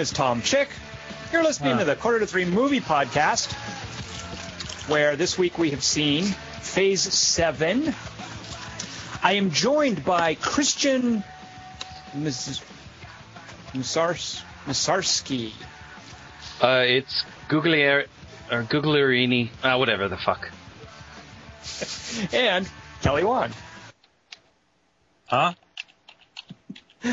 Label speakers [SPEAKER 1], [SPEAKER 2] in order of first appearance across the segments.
[SPEAKER 1] name is Tom Chick. You're listening to the Quarter to Three Movie Podcast, where this week we have seen Phase 7. I am joined by Christian Mrs. Musars, Musarski.
[SPEAKER 2] Uh, it's Googlier or Googlerini, uh, whatever the fuck.
[SPEAKER 1] and Kelly Wand.
[SPEAKER 3] Huh?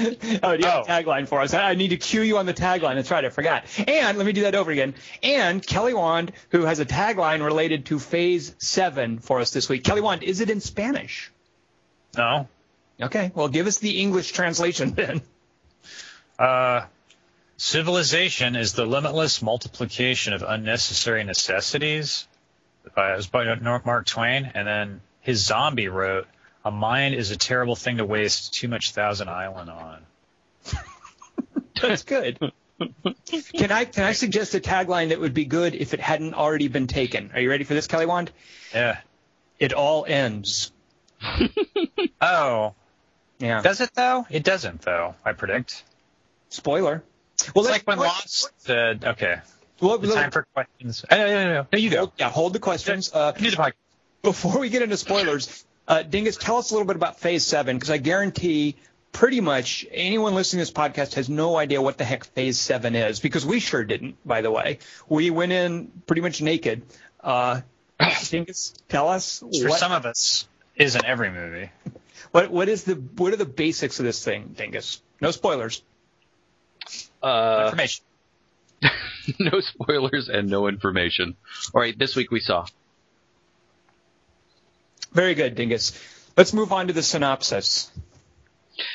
[SPEAKER 1] Oh, do you have a
[SPEAKER 3] Oh.
[SPEAKER 1] tagline for us? I I need to cue you on the tagline. That's right, I forgot. And let me do that over again. And Kelly Wand, who has a tagline related to Phase 7 for us this week. Kelly Wand, is it in Spanish?
[SPEAKER 3] No.
[SPEAKER 1] Okay, well, give us the English translation then.
[SPEAKER 3] Uh, civilization is the limitless multiplication of unnecessary necessities. By, it was by Mark Twain, and then his zombie wrote, "A mind is a terrible thing to waste too much Thousand Island on."
[SPEAKER 1] That's good. Can I can I suggest a tagline that would be good if it hadn't already been taken? Are you ready for this, Kelly Wand?
[SPEAKER 3] Yeah.
[SPEAKER 1] It all ends.
[SPEAKER 3] Oh,
[SPEAKER 1] Yeah.
[SPEAKER 3] does it though? It doesn't though. I predict.
[SPEAKER 1] Spoiler. Well,
[SPEAKER 3] It's
[SPEAKER 1] let's-
[SPEAKER 3] like when
[SPEAKER 1] what-
[SPEAKER 3] Lost said, "Okay,
[SPEAKER 1] well,
[SPEAKER 3] the
[SPEAKER 1] let-
[SPEAKER 3] time for questions." Uh, No, no, no, no. No, you go.
[SPEAKER 1] hold- yeah, hold the questions. Uh,
[SPEAKER 3] Do the podcast.
[SPEAKER 1] before we get into spoilers, uh, Dingus, tell us a little bit about Phase 7, because I guarantee pretty much anyone listening to this podcast has no idea what the heck Phase 7 is, because we sure didn't, by the way. We went in pretty much naked. Uh, Dingus, tell us
[SPEAKER 3] For
[SPEAKER 1] what,
[SPEAKER 3] some of us, isn't every movie.
[SPEAKER 1] what, what is the what are the basics of this thing, Dingus? No spoilers.
[SPEAKER 2] Uh,
[SPEAKER 3] Information.
[SPEAKER 2] no spoilers and no information. All right, this week we saw.
[SPEAKER 1] Very good, Dingus. Let's move on to the synopsis.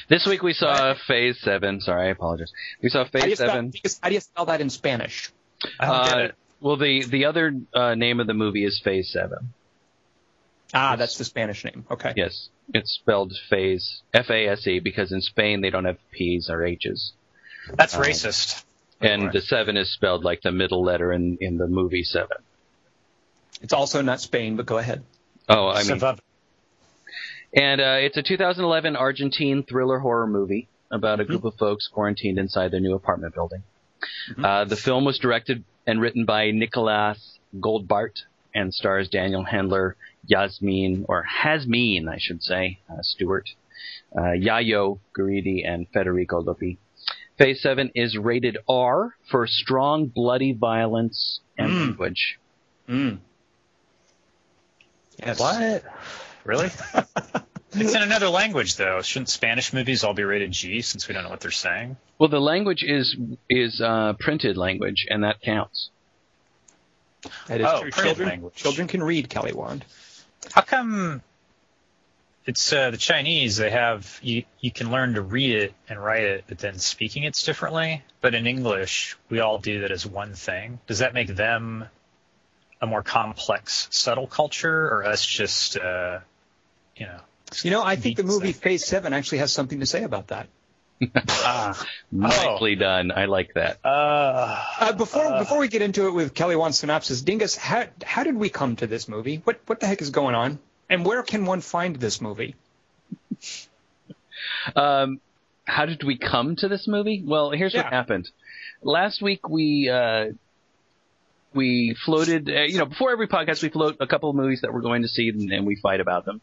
[SPEAKER 2] This week we saw Phase Seven. Sorry, I apologize. We saw
[SPEAKER 1] How
[SPEAKER 2] Phase
[SPEAKER 1] spell,
[SPEAKER 2] Seven.
[SPEAKER 1] How do you spell that in Spanish?
[SPEAKER 3] I don't get
[SPEAKER 2] Uh, well, the the other uh, name of the movie is Phase Seven.
[SPEAKER 1] Ah, that's the Spanish name. Okay.
[SPEAKER 2] Yes, it's spelled Phase F A S E because in Spain they don't have P's or H's,
[SPEAKER 3] That's
[SPEAKER 2] um,
[SPEAKER 3] racist.
[SPEAKER 2] and the seven is spelled like the middle letter in in the movie Seven.
[SPEAKER 1] It's also not Spain, but go ahead.
[SPEAKER 2] Oh, I mean, And uh, it's a 2011 Argentine thriller horror movie about a group of folks quarantined inside their new apartment building. Uh, the film was directed and written by Nicolas Goldbart and stars Daniel Hendler, Yasmin, or Hasmin, I should say, uh, Stewart, uh, Yayo Guridi, and Federico Luppi. Phase 7 is rated R for strong bloody violence and
[SPEAKER 1] Mm.
[SPEAKER 2] language.
[SPEAKER 1] Mm. Yes.
[SPEAKER 3] What? Really? it's in another language, though. Shouldn't Spanish movies all be rated G since we don't know what they're saying?
[SPEAKER 2] Well, the language is is uh, printed language, and that counts.
[SPEAKER 1] That is
[SPEAKER 3] Oh,
[SPEAKER 1] true. Children,
[SPEAKER 3] language.
[SPEAKER 1] children can read Kelly Wand.
[SPEAKER 3] How come it's uh, the Chinese? They have you. You can learn to read it and write it, but then speaking it's differently. But in English, we all do that as one thing. Does that make them a more complex, subtle culture, or us just, uh, you know?
[SPEAKER 1] You know, I think the movie
[SPEAKER 3] thing.
[SPEAKER 1] Phase Seven actually has something to say about that.
[SPEAKER 3] Ah.
[SPEAKER 2] Nicely done. I like that.
[SPEAKER 3] Uh,
[SPEAKER 1] Uh, before before we get into it with Kelly Wand's synopsis, Dingus, how how did we come to this movie? What what the heck is going on? And where can one find this movie?
[SPEAKER 2] Um, how did we come to this movie? Well, here's what happened. Last week we uh, we floated. Uh, you know, before every podcast, we float a couple of movies that we're going to see, and, and we fight about them.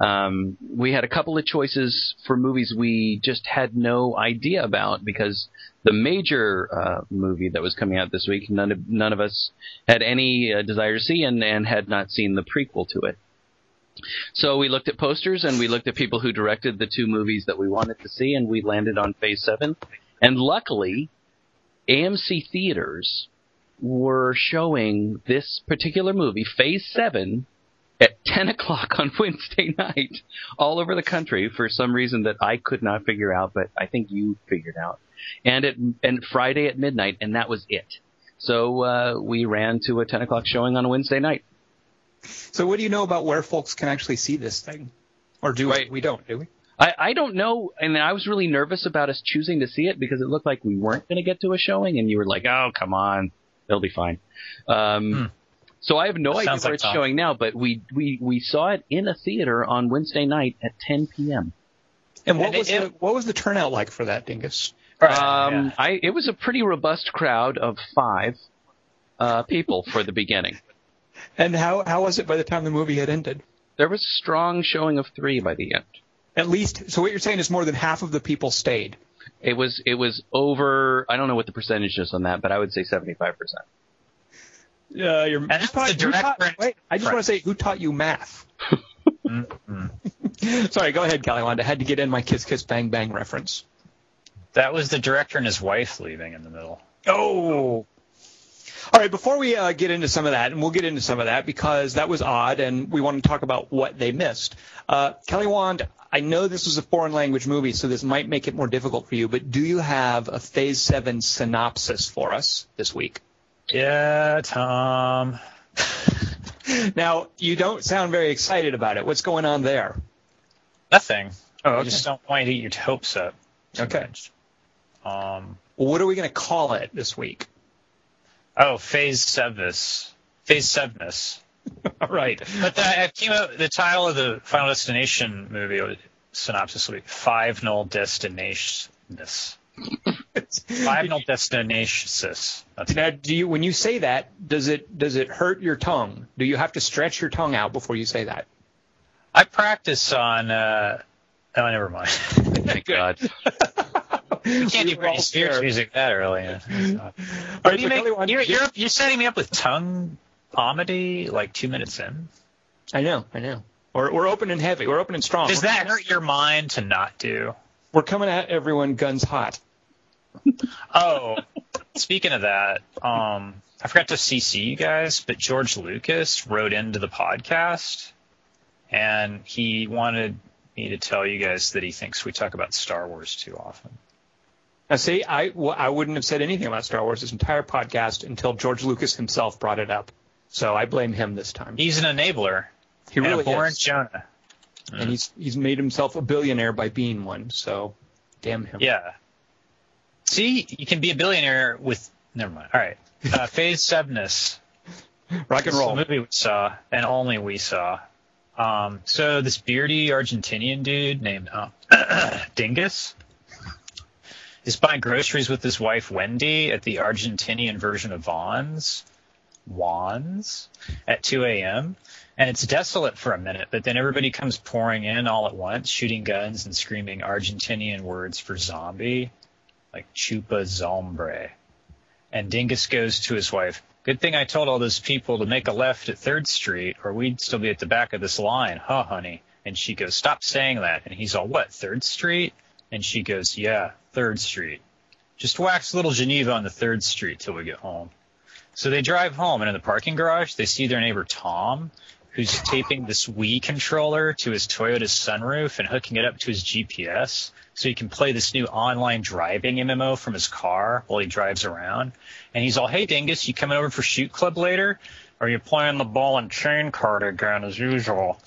[SPEAKER 2] Um, we had a couple of choices for movies we just had no idea about because the major uh, movie that was coming out this week, none of none of us had any uh, desire to see, and, and had not seen the prequel to it. So we looked at posters and we looked at people who directed the two movies that we wanted to see, and we landed on Phase Seven. And luckily, AMC theaters were showing this particular movie, Phase Seven, at 10 o'clock on Wednesday night, all over the country for some reason that I could not figure out, but I think you figured out. And at and Friday at midnight, and that was it. So uh, we ran to a 10 o'clock showing on a Wednesday night.
[SPEAKER 1] So what do you know about where folks can actually see this thing? Or do
[SPEAKER 2] Right.
[SPEAKER 1] we? We don't, do we?
[SPEAKER 2] I, I don't know, and I was really nervous about us choosing to see it because it looked like we weren't going to get to a showing, and you were like, "Oh, come on, it'll be fine." Um,
[SPEAKER 3] Hmm.
[SPEAKER 2] So I have no
[SPEAKER 3] That
[SPEAKER 2] idea where
[SPEAKER 3] like
[SPEAKER 2] it's
[SPEAKER 3] Tom.
[SPEAKER 2] showing now, but we we we saw it in a theater on Wednesday night at 10 p.m.
[SPEAKER 1] And what
[SPEAKER 3] And
[SPEAKER 1] was
[SPEAKER 3] it-
[SPEAKER 1] the, what was the turnout like for that, Dingus?
[SPEAKER 2] Um,
[SPEAKER 3] yeah.
[SPEAKER 2] I it was a pretty robust crowd of five uh, people for the beginning.
[SPEAKER 1] And how how was it by the time the movie had ended?
[SPEAKER 2] There was a strong showing of three by the end.
[SPEAKER 1] At least, so what you're saying is more than half of the people stayed.
[SPEAKER 2] It was it was over. I don't know what the percentage is on that, but I would say seventy five percent.
[SPEAKER 1] Uh, you're,
[SPEAKER 3] that's
[SPEAKER 1] taught-
[SPEAKER 3] the
[SPEAKER 1] who taught-
[SPEAKER 3] director-
[SPEAKER 1] wait, I just
[SPEAKER 3] Right.
[SPEAKER 1] want to say, who taught you math?
[SPEAKER 3] Mm-mm.
[SPEAKER 1] Sorry, go ahead, Callie I had to get in my Kiss Kiss Bang Bang reference.
[SPEAKER 3] That was the director and his wife leaving in the middle.
[SPEAKER 1] Oh. All right, before we uh, get into some of that, and we'll get into some of that because that was odd, and we want to talk about what they missed. Uh, Kelly Wand, I know this was a foreign language movie, so this might make it more difficult for you, but do you have a Phase 7 synopsis for us this week?
[SPEAKER 3] Yeah, Tom.
[SPEAKER 1] Now, you don't sound very excited about it. What's going on there?
[SPEAKER 3] Nothing.
[SPEAKER 1] Oh,
[SPEAKER 3] I just don't want to get your hopes up.
[SPEAKER 1] Okay.
[SPEAKER 3] Um.
[SPEAKER 1] Well, what are we going to call it this week?
[SPEAKER 3] Oh, Phase Sevis. Phase Sevenus.
[SPEAKER 1] All right.
[SPEAKER 3] But the, it came out, the title of the Final Destination movie uh, synopsis will be Five Null Destinationus. Five Null Destinationus. That's
[SPEAKER 1] Now, do you when you say that, does it does it hurt your tongue? Do you have to stretch your tongue out before you say that?
[SPEAKER 3] I practice on. Uh, oh, never mind.
[SPEAKER 2] Thank God.
[SPEAKER 3] You can't
[SPEAKER 1] We
[SPEAKER 3] do
[SPEAKER 1] were
[SPEAKER 3] Britney Spears music that early.
[SPEAKER 1] All
[SPEAKER 3] What
[SPEAKER 1] right,
[SPEAKER 3] you
[SPEAKER 1] so
[SPEAKER 3] make- you're, you're, you're setting me up with tongue comedy like two minutes in.
[SPEAKER 1] I know, I know. We're we're open and heavy. We're open and strong.
[SPEAKER 3] Does that hurt your mind to not do?
[SPEAKER 1] We're coming at everyone guns hot.
[SPEAKER 3] Oh, speaking of that, um, I forgot to CC you guys, but George Lucas wrote into the podcast, and he wanted me to tell you guys that he thinks we talk about Star Wars too often.
[SPEAKER 1] Now, see, I well, I wouldn't have said anything about Star Wars this entire podcast until George Lucas himself brought it up. So I blame him this time.
[SPEAKER 3] He's an enabler.
[SPEAKER 1] He
[SPEAKER 3] and
[SPEAKER 1] really
[SPEAKER 3] a born
[SPEAKER 1] is,
[SPEAKER 3] Jonah.
[SPEAKER 1] and he's he's made himself a billionaire by being one. So, damn him.
[SPEAKER 3] Yeah. See, you can be a billionaire with. Never mind. All right. Uh, Phase Sevenus.
[SPEAKER 1] Rock and roll.
[SPEAKER 3] the movie we saw, and only we saw. Um, so this beardy Argentinian dude named uh, Dingus is buying groceries with his wife Wendy at the Argentinian version of Vons, Juan's, at 2 a.m. And it's desolate for a minute, but then everybody comes pouring in all at once, shooting guns and screaming Argentinian words for zombie, like chupa zombre. And Dingus goes to his wife, Good thing I told all those people to make a left at 3rd Street, or we'd still be at the back of this line, huh, honey? And she goes, Stop saying that. And he's all, What, 3rd Street? And she goes, Yeah, 3rd Street. Just wax little Geneva on the 3rd Street till we get home. So they drive home, and in the parking garage, they see their neighbor Tom, who's taping this Wii controller to his Toyota sunroof and hooking it up to his GPS so he can play this new online driving MMO from his car while he drives around. And he's all, "Hey Dingus, you coming over for shoot club later? Or are you playing the ball and chain card again as usual?"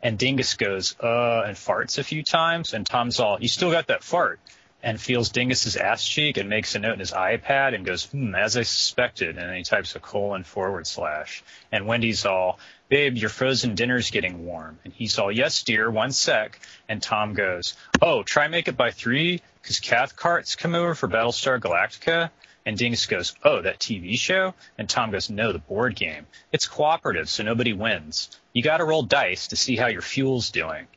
[SPEAKER 3] And Dingus goes, "Uh," and farts a few times. And Tom's all, "You still got that fart?" And feels Dingus's ass cheek and makes a note in his iPad and goes, "Hmm, as I suspected." And then he types a colon forward slash. And Wendy's all, "Babe, your frozen dinner's getting warm." And he's all, "Yes, dear, one sec." And Tom goes, "Oh, try make it by three, 'cause Cathcart's come over for Battlestar Galactica." And Dingus goes, "Oh, that TV show?" And Tom goes, "No, the board game. It's cooperative, so nobody wins. You got to roll dice to see how your fuel's doing."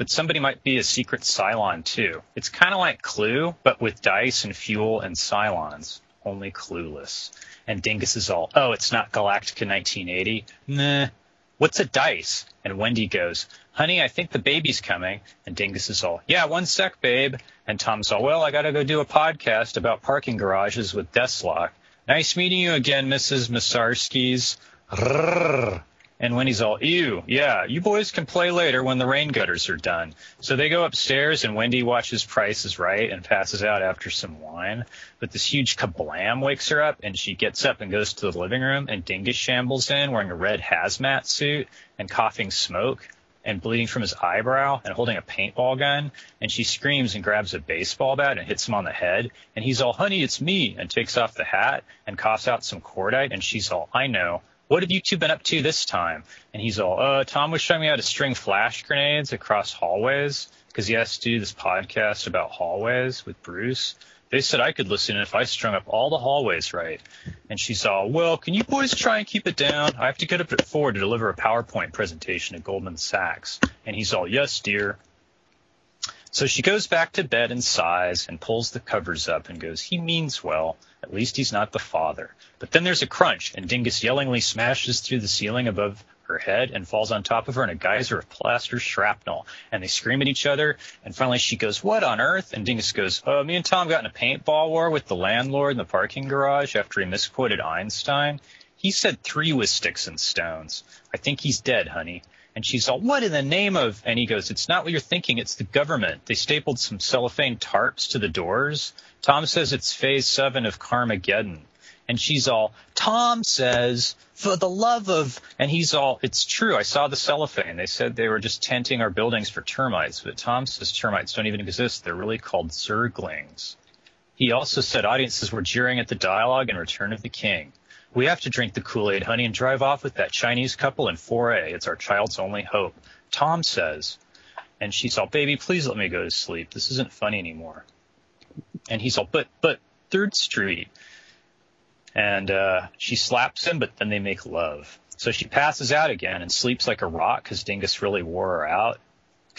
[SPEAKER 3] But somebody might be a secret Cylon too. It's kind of like Clue, but with dice and fuel and Cylons. Only clueless. And Dingus is all, "Oh, it's not Galactica 1980." Nah. What's a dice? And Wendy goes, Honey, I think the baby's coming. And Dingus is all, Yeah, one sec, babe. And Tom's all, Well, I gotta go do a podcast about parking garages with Deathlock. Nice meeting you again, Mrs. Masarskis. And Wendy's all, Ew, yeah, you boys can play later when the rain gutters are done. So they go upstairs and Wendy watches Price is Right and passes out after some wine. But this huge kablam wakes her up and she gets up and goes to the living room and Dingus shambles in wearing a red hazmat suit and coughing smoke and bleeding from his eyebrow and holding a paintball gun. And she screams and grabs a baseball bat and hits him on the head. And he's all, honey, it's me, and takes off the hat and coughs out some cordite. And she's all, I know, what have you two been up to this time? And he's all, uh, Tom was showing me how to string flash grenades across hallways because he has to do this podcast about hallways with Bruce. They said I could listen if I strung up all the hallways right. And she's all, well, can you boys try and keep it down? I have to get up at four to deliver a PowerPoint presentation at Goldman Sachs. And he's all, yes, dear. So she goes back to bed and sighs and pulls the covers up and goes, he means well. At least he's not the father. But then there's a crunch and Dingus yellingly smashes through the ceiling above her head and falls on top of her in a geyser of plaster shrapnel. And they scream at each other. And finally she goes, what on earth? And Dingus goes, oh, me and Tom got in a paintball war with the landlord in the parking garage after he misquoted Einstein. He said three with sticks and stones. I think he's dead, honey. And she's all, what in the name of? And he goes, it's not what you're thinking. It's the government. They stapled some cellophane tarps to the doors. Tom says it's phase seven of Carmageddon. And she's all, Tom says, for the love of, and he's all, it's true. I saw the cellophane. They said they were just tenting our buildings for termites, but Tom says termites don't even exist. They're really called zerglings. He also said audiences were jeering at the dialogue in Return of the King. We have to drink the Kool-Aid, honey, and drive off with that Chinese couple in 4A. It's our child's only hope. Tom says, and she's all, baby, please let me go to sleep. This isn't funny anymore. And he's all, but, but Third Street. And, uh, she slaps him, but then they make love. So she passes out again and sleeps like a rock because Dingus really wore her out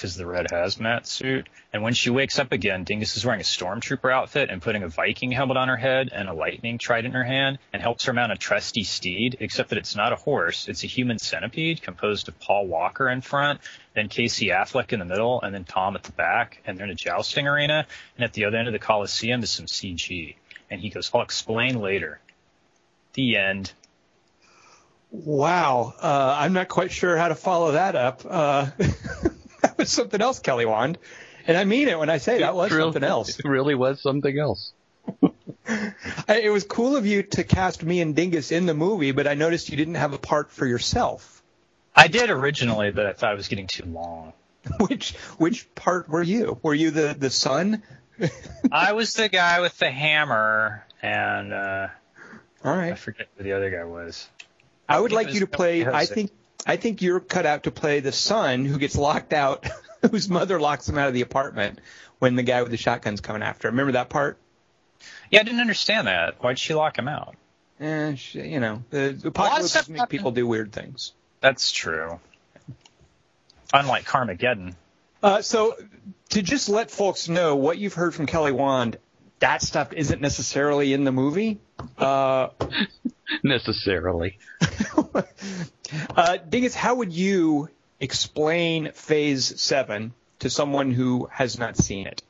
[SPEAKER 3] because the red hazmat suit. And when she wakes up again, Dingus is wearing a stormtrooper outfit and putting a Viking helmet on her head and a lightning trident in her hand and helps her mount a trusty steed, except that it's not a horse. It's a human centipede composed of Paul Walker in front, then Casey Affleck in the middle, and then Tom at the back. And they're in a jousting arena. And at the other end of the Coliseum is some CG. And he goes, I'll explain later. The end.
[SPEAKER 1] Wow. Uh, I'm not quite sure how to follow that up. Uh, that was something else, Kelly Wand. And I mean it when I say that was
[SPEAKER 2] really,
[SPEAKER 1] something else.
[SPEAKER 2] It really was something else.
[SPEAKER 1] I, it was cool of you to cast me and Dingus in the movie, but I noticed you didn't have a part for yourself.
[SPEAKER 3] I did originally, but I thought it was getting too long.
[SPEAKER 1] which which part were you? Were you the the son?
[SPEAKER 3] I was the guy with the hammer, and uh,
[SPEAKER 1] All
[SPEAKER 3] I forget who the other guy was.
[SPEAKER 1] I would like
[SPEAKER 3] was-
[SPEAKER 1] you to play. I think I think you're cut out to play the son who gets locked out, whose mother locks him out of the apartment when the guy with the shotgun's coming after. him. Remember that part?
[SPEAKER 3] Yeah, I didn't understand that. Why'd she lock him out?
[SPEAKER 1] Eh, sh- you know, the, the apocalypse
[SPEAKER 3] stuff
[SPEAKER 1] make people do weird things.
[SPEAKER 3] That's true. Unlike Carmageddon.
[SPEAKER 1] Uh, so to just let folks know what you've heard from Kelly Wand, that stuff isn't necessarily in the movie. Uh,
[SPEAKER 2] Necessarily.
[SPEAKER 1] uh, Dingus, how would you explain Phase Seven to someone who has not seen it?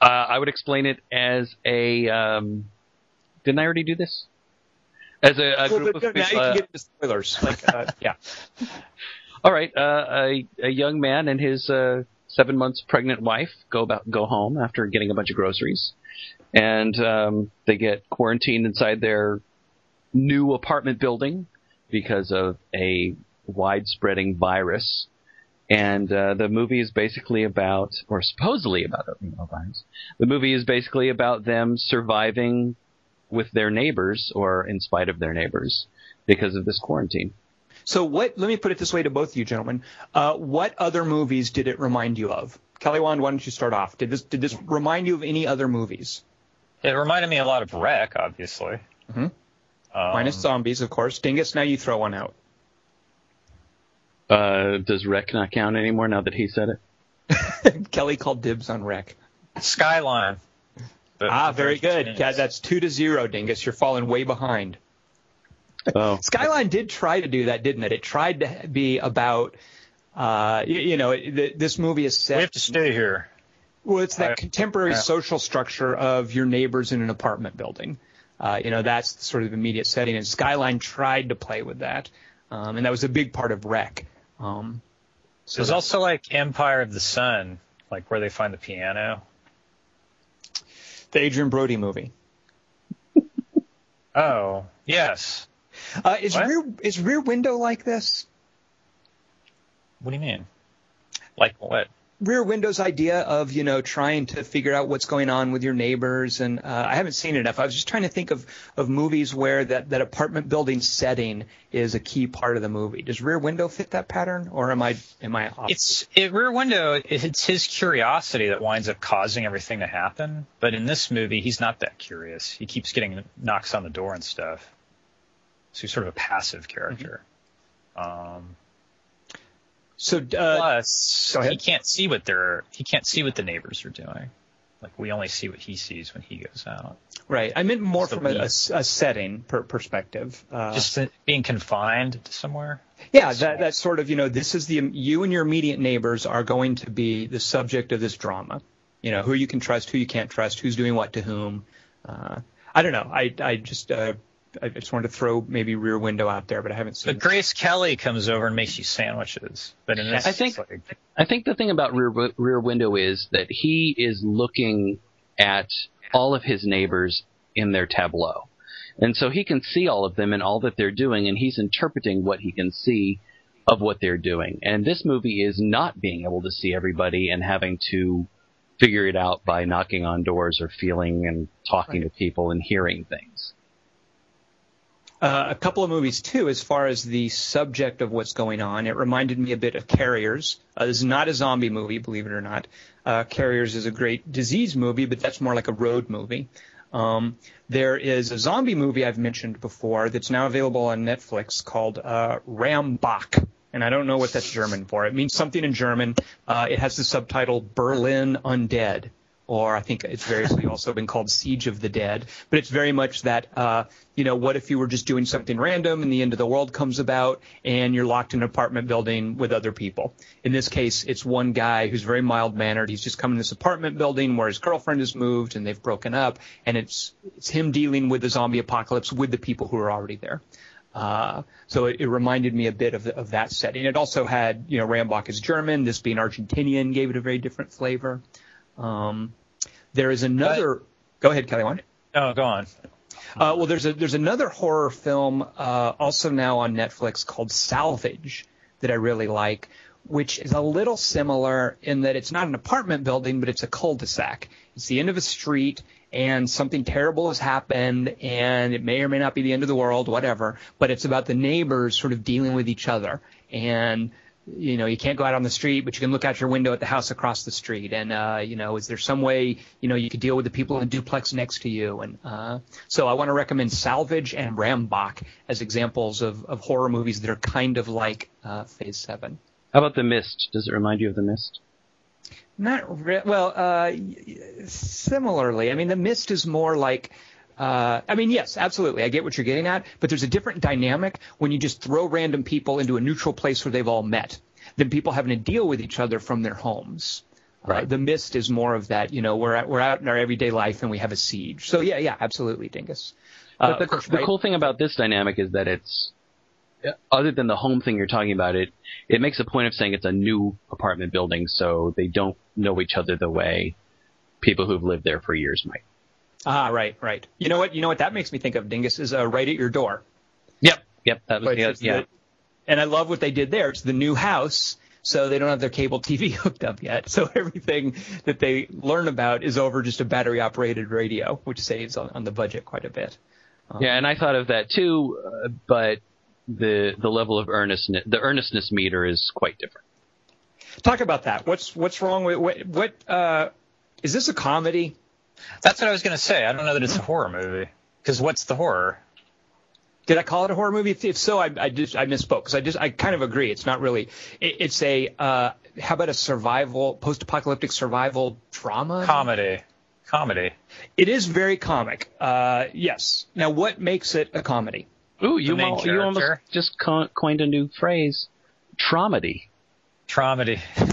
[SPEAKER 2] Uh, I would explain it as a. Um, didn't I already do this? As a, a
[SPEAKER 1] Well,
[SPEAKER 2] group of
[SPEAKER 1] now you
[SPEAKER 2] people.
[SPEAKER 1] can
[SPEAKER 2] uh,
[SPEAKER 1] get into spoilers. Like, uh, yeah.
[SPEAKER 2] all right, uh, a, a young man and his uh, seven months pregnant wife go about go home after getting a bunch of groceries, and um, they get quarantined inside their new apartment building because of a widespreading virus. And uh, the movie is basically about, or supposedly about a you know, virus. The movie is basically about them surviving with their neighbors, or in spite of their neighbors, because of this quarantine.
[SPEAKER 1] So what? Let me put it this way to both of you gentlemen. Uh, what other movies did it remind you of? Kelly Wand, why don't you start off? Did this did this remind you of any other movies?
[SPEAKER 3] It reminded me a lot of Rec, obviously.
[SPEAKER 1] Mhm.
[SPEAKER 3] Um,
[SPEAKER 1] Minus zombies, of course. Dingus, now you throw one out.
[SPEAKER 2] Uh, does Rec not count anymore now that he said it?
[SPEAKER 1] Kelly called dibs on Rec.
[SPEAKER 3] Skyline. The-
[SPEAKER 1] Ah,
[SPEAKER 3] the
[SPEAKER 1] very good.
[SPEAKER 3] first
[SPEAKER 1] Yeah, that's two to zero, Dingus. You're falling way behind.
[SPEAKER 2] Oh,
[SPEAKER 1] Skyline did try to do that, didn't it? It tried to be about, uh, you, you know, it, this movie is set.
[SPEAKER 3] We have to stay here.
[SPEAKER 1] Well, it's that
[SPEAKER 3] I-
[SPEAKER 1] contemporary
[SPEAKER 3] yeah.
[SPEAKER 1] social structure of your neighbors in an apartment building. Uh, you know, that's sort of the immediate setting. And Skyline tried to play with that, um, and that was a big part of Rec. Um, so
[SPEAKER 3] There's also like Empire of the Sun, like where they find the piano.
[SPEAKER 1] the Adrien Brody movie.
[SPEAKER 3] Oh, yes.
[SPEAKER 1] Uh, is
[SPEAKER 3] What?
[SPEAKER 1] Rear is Rear Window like this?
[SPEAKER 3] What do you mean? Like what?
[SPEAKER 1] Rear Window's idea of you know trying to figure out what's going on with your neighbors, and uh, I haven't seen enough. I was just trying to think of of movies where that that apartment building setting is a key part of the movie. Does Rear Window fit that pattern, or am I am I off?
[SPEAKER 3] It's it, Rear Window. It's his curiosity that winds up causing everything to happen. But in this movie, he's not that curious. He keeps getting knocks on the door and stuff. So he's sort of a passive character. Mm-hmm. Um,
[SPEAKER 1] so uh,
[SPEAKER 3] plus, he can't see what they're he can't see what the neighbors are doing. Like we only see what he sees when he goes out.
[SPEAKER 1] Right. I meant more so from a, a, a, setting per perspective.
[SPEAKER 3] Uh, Just being confined to somewhere.
[SPEAKER 1] Yeah, that that's sort of you know this is the you and your immediate neighbors are going to be the subject of this drama. You know who you can trust, who you can't trust, who's doing what to whom. Uh, I don't know. I I just uh, I just wanted to throw maybe Rear Window out there, but I haven't seen.
[SPEAKER 3] But Grace Kelly comes over and makes you sandwiches. But in this,
[SPEAKER 2] I think
[SPEAKER 3] like,
[SPEAKER 2] I think the thing about Rear Rear Window is that he is looking at all of his neighbors in their tableau, and so he can see all of them and all that they're doing, and he's interpreting what he can see of what they're doing. And this movie is not being able to see everybody and having to figure it out by knocking on doors or feeling and talking right. to people and hearing things.
[SPEAKER 1] Uh, a couple of movies too, as far as the subject of what's going on. It reminded me a bit of Carriers. Uh, this is not a zombie movie, believe it or not. Uh, Carriers is a great disease movie, but that's more like a road movie. Um, there is a zombie movie I've mentioned before that's now available on Netflix called uh, Rammbock. And I don't know what that's German for. It means something in German. Uh, it has the subtitle Berlin Undead or I think it's variously also been called Siege of the Dead. But it's very much that, uh, you know, what if you were just doing something random and the end of the world comes about and you're locked in an apartment building with other people? In this case, it's one guy who's very mild mannered. He's just come in this apartment building where his girlfriend has moved and they've broken up, and it's it's him dealing with the zombie apocalypse with the people who are already there. Uh, so it, it, reminded me a bit of, the, of that setting. It also had, you know, Rammbock is German. This being Argentinian gave it a very different flavor. Um, there is another. But, go ahead, Kelly. One.
[SPEAKER 3] Oh, go on.
[SPEAKER 1] Uh, well, there's a there's another horror film uh, also now on Netflix called Salvage that I really like, which is a little similar in that it's not an apartment building, but it's a cul-de-sac. It's the end of a street, and something terrible has happened, and it may or may not be the end of the world, whatever. But it's about the neighbors sort of dealing with each other and you know, you can't go out on the street, but you can look out your window at the house across the street. And, uh, you know, is there some way, you know, you could deal with the people in the duplex next to you? And, uh, so I want to recommend Salvage and Rammbock as examples of, of horror movies that are kind of like, uh, Phase 7.
[SPEAKER 2] How about The Mist? Does it remind you of The Mist?
[SPEAKER 1] Not re- well, uh, similarly. I mean, The Mist is more like, uh, I mean, yes, absolutely. I get what you're getting at, but there's a different dynamic when you just throw random people into a neutral place where they've all met than people having to deal with each other from their homes. Uh, right. Uh, the mist is more of that, you know, we're at, we're out in our everyday life and we have a siege. So yeah, yeah, absolutely, Dingus.
[SPEAKER 2] Uh, but the, course, the right? cool thing about this dynamic is that it's, other than the home thing you're talking about, it it makes a point of saying it's a new apartment building, so they don't know each other the way people who've lived there for years might.
[SPEAKER 1] Ah, right, right. You know what? You know what that makes me think of, Dingus, is uh, right at your door.
[SPEAKER 2] Yep, yep. That was the, yeah.
[SPEAKER 1] The, and I love what they did there. It's the new house, so they don't have their cable TV hooked up yet. So everything that they learn about is over just a battery operated radio, which saves on, on the budget quite a bit.
[SPEAKER 2] Um, yeah, and I thought of that too, uh, but the the level of earnestness, the earnestness meter is quite different.
[SPEAKER 1] Talk about that. What's what's wrong with what? What uh, is this a comedy?
[SPEAKER 3] That's what I was going to say. I don't know that it's a horror movie. Because what's the horror?
[SPEAKER 1] Did I call it a horror movie? If, if so, I, I just I misspoke because I just I kind of agree. It's not really. It, it's a uh, how about a survival post-apocalyptic survival drama?
[SPEAKER 3] Comedy. Comedy.
[SPEAKER 1] It is very comic. Uh, yes. Now, what makes it a comedy?
[SPEAKER 2] Ooh, you, mo- you almost just coined a new phrase. Traumedy.
[SPEAKER 3] Traumedy.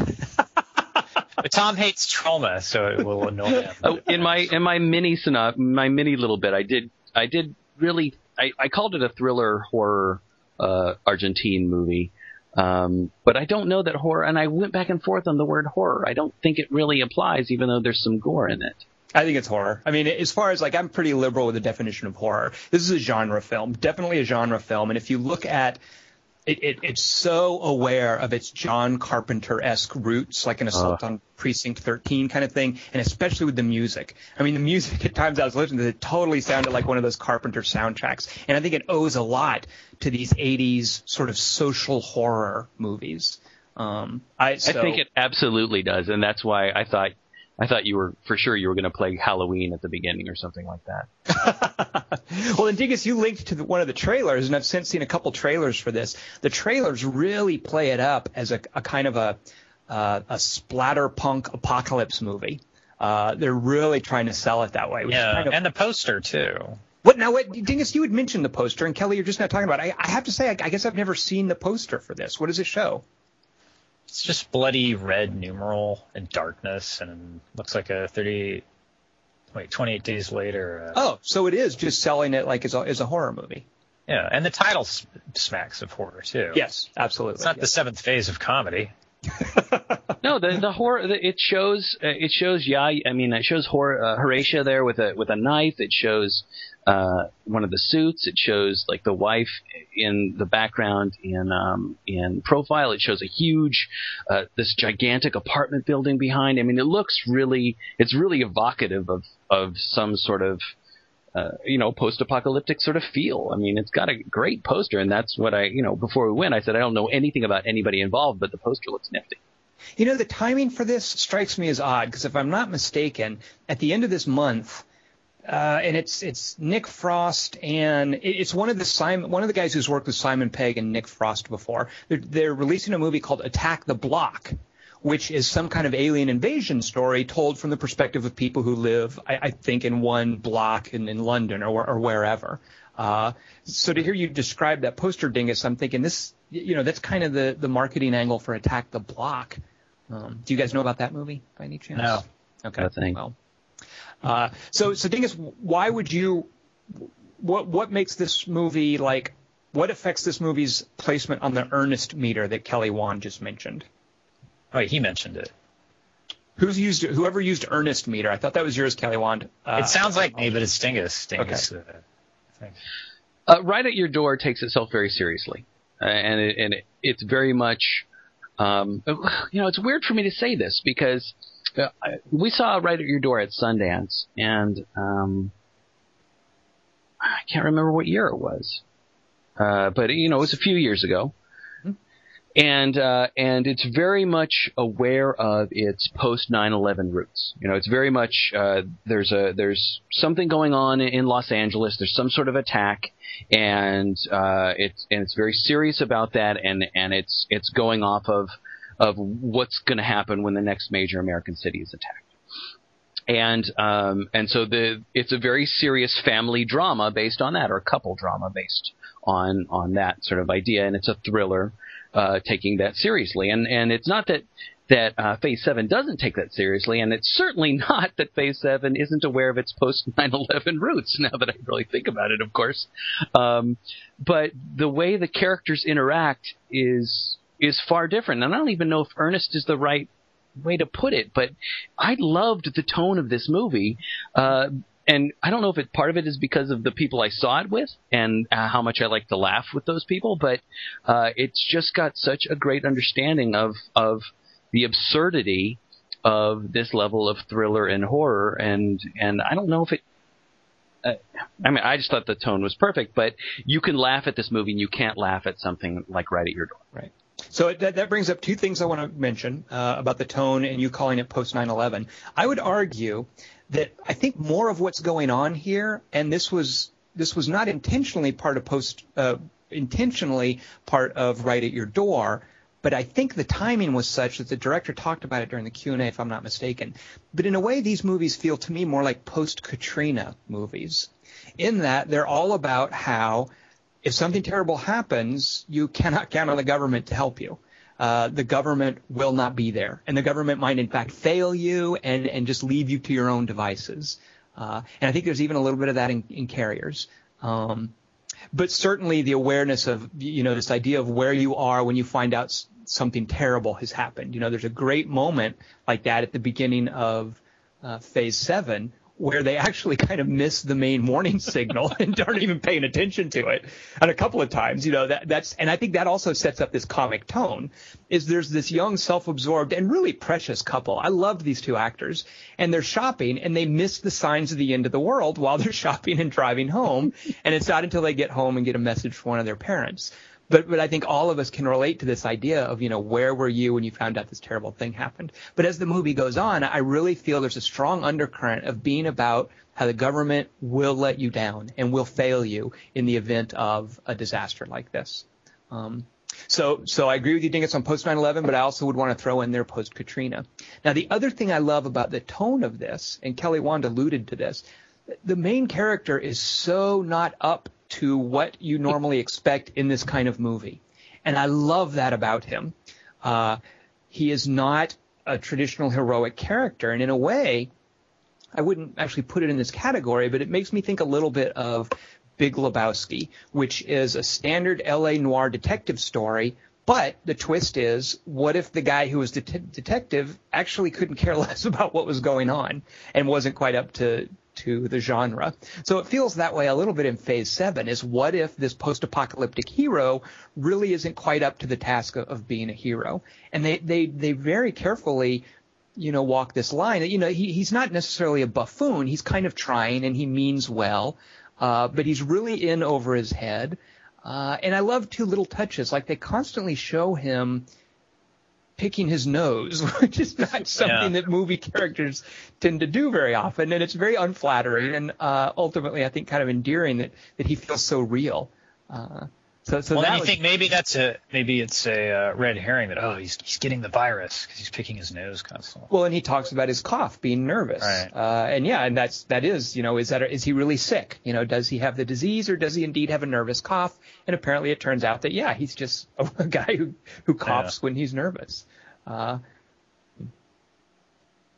[SPEAKER 3] but Tom hates trauma, so it will annoy him.
[SPEAKER 2] Oh, in my in my mini synop, my mini little bit, I did I did really I, I called it a thriller horror uh, Argentine movie. Um, but I don't know that horror, and I went back and forth on the word horror. I don't think it really applies, even though there's some gore in it.
[SPEAKER 1] I think it's horror. I mean, as far as like, I'm pretty liberal with the definition of horror. This is a genre film, definitely a genre film. And if you look at it, it, it's so aware of its John Carpenter esque roots, like an Assault
[SPEAKER 2] Uh.
[SPEAKER 1] on Precinct 13 kind of thing, and especially with the music. I mean, the music at times I was listening to it totally sounded like one of those Carpenter soundtracks, and I think it owes a lot to these 80s sort of social horror movies. Um, I, so,
[SPEAKER 2] I think it absolutely does, and that's why I thought I thought you were for sure you were going to play Halloween at the beginning or something like that.
[SPEAKER 1] well, and Dingus, you linked to the, one of the trailers, and I've since seen a couple trailers for this. The trailers really play it up as a, a kind of a uh, a splatterpunk apocalypse movie. Uh, they're really trying to sell it that way. Which is
[SPEAKER 3] Yeah,
[SPEAKER 1] kind of,
[SPEAKER 3] and the poster too.
[SPEAKER 1] what now? What Dingus? You had mentioned the poster, and Kelly, you're just not talking about. It. I, I have to say, I, I guess I've never seen the poster for this. What does it show?
[SPEAKER 3] It's just bloody red numeral and darkness, and looks like a 30. Wait, 28 days later. Uh,
[SPEAKER 1] Oh, so it is just selling it like as a, as a horror movie.
[SPEAKER 3] Yeah, and the title smacks of horror too.
[SPEAKER 1] Yes, absolutely.
[SPEAKER 3] It's not the seventh phase of comedy.
[SPEAKER 2] No, the the horror the, it shows uh, it shows yeah I mean it shows Hor, uh, Horatia there with a with a knife. It shows uh, one of the suits. It shows like the wife in the background in um, in profile. It shows a huge uh, this gigantic apartment building behind. I mean it looks really it's really evocative of of some sort of uh, you know, post-apocalyptic sort of feel. I mean, it's got a great poster, and that's what I, you know, before we went, I said I don't know anything about anybody involved, but the poster looks nifty.
[SPEAKER 1] You know, the timing for this strikes me as odd because if I'm not mistaken, at the end of this month, uh, and it's it's Nick Frost and it's one of the Simon one of the guys who's worked with Simon Pegg and Nick Frost before. They're, they're releasing a movie called Attack the Block, which is some kind of alien invasion story told from the perspective of people who live, I, I think, in one block in, in London or, or wherever. Uh, so to hear you describe that poster dingus, I'm thinking this, you know, that's kind of the, the marketing angle for Attack the Block. Um, do you guys know about that movie by any chance?
[SPEAKER 3] No.
[SPEAKER 1] Okay.
[SPEAKER 2] No.
[SPEAKER 1] Well, uh, so so Dingus, why would you? What what makes this movie like? What affects this movie's placement on the earnest meter that Kelly Wan just mentioned?
[SPEAKER 3] Oh, he mentioned it.
[SPEAKER 1] Who's used whoever used earnest meter? I thought that was yours, Kelly Wan. Uh,
[SPEAKER 3] it sounds like me, but it's Dingus. Dingus. Uh, I think.
[SPEAKER 2] Uh, right at your door takes itself very seriously, uh, and it, and it, it's very much, um, you know, it's weird for me to say this because uh, I- we saw right at your door at Sundance, and um, I can't remember what year it was, uh, but you know, it was a few years ago. And uh, and it's very much aware of its post 9/11 roots. You know, it's very much uh, there's a there's something going on in Los Angeles. There's some sort of attack, and uh, it's and it's very serious about that, and and it's it's going off of of what's going to happen when the next major American city is attacked. And um, and so the it's a very serious family drama based on that, or couple drama based on on that sort of idea, and it's a thriller uh, taking that seriously. And and it's not that that uh, Phase Seven doesn't take that seriously, and it's certainly not that Phase Seven isn't aware of its post 9/11 roots. Now that I really think about it, of course, um, but the way the characters interact is is far different. And I don't even know if Ernest is the right way to put it, but I loved the tone of this movie. Uh, and I don't know if it part of it is because of the people I saw it with and uh, how much I like to laugh with those people, but uh, it's just got such a great understanding of of the absurdity of this level of thriller and horror, and and I don't know if it. Uh, I mean, I just thought the tone was perfect, but you can laugh at this movie and you can't laugh at something like right at your door.
[SPEAKER 1] Right. So that, that brings up two things I want to mention uh, about the tone and you calling it post 9/11. I would argue that I think more of what's going on here, and this was this was not intentionally part of post uh, intentionally part of right at your door. But I think the timing was such that the director talked about it during the Q&A, if I'm not mistaken. But in a way, these movies feel to me more like post-Katrina movies, in that they're all about how if something terrible happens, you cannot count on the government to help you. Uh, the government will not be there, and the government might in fact fail you and and just leave you to your own devices. Uh, and I think there's even a little bit of that in, in carriers. Um, but certainly the awareness of you know this idea of where you are when you find out something terrible has happened. You know, there's a great moment like that at the beginning of uh, Phase Seven where they actually kind of miss the main warning signal and aren't even paying attention to it. And a couple of times, you know, that that's and I think that also sets up this comic tone. Is there's this young, self-absorbed and really precious couple. I love these two actors, and they're shopping and they miss the signs of the end of the world while they're shopping and driving home. and it's not until they get home and get a message from one of their parents but but I think all of us can relate to this idea of you know where were you when you found out this terrible thing happened. But as the movie goes on, I really feel there's a strong undercurrent of being about how the government will let you down and will fail you in the event of a disaster like this. Um, so, so I agree with you, Dingus, on post 9/11, but I also would want to throw in there post Katrina. Now, the other thing I love about the tone of this, and Kelly Wand alluded to this, the main character is so not up to what you normally expect in this kind of movie. And I love that about him. Uh, he is not a traditional heroic character. And in a way, I wouldn't actually put it in this category, but it makes me think a little bit of Big Lebowski, which is a standard LA noir detective story. But the twist is, what if the guy who was det- detective actually couldn't care less about what was going on and wasn't quite up to to the genre. So it feels that way a little bit in phase seven is what if this post-apocalyptic hero really isn't quite up to the task of, of being a hero? And they, they, they very carefully you know, walk this line. You know, he, he's not necessarily a buffoon. He's kind of trying and he means well, uh, but he's really in over his head. Uh, and I love two little touches. Like they constantly show him picking his nose, which is not something yeah. that movie characters tend to do very often, and it's very unflattering and uh, ultimately, I think, kind of endearing that that he feels so real. Uh, so, so
[SPEAKER 3] well,
[SPEAKER 1] that
[SPEAKER 3] you
[SPEAKER 1] was,
[SPEAKER 3] think maybe that's a maybe it's a uh, red herring that oh he's he's getting the virus because he's picking his nose constantly.
[SPEAKER 1] Well, and he talks about his cough, being nervous,
[SPEAKER 3] right.
[SPEAKER 1] uh, and yeah, and that's that is you know is that is he really sick? You know, does he have the disease or does he indeed have a nervous cough? And apparently, it turns out that yeah, he's just a, a guy who who coughs yeah. when he's nervous. Uh,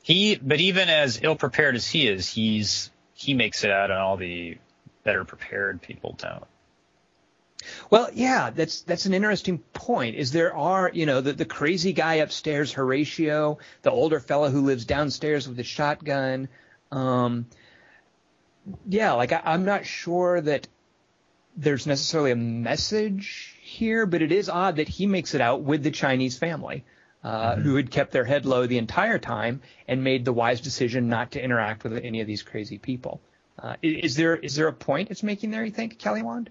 [SPEAKER 3] he, but even as ill prepared as he is, he's he makes it out, and all the better prepared people don't.
[SPEAKER 1] Well, yeah, that's that's an interesting point. Is there are you know the the crazy guy upstairs, Horatio, the older fellow who lives downstairs with a shotgun. Um, yeah, like I, I'm not sure that there's necessarily a message here, but it is odd that he makes it out with the Chinese family. Uh, mm-hmm. who had kept their head low the entire time and made the wise decision not to interact with any of these crazy people. Uh, is there is there a point it's making there? You think, Kelly Wand?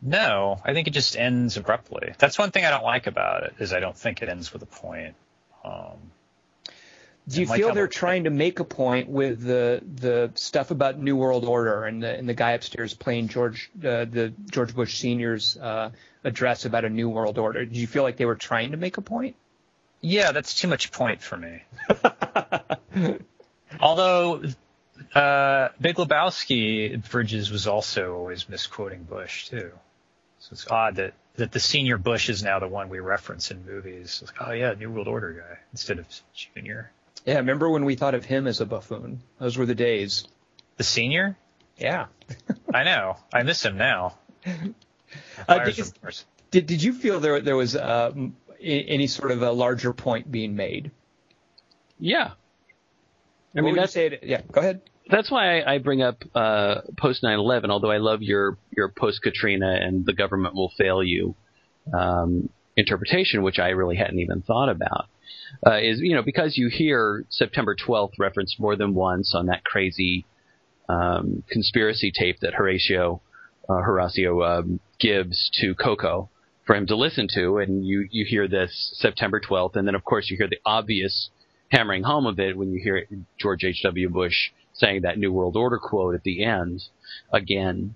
[SPEAKER 3] No, I think it just ends abruptly. That's one thing I don't like about it is I don't think it ends with a point. Um,
[SPEAKER 1] do you feel they're trying to make a point with the the stuff about New World Order and the and the guy upstairs playing George uh, the George Bush Senior's uh, address about a New World Order? Do you feel like they were trying to make a point?
[SPEAKER 3] Yeah, that's too much point for me. Although uh, Big Lebowski Bridges was also always misquoting Bush too. So it's odd that, that the senior Bush is now the one we reference in movies. It's like, oh yeah, New World Order guy instead of Junior.
[SPEAKER 1] Yeah, remember when we thought of him as a buffoon? Those were the days.
[SPEAKER 3] The senior?
[SPEAKER 1] Yeah.
[SPEAKER 3] I know. I miss him now.
[SPEAKER 1] Uh, did, did, did you feel there there was uh, any sort of a larger point being made?
[SPEAKER 2] Yeah.
[SPEAKER 1] I mean, that's it. Yeah, go ahead.
[SPEAKER 2] That's why I, bring up uh, post 9/11. Although I love your your post Katrina and the government will fail you um, interpretation, which I really hadn't even thought about uh, is you know because you hear September 12th referenced more than once on that crazy um, conspiracy tape that Horatio uh, Horatio um, gives to Coco for him to listen to, and you you hear this September 12th, and then of course you hear the obvious hammering home of it when you hear George H.W. Bush saying that New World Order quote at the end again.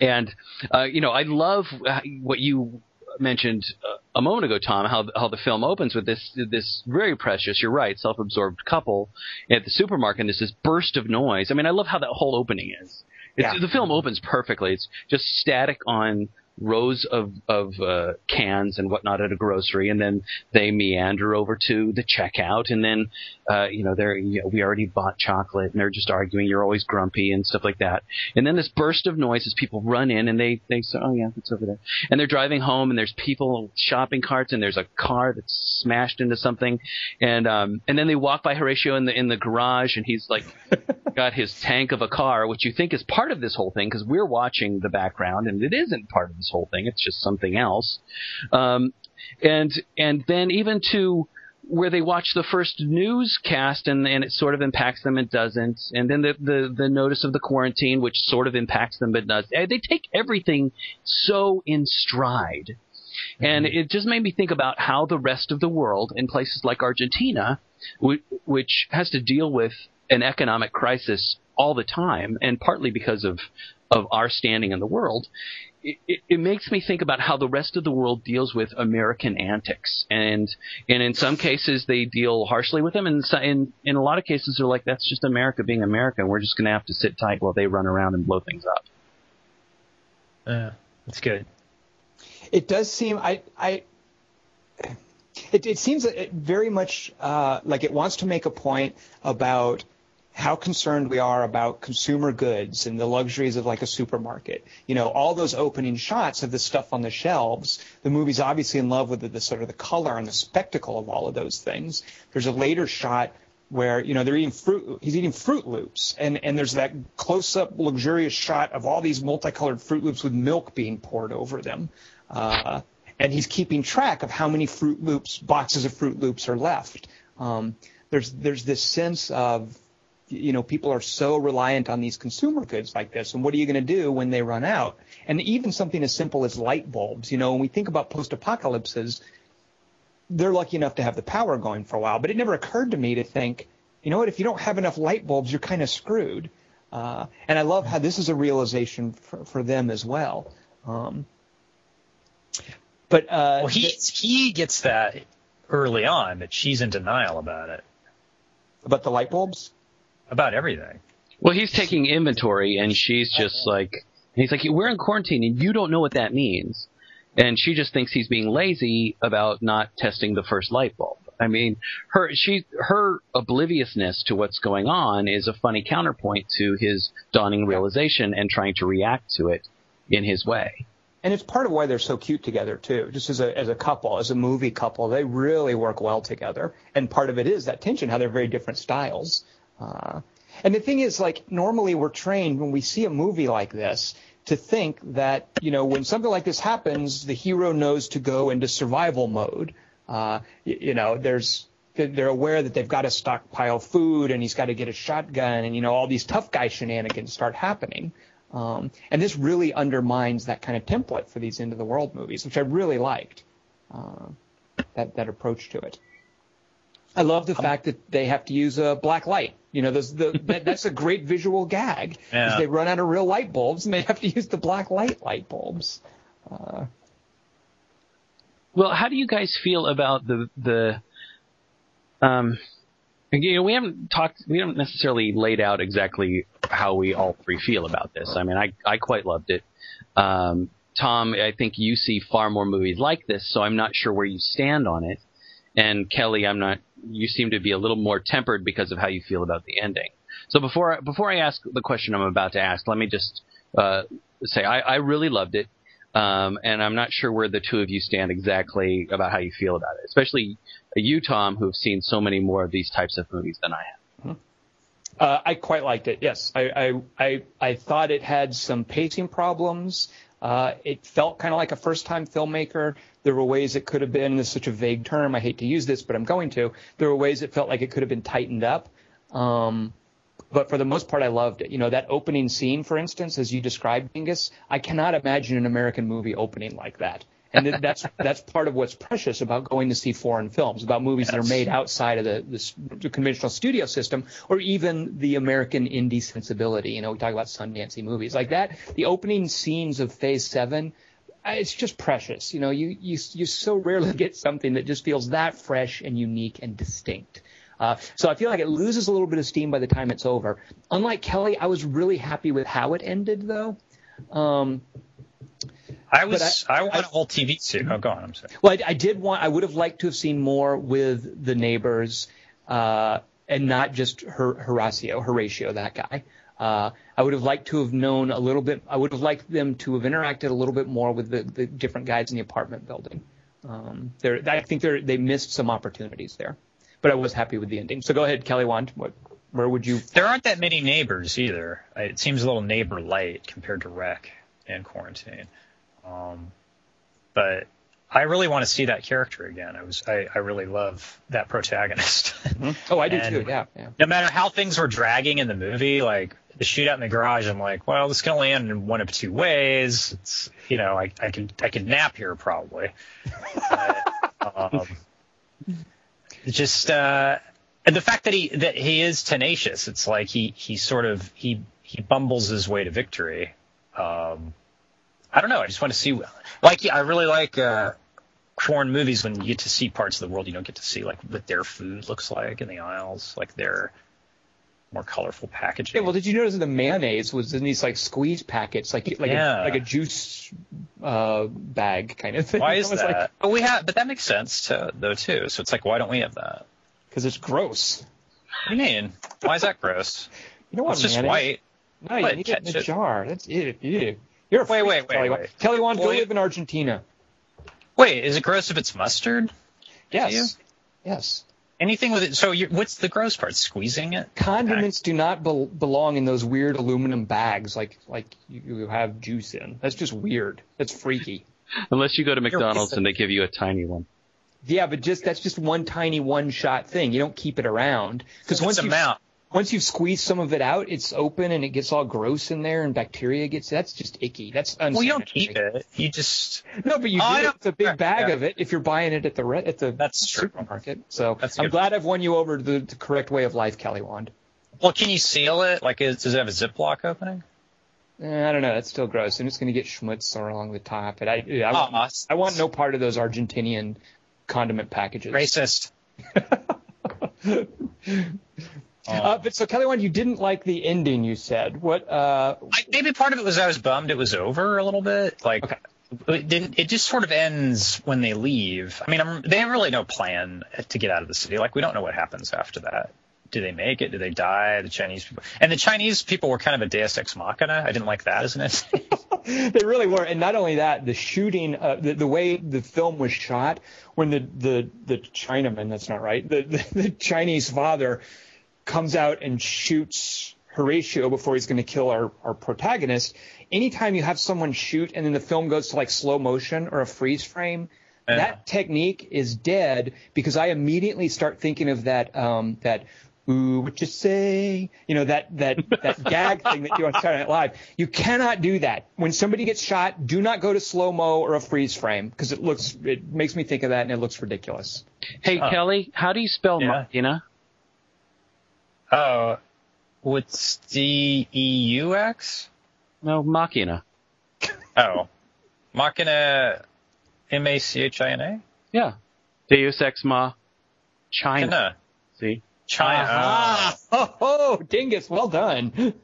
[SPEAKER 2] And uh, you know, I love uh, what you mentioned uh, a moment ago, Tom, how how the film opens with this this very precious, you're right, self-absorbed couple at the supermarket. and There's this burst of noise. I mean, I love how that whole opening is. It's, yeah. The film opens perfectly. It's just static on rows of of uh, cans and whatnot at a grocery, and then they meander over to the checkout, and then uh, you know they're you know, we already bought chocolate, and they're just arguing. You're always grumpy and stuff like that. And then this burst of noise as people run in, and they they say, oh yeah, it's over there. And they're driving home, and there's people shopping carts, and there's a car that's smashed into something, and um and then they walk by Horatio in the in the garage, and he's like got his tank of a car, which you think is part of this whole thing because we're watching the background, and it isn't part of this whole thing. It's just something else. Um, and and then even to where they watch the first newscast and, and it sort of impacts them and doesn't. And then the, the, the notice of the quarantine, which sort of impacts them but does. They take everything so in stride. Mm-hmm. And it just made me think about how the rest of the world in places like Argentina, which has to deal with an economic crisis all the time, and partly because of of our standing in the world, it, it, makes me think about how the rest of the world deals with American antics, and and in some cases they deal harshly with them, and in in a lot of cases they're like, that's just America being America. and We're just going to have to sit tight while they run around and blow things up.
[SPEAKER 3] Yeah, that's good.
[SPEAKER 1] It does seem I I. It, it seems very much uh, like it wants to make a point about how concerned we are about consumer goods and the luxuries of like a supermarket. You know, all those opening shots of the stuff on the shelves. The movie's obviously in love with the, the sort of the color and the spectacle of all of those things. There's a later shot where you know they're eating fruit he's eating Froot Loops and and there's that close up luxurious shot of all these multicolored Froot Loops with milk being poured over them uh, and he's keeping track of how many Froot Loops boxes of Froot Loops are left um, there's there's this sense of you know, people are so reliant on these consumer goods like this. And what are you going to do when they run out? And even something as simple as light bulbs, you know, when we think about post apocalypses, they're lucky enough to have the power going for a while. But it never occurred to me to think, you know what, if you don't have enough light bulbs, you're kind of screwed. Uh, and I love how this is a realization for, for them as well. Um, but uh,
[SPEAKER 3] well, he he gets that early on, but she's in denial about it.
[SPEAKER 1] About the light bulbs?
[SPEAKER 3] About everything.
[SPEAKER 2] Well, he's taking inventory, and she's just like, he's like, we're in quarantine, and you don't know what that means. And she just thinks he's being lazy about not testing the first light bulb. I mean, her she her obliviousness to what's going on is a funny counterpoint to his dawning realization and trying to react to it in his way.
[SPEAKER 1] And it's part of why they're so cute together too. Just as a as a couple, as a movie couple, they really work well together. And part of it is that tension, how they're very different styles. Uh, and the thing is, like, normally we're trained when we see a movie like this to think that, you know, when something like this happens, the hero knows to go into survival mode. Uh, you, you know, there's, they're aware that they've got to stockpile food and he's got to get a shotgun and, you know, all these tough guy shenanigans start happening. Um, and this really undermines that kind of template for these end of the world movies, which I really liked, uh, that, that approach to it. I love the fact that they have to use a black light. You know, the, that, that's a great visual gag. Yeah. They run out of real light bulbs and they have to use the black light light bulbs. Uh,
[SPEAKER 2] well, how do you guys feel about the the um, you know, we haven't talked, we haven't necessarily laid out exactly how we all three feel about this. I mean, I I quite loved it. Um, Tom, I think you see far more movies like this, so I'm not sure where you stand on it. And Kelly, I'm not you seem to be a little more tempered because of how you feel about the ending. So before before I ask the question I'm about to ask, let me just uh, say I, I really loved it, um, and I'm not sure where the two of you stand exactly about how you feel about it, especially you, Tom, who've seen so many more of these types of movies than I have.
[SPEAKER 1] Uh, I quite liked it. Yes, I, I I I thought it had some pacing problems. Uh, it felt kind of like a first-time filmmaker. There were ways it could have been. This is such a vague term. I hate to use this, but I'm going to. There were ways it felt like it could have been tightened up. Um, but for the most part, I loved it. You know, that opening scene, for instance, as you described, Dingus, I cannot imagine an American movie opening like that and that's that's part of what's precious about going to see foreign films, about movies yes. that are made outside of the, the, the, conventional studio system, or even the American indie sensibility. You know, we talk about Sundancey movies like that. The opening scenes of Phase Seven, it's just precious. You know, you you you so rarely get something that just feels that fresh and unique and distinct. Uh, so I feel like it loses a little bit of steam by the time it's over. Unlike Kelly, I was really happy with how it ended, though. Um,
[SPEAKER 3] I was I, I, want a whole TV suit. Oh, go on. I'm sorry.
[SPEAKER 1] Well, I, I, did want. I would have liked to have seen more with the neighbors, uh, and not just Her, Horatio, Horatio, that guy. Uh, I would have liked to have known a little bit. I would have liked them to have interacted a little bit more with the, the different guys in the apartment building. Um, there, I think they they missed some opportunities there, but I was happy with the ending. So go ahead, Kelly Wand. What, where would you?
[SPEAKER 3] There aren't that many neighbors either. It seems a little neighbor light compared to Rec and Quarantine. Um, but I really want to see that character again. I was I, I really love that protagonist.
[SPEAKER 1] Mm-hmm. Oh, I do too. Yeah, yeah.
[SPEAKER 3] No matter how things were dragging in the movie, like the shootout in the garage, I'm like, well, this can only end in one of two ways. It's you know, I I can I can nap here probably. um, just uh, and the fact that he that he is tenacious. It's like he he sort of he he bumbles his way to victory. Um, I don't know. I just want to see. Like, I really like uh, foreign movies when you get to see parts of the world you don't get to see, like what their food looks like in the aisles, like their more colorful packaging.
[SPEAKER 1] Yeah, well, did you notice the mayonnaise was in these like squeeze packets, like like yeah. a, like a juice uh, bag kind of thing?
[SPEAKER 3] Why is that? Like, but we have, but that makes sense to, though too. So it's like, why don't we have that?
[SPEAKER 1] Because it's gross.
[SPEAKER 3] What do you mean? Why is that gross?
[SPEAKER 1] You know what?
[SPEAKER 3] It's just white.
[SPEAKER 1] No, you need it in a jar. That's it. Ew. You're a wait, freak, wait, wait, Kelly wait. Kelly Wand, go live in Argentina.
[SPEAKER 3] Wait, is it gross if it's mustard?
[SPEAKER 1] Yes. Yes.
[SPEAKER 3] Anything with it. So, what's the gross part? Squeezing it?
[SPEAKER 1] Condiments do not be- belong in those weird aluminum bags like like you have juice in. That's just weird. That's freaky.
[SPEAKER 2] Unless you go to McDonald's and they give you a tiny one.
[SPEAKER 1] Yeah, but just that's just one tiny one shot thing. You don't keep it around
[SPEAKER 3] because once you
[SPEAKER 1] once you've squeezed some of it out, it's open and it gets all gross in there and bacteria gets. That's just icky. That's unsanitary.
[SPEAKER 3] Well, you don't keep it. You just
[SPEAKER 1] no, but you oh, do. It's a big bag yeah. of it if you're buying it at the re- at the
[SPEAKER 3] that's
[SPEAKER 1] supermarket. So that's I'm glad I've won you over to the, the, correct way of life, Kelly Wand.
[SPEAKER 3] Well, can you seal it? Like, is, does it have a Ziploc opening?
[SPEAKER 1] Eh, I don't know. That's still gross, and it's going to get schmutz along the top. And I, I, oh, want, I want no part of those Argentinian condiment packages.
[SPEAKER 3] Racist.
[SPEAKER 1] Uh, but so Kelly, one you didn't like the ending. You said what? Uh,
[SPEAKER 3] I, maybe part of it was I was bummed it was over a little bit. Like okay. it didn't. It just sort of ends when they leave. I mean, I'm, they have really no plan to get out of the city. Like we don't know what happens after that. Do they make it? Do they die? The Chinese people and the Chinese people were kind of a Deus ex machina. I didn't like that as an
[SPEAKER 1] it. they really were, and not only that, the shooting, uh, the, the way the film was shot, when the the the Chinaman, that's not right, the, the, the Chinese father comes out and shoots Horatio before he's going to kill our, our protagonist. Anytime you have someone shoot and then the film goes to like slow motion or a freeze frame, yeah. that technique is dead because I immediately start thinking of that um, that ooh what you say you know that that that gag thing that you on Saturday Night Live. You cannot do that when somebody gets shot. Do not go to slow mo or a freeze frame because it looks it makes me think of that and it looks ridiculous.
[SPEAKER 2] Hey uh, Kelly, how do you spell yeah. Machina?
[SPEAKER 3] Oh, what's D E U X?
[SPEAKER 2] No, Machina.
[SPEAKER 3] Oh, Machina, M A C H I N A.
[SPEAKER 2] Yeah, Deus Ex Ma, China.
[SPEAKER 3] China.
[SPEAKER 2] See,
[SPEAKER 3] China.
[SPEAKER 1] Ah, oh, oh, dingus, well done.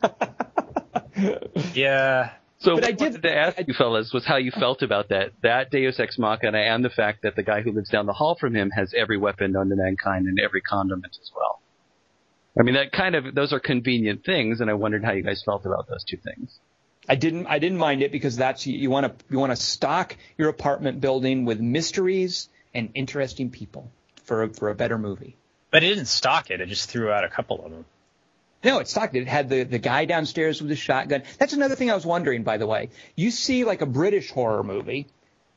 [SPEAKER 3] yeah.
[SPEAKER 2] So but I did to ask you fellas was how you felt about that that Deus Ex Machina and the fact that the guy who lives down the hall from him has every weapon known to mankind and every condiment as well. I mean, that kind of those are convenient things, and I wondered how you guys felt about those two things.
[SPEAKER 1] I didn't I didn't mind it because that's you want to you want to stock your apartment building with mysteries and interesting people for a, for a better movie.
[SPEAKER 3] But it didn't stock it; it just threw out a couple of them.
[SPEAKER 1] No, it stocked it. It had the, the guy downstairs with the shotgun. That's another thing I was wondering, by the way. You see like a British horror movie,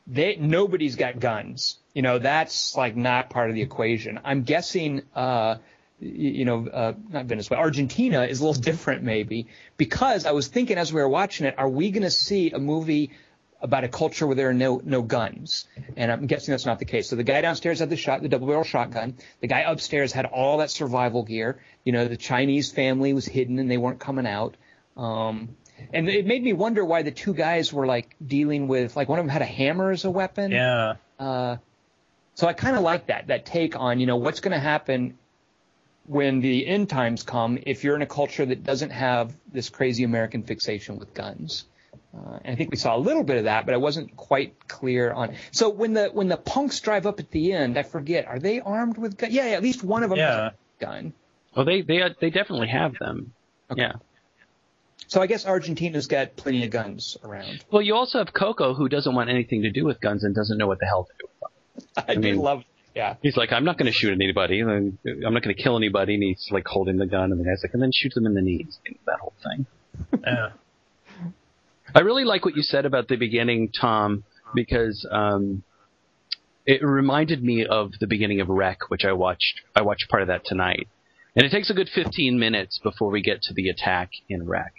[SPEAKER 1] they nobody's got guns. You know, that's like not part of the equation. I'm guessing uh you know, uh, not Venezuela, Argentina is a little different maybe because I was thinking as we were watching it, are we going to see a movie about a culture where there are no no guns? And I'm guessing that's not the case. So the guy downstairs had the shot, the double barrel shotgun. The guy upstairs had all that survival gear. You know, the Chinese family was hidden and they weren't coming out. Um, and it made me wonder why the two guys were like dealing with like one of them had a hammer as a weapon.
[SPEAKER 3] Yeah.
[SPEAKER 1] Uh, so I kind of like that that take on you know what's going to happen when the end times come if you're in a culture that doesn't have this crazy American fixation with guns. Uh, and I think we saw a little bit of that, but I wasn't quite clear on. So when the when the punks drive up at the end, I forget, are they armed with guns? Yeah, yeah, at least one of them
[SPEAKER 3] Yeah.
[SPEAKER 1] has a gun.
[SPEAKER 2] Oh, they they they definitely have them.
[SPEAKER 1] Okay.
[SPEAKER 2] Yeah.
[SPEAKER 1] So I guess Argentina's got plenty of guns around.
[SPEAKER 2] Well, you also have Coco, who doesn't want anything to do with guns and doesn't know what the hell to do with them.
[SPEAKER 1] I, do
[SPEAKER 2] mean-
[SPEAKER 1] love. Yeah.
[SPEAKER 2] He's like, I'm not going to shoot anybody. and I'm not going to kill anybody. And he's like holding the gun, and the guy's like, and then shoots them in the knees. That whole thing.
[SPEAKER 3] Yeah.
[SPEAKER 2] I really like what you said about the beginning, Tom, because um, it reminded me of the beginning of Rec, which I watched. I watched part of that tonight, and it takes a good 15 minutes before we get to the attack in Rec.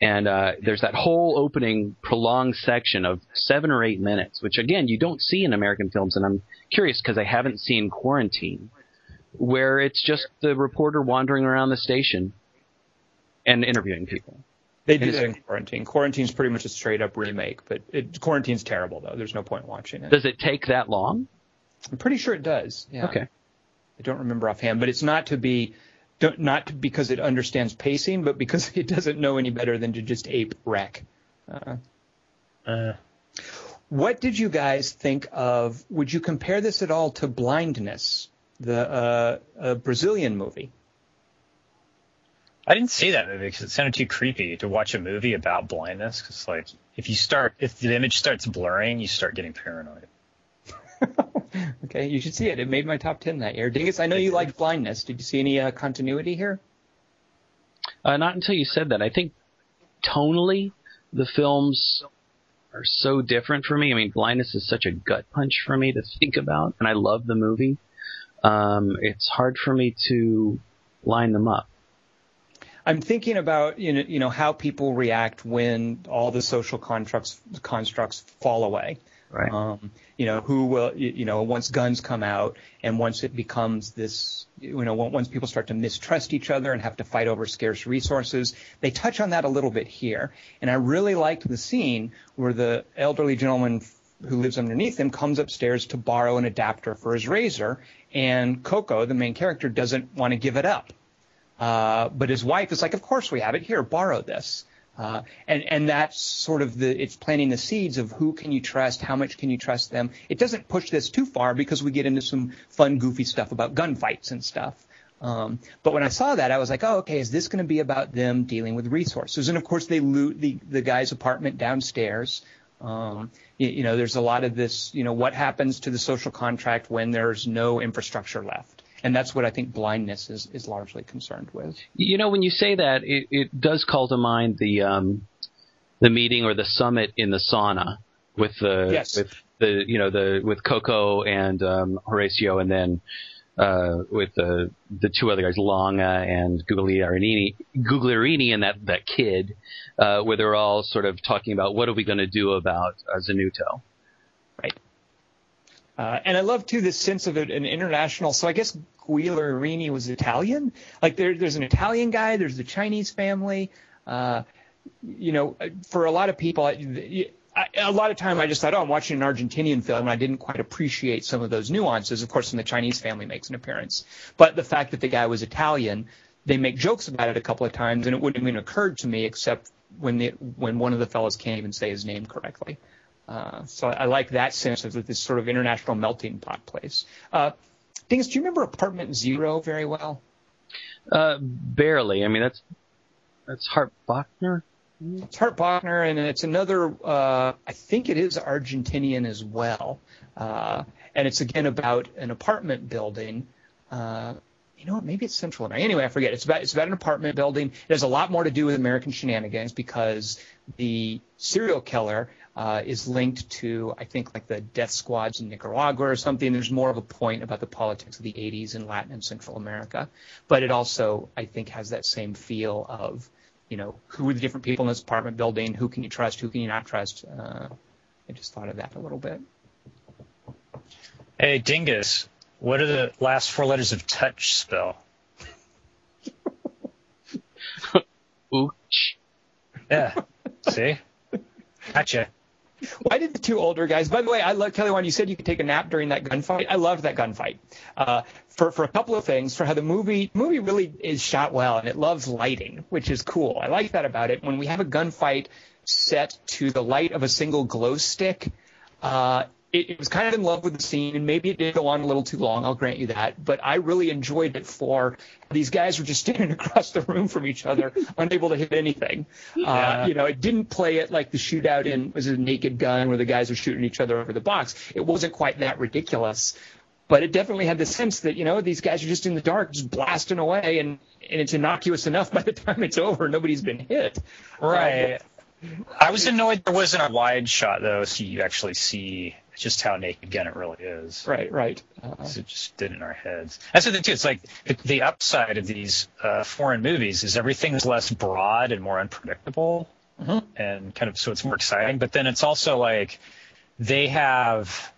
[SPEAKER 2] And uh, there's that whole opening prolonged section of seven or eight minutes, which again you don't see in American films, and I'm curious because I haven't seen Quarantine, where it's just the reporter wandering around the station and interviewing people.
[SPEAKER 1] They do that in Quarantine. Quarantine's pretty much a straight up remake, but it, Quarantine's terrible though. There's no point watching it.
[SPEAKER 2] Does it take that long?
[SPEAKER 1] I'm pretty sure it does. Yeah.
[SPEAKER 2] Okay.
[SPEAKER 1] I don't remember offhand, but it's not to be, not because it understands pacing, but because it doesn't know any better than to just ape Rec. Uh,
[SPEAKER 3] Uh,
[SPEAKER 1] what did you guys think of? Would you compare this at all to Blindness, the uh, uh, Brazilian movie?
[SPEAKER 3] I didn't see that movie because it sounded too creepy to watch a movie about blindness. Because like, if you start, if the image starts blurring, you start getting paranoid.
[SPEAKER 1] okay, you should see it. It made my top ten that year. Dingus, I know you liked Blindness. Did you see any uh, continuity here?
[SPEAKER 2] Uh, not until you said that. I think tonally, the films are so different for me. I mean, Blindness is such a gut punch for me to think about, and I love the movie. Um, it's hard for me to line them up.
[SPEAKER 1] I'm thinking about you know you know how people react when all the social constructs constructs fall away.
[SPEAKER 2] Right.
[SPEAKER 1] Um, you know who will you know once guns come out and once it becomes this you know once people start to mistrust each other and have to fight over scarce resources. They touch on that a little bit here, and I really liked the scene where the elderly gentleman who lives underneath him comes upstairs to borrow an adapter for his razor, and Coco, the main character, doesn't want to give it up. Uh, but his wife is like, of course we have it here, borrow this. Uh, and, and that's sort of the, it's planting the seeds of who can you trust, how much can you trust them. It doesn't push this too far because we get into some fun, goofy stuff about gunfights and stuff. Um, but when I saw that, I was like, oh, okay, is this going to be about them dealing with resources? And of course, they loot the, the guy's apartment downstairs. Um, you, you know, there's a lot of this, you know, what happens to the social contract when there's no infrastructure left? And that's what I think blindness is, is largely concerned with.
[SPEAKER 2] You know, when you say that, it, it does call to mind the um, the meeting or the summit in the sauna with the
[SPEAKER 1] Yes.
[SPEAKER 2] with the you know the with Coco and um, Horatio, and then uh, with the the two other guys, Longa and Guglielini, Guglielini and that that kid, uh, where they're all sort of talking about what are we going to do about uh, Zanutto.
[SPEAKER 1] Uh, and I love too this sense of an international. So I guess Guglielini was Italian. Like there, there's an Italian guy. There's the Chinese family. Uh, you know, for a lot of people, I, I, a lot of time I just thought, oh, I'm watching an Argentinian film, and I didn't quite appreciate some of those nuances. Of course, when the Chinese family makes an appearance, but the fact that the guy was Italian, they make jokes about it a couple of times, and it wouldn't even occurred to me except when the when one of the fellows can't even say his name correctly. Uh, so I, I like that sense of this sort of international melting pot place. Uh, Dingus, do you remember Apartment Zero very well?
[SPEAKER 2] Uh, barely. I mean, that's that's Hart Bochner.
[SPEAKER 1] It's Hart Bochner, and it's another. Uh, I think it is Argentinian as well, uh, and it's again about an apartment building. Uh, you know, what, maybe it's Central America. Anyway, I forget. It's about it's about an apartment building. It has a lot more to do with American shenanigans because the serial killer uh, is linked to, I think, like the death squads in Nicaragua or something. There's more of a point about the politics of the 80s in Latin and Central America, but it also, I think, has that same feel of, you know, who are the different people in this apartment building? Who can you trust? Who can you not trust? Uh, I just thought of that a little bit.
[SPEAKER 3] Hey, Dingus, what are the last four letters of touch spell?
[SPEAKER 2] Ooch.
[SPEAKER 3] Yeah. See? Gotcha.
[SPEAKER 1] Why did the two older guys? By the way, I love Kelly. When you said you could take a nap during that gunfight, I loved that gunfight uh, for for a couple of things. For how the movie movie really is shot well and it loves lighting, which is cool. I like that about it. When we have a gunfight set to the light of a single glow stick. Uh, it, it was kind of in love with the scene, and maybe it did go on a little too long. I'll grant you that, but I really enjoyed it for these guys were just standing across the room from each other, unable to hit anything. Uh,
[SPEAKER 3] Yeah.
[SPEAKER 1] Uh, you know, it didn't play it like the shootout in was it a Naked Gun where the guys are shooting each other over the box. It wasn't quite that ridiculous, but it definitely had the sense that you know these guys are just in the dark, just blasting away, and and it's innocuous enough by the time it's over, nobody's been hit.
[SPEAKER 3] Right. I was annoyed there wasn't a wide shot though, so you actually see just how naked Gun it really is.
[SPEAKER 1] Right, right. Uh,
[SPEAKER 3] 'Cause It just did in our heads. That's the thing too. It's like the, upside of these uh, foreign movies is everything's less broad and more unpredictable,
[SPEAKER 1] Mhm.
[SPEAKER 3] and kind of so it's more exciting. But then it's also like they have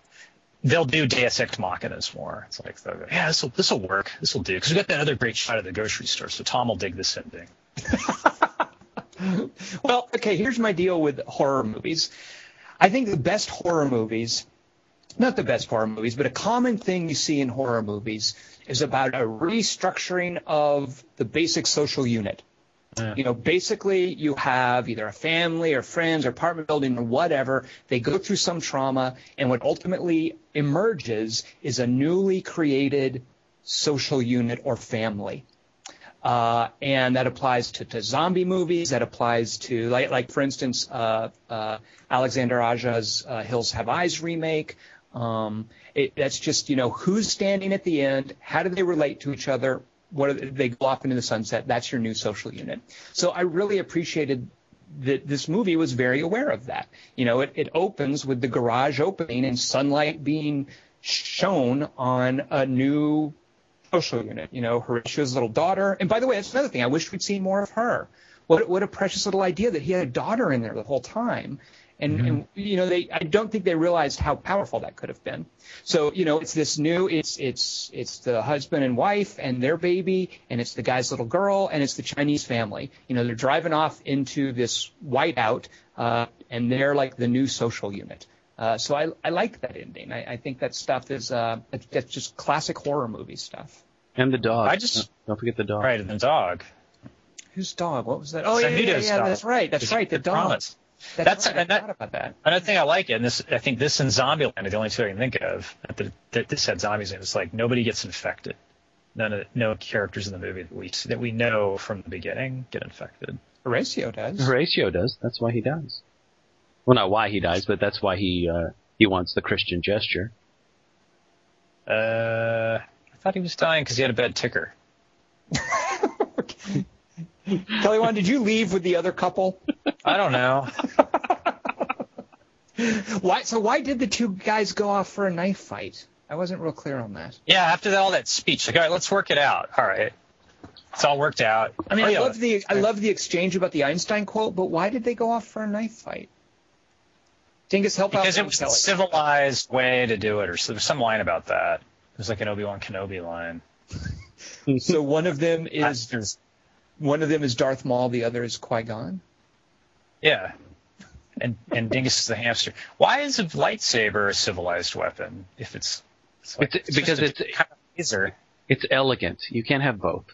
[SPEAKER 3] they'll do Deus Ex Machinas more. It's like go, yeah, this will this will work. This will do because we got that other great shot of the grocery store. So Tom will dig this ending.
[SPEAKER 1] well, okay, here's my deal with horror movies. I think the best horror movies, not the best horror movies, but a common thing you see in horror movies is about a restructuring of the basic social unit.
[SPEAKER 3] Yeah.
[SPEAKER 1] You know, basically you have either a family or friends or apartment building or whatever. They go through some trauma, and what ultimately emerges is a newly created social unit or family. Uh, and that applies to, to zombie movies. That applies to, like, like for instance, uh, uh, Alexander Aja's uh, Hills Have Eyes remake. Um, it, that's just, you know, who's standing at the end? How do they relate to each other? What are they, they go off into the sunset? That's your new social unit. So I really appreciated that this movie was very aware of that. You know, it, it opens with the garage opening and sunlight being shown on a new social unit. You know, Horatio's little daughter. And by the way, that's another thing. I wish we'd seen more of her. What what a precious little idea that he had a daughter in there the whole time. And, and you know they I don't think they realized how powerful that could have been. So you know it's this new it's it's it's the husband and wife and their baby and it's the guy's little girl and it's the Chinese family. You know they're driving off into this whiteout uh, and they're like the new social unit. Uh, so I I like that ending. I, I think that stuff is uh that's- that's just classic horror movie stuff.
[SPEAKER 2] And the dog.
[SPEAKER 3] I just-
[SPEAKER 2] don't forget the dog.
[SPEAKER 3] Right, and the dog.
[SPEAKER 1] Whose dog? What was that? Oh yeah, yeah, yeah, yeah, that's right. That's right. The
[SPEAKER 3] the
[SPEAKER 1] dog.
[SPEAKER 3] promise.
[SPEAKER 1] That's,
[SPEAKER 3] That's-
[SPEAKER 1] right. I
[SPEAKER 3] and that-
[SPEAKER 1] forgot about that.
[SPEAKER 3] Another thing I like, and this I think this and Zombieland are the only two I can think of that, the, that this had zombies in. It's like nobody gets infected. None of no characters in the movie that we that we know from the beginning get infected.
[SPEAKER 1] Horatio does.
[SPEAKER 2] Horatio does. That's why he dies. Well, not why he dies, but that's why he uh, he wants the Christian gesture.
[SPEAKER 3] Uh, I thought he was dying because he had a bad ticker.
[SPEAKER 1] Kelly Wan, did you leave with the other couple?
[SPEAKER 3] I don't know.
[SPEAKER 1] Why? So why did the two guys go off for a knife fight? I wasn't real clear on that.
[SPEAKER 3] yeah, after all that speech, like, all right, let's work it out. All right, it's all worked out.
[SPEAKER 1] I mean,
[SPEAKER 3] Oh,
[SPEAKER 1] I
[SPEAKER 3] yeah.
[SPEAKER 1] love the I love the exchange about the Einstein quote, but why did they go off for a knife fight? Dingus, help
[SPEAKER 3] because
[SPEAKER 1] out.
[SPEAKER 3] it was
[SPEAKER 1] Kelly.
[SPEAKER 3] a civilized way to do it, or so, there was some line about that. It was like an Obi Wan Kenobi line.
[SPEAKER 1] So one of them is
[SPEAKER 3] Masters-
[SPEAKER 1] one of them is Darth Maul, the other is Qui Gon.
[SPEAKER 3] Yeah. And and Dingus is the hamster. Why is a lightsaber a civilized weapon if it's, it's like,
[SPEAKER 2] It's- because
[SPEAKER 3] a
[SPEAKER 2] it's-
[SPEAKER 3] kind of laser?
[SPEAKER 2] It's elegant. You can't have both.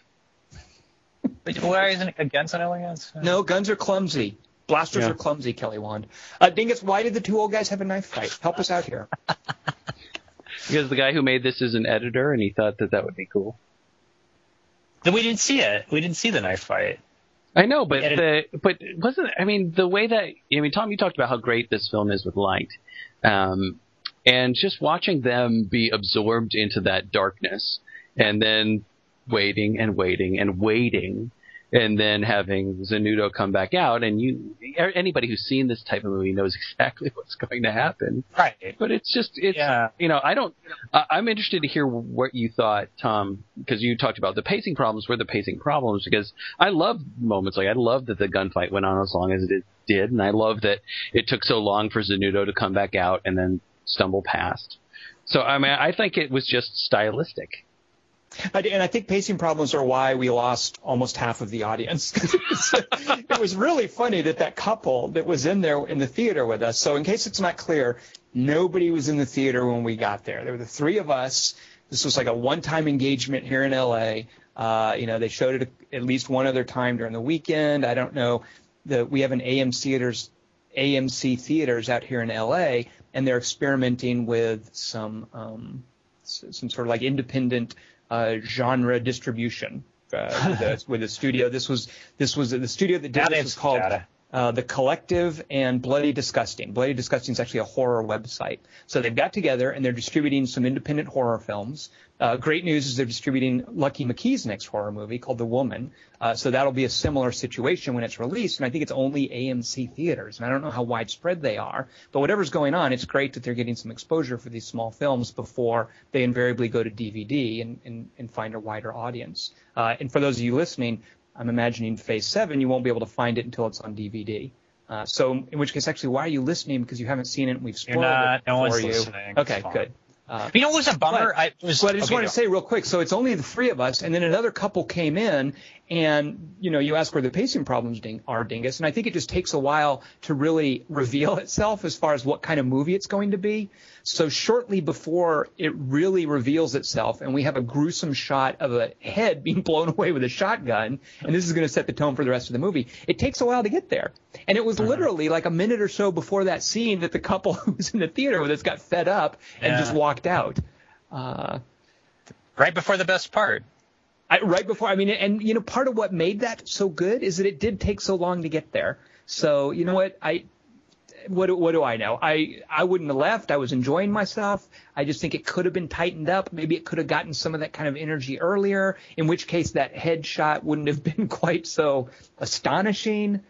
[SPEAKER 3] But why isn't it against an elegance?
[SPEAKER 1] No, guns are clumsy. Blasters
[SPEAKER 2] Yeah.
[SPEAKER 1] are clumsy, Kelly Wand. Uh, Dingus, why did the two old guys have a knife fight? Help us out here.
[SPEAKER 2] Because the guy who made this is an editor, and he thought that that would be cool.
[SPEAKER 3] Then we didn't see it. We didn't see the knife fight.
[SPEAKER 2] I know, but
[SPEAKER 3] Yeah,
[SPEAKER 2] the but wasn't I mean the way that I mean Tom, you talked about how great this film is with light, um, and just watching them be absorbed into that darkness, and then waiting and waiting and waiting, and then having Zanutto come back out, and you er, anybody who's seen this type of movie knows exactly what's going to happen.
[SPEAKER 3] Right.
[SPEAKER 2] But it's just it's
[SPEAKER 3] Yeah.
[SPEAKER 2] you know I don't I I'm interested to hear what you thought Tom because you talked about the pacing problems were the pacing problems because I love moments like I love that the gunfight went on as long as it did and I love that it took so long for Zanutto to come back out and then stumble past. So I mean I think it was just stylistic.
[SPEAKER 1] And I think pacing problems are why we lost almost half of the audience. it was really funny that that couple that was in there in the theater with us. So in case it's not clear, nobody was in the theater when we got there. There were the three of us. This was like a one-time engagement here in LA. Uh, you know, they showed it at least one other time during the weekend. I don't know. The, we have an AM theaters AMC theaters out here in LA, and they're experimenting with some um, some sort of like independent uh, genre distribution uh, with, a, with a studio. This was this was the studio that did this was called
[SPEAKER 3] data.
[SPEAKER 1] Uh, The Collective and Bloody Disgusting. Bloody Disgusting is actually a horror website. So they've got together and they're distributing some independent horror films. Uh, great news is they're distributing Lucky McKee's next horror movie called The Woman. Uh, so that'll be a similar situation when it's released. And I think it's only AMC theaters. And I don't know how widespread they are, but whatever's going on, it's great that they're getting some exposure for these small films before they invariably go to DVD and, and, and find a wider audience. Uh, and for those of you listening, I'm imagining Phase 7, you won't be able to find it until it's on DVD. Uh, so, in which case, actually, why are you listening? Because you haven't seen it and we've spoiled
[SPEAKER 3] not.
[SPEAKER 1] it
[SPEAKER 3] No one's
[SPEAKER 1] for you.
[SPEAKER 3] listening.
[SPEAKER 1] Okay, good. Uh,
[SPEAKER 3] You know it was a bummer?
[SPEAKER 1] But-
[SPEAKER 3] I was.
[SPEAKER 1] but I just
[SPEAKER 3] okay,
[SPEAKER 1] want
[SPEAKER 3] go.
[SPEAKER 1] to say real quick. So it's only the three of us, and then another couple came in, and you know, you ask where the pacing problems ding- are, Dingus, and I think it just takes a while to really reveal itself as far as what kind of movie it's going to be. So shortly before it really reveals itself, and we have a gruesome shot of a head being blown away with a shotgun, and this is going to set the tone for the rest of the movie. It takes a while to get there, and it was
[SPEAKER 3] Uh-huh.
[SPEAKER 1] literally like a minute or so before that scene that the couple who was in the theater with us got fed up and
[SPEAKER 3] Yeah.
[SPEAKER 1] just walked out. Uh,
[SPEAKER 3] right before the best part.
[SPEAKER 1] I, right before, I mean, and you know, part of what made that so good is that it did take so long to get there. So you know what, I, what do- what do I know? I I wouldn't have left. I was enjoying myself. I just think it could have been tightened up. Maybe it could have gotten some of that kind of energy earlier. In which case, that headshot wouldn't have been quite so astonishing.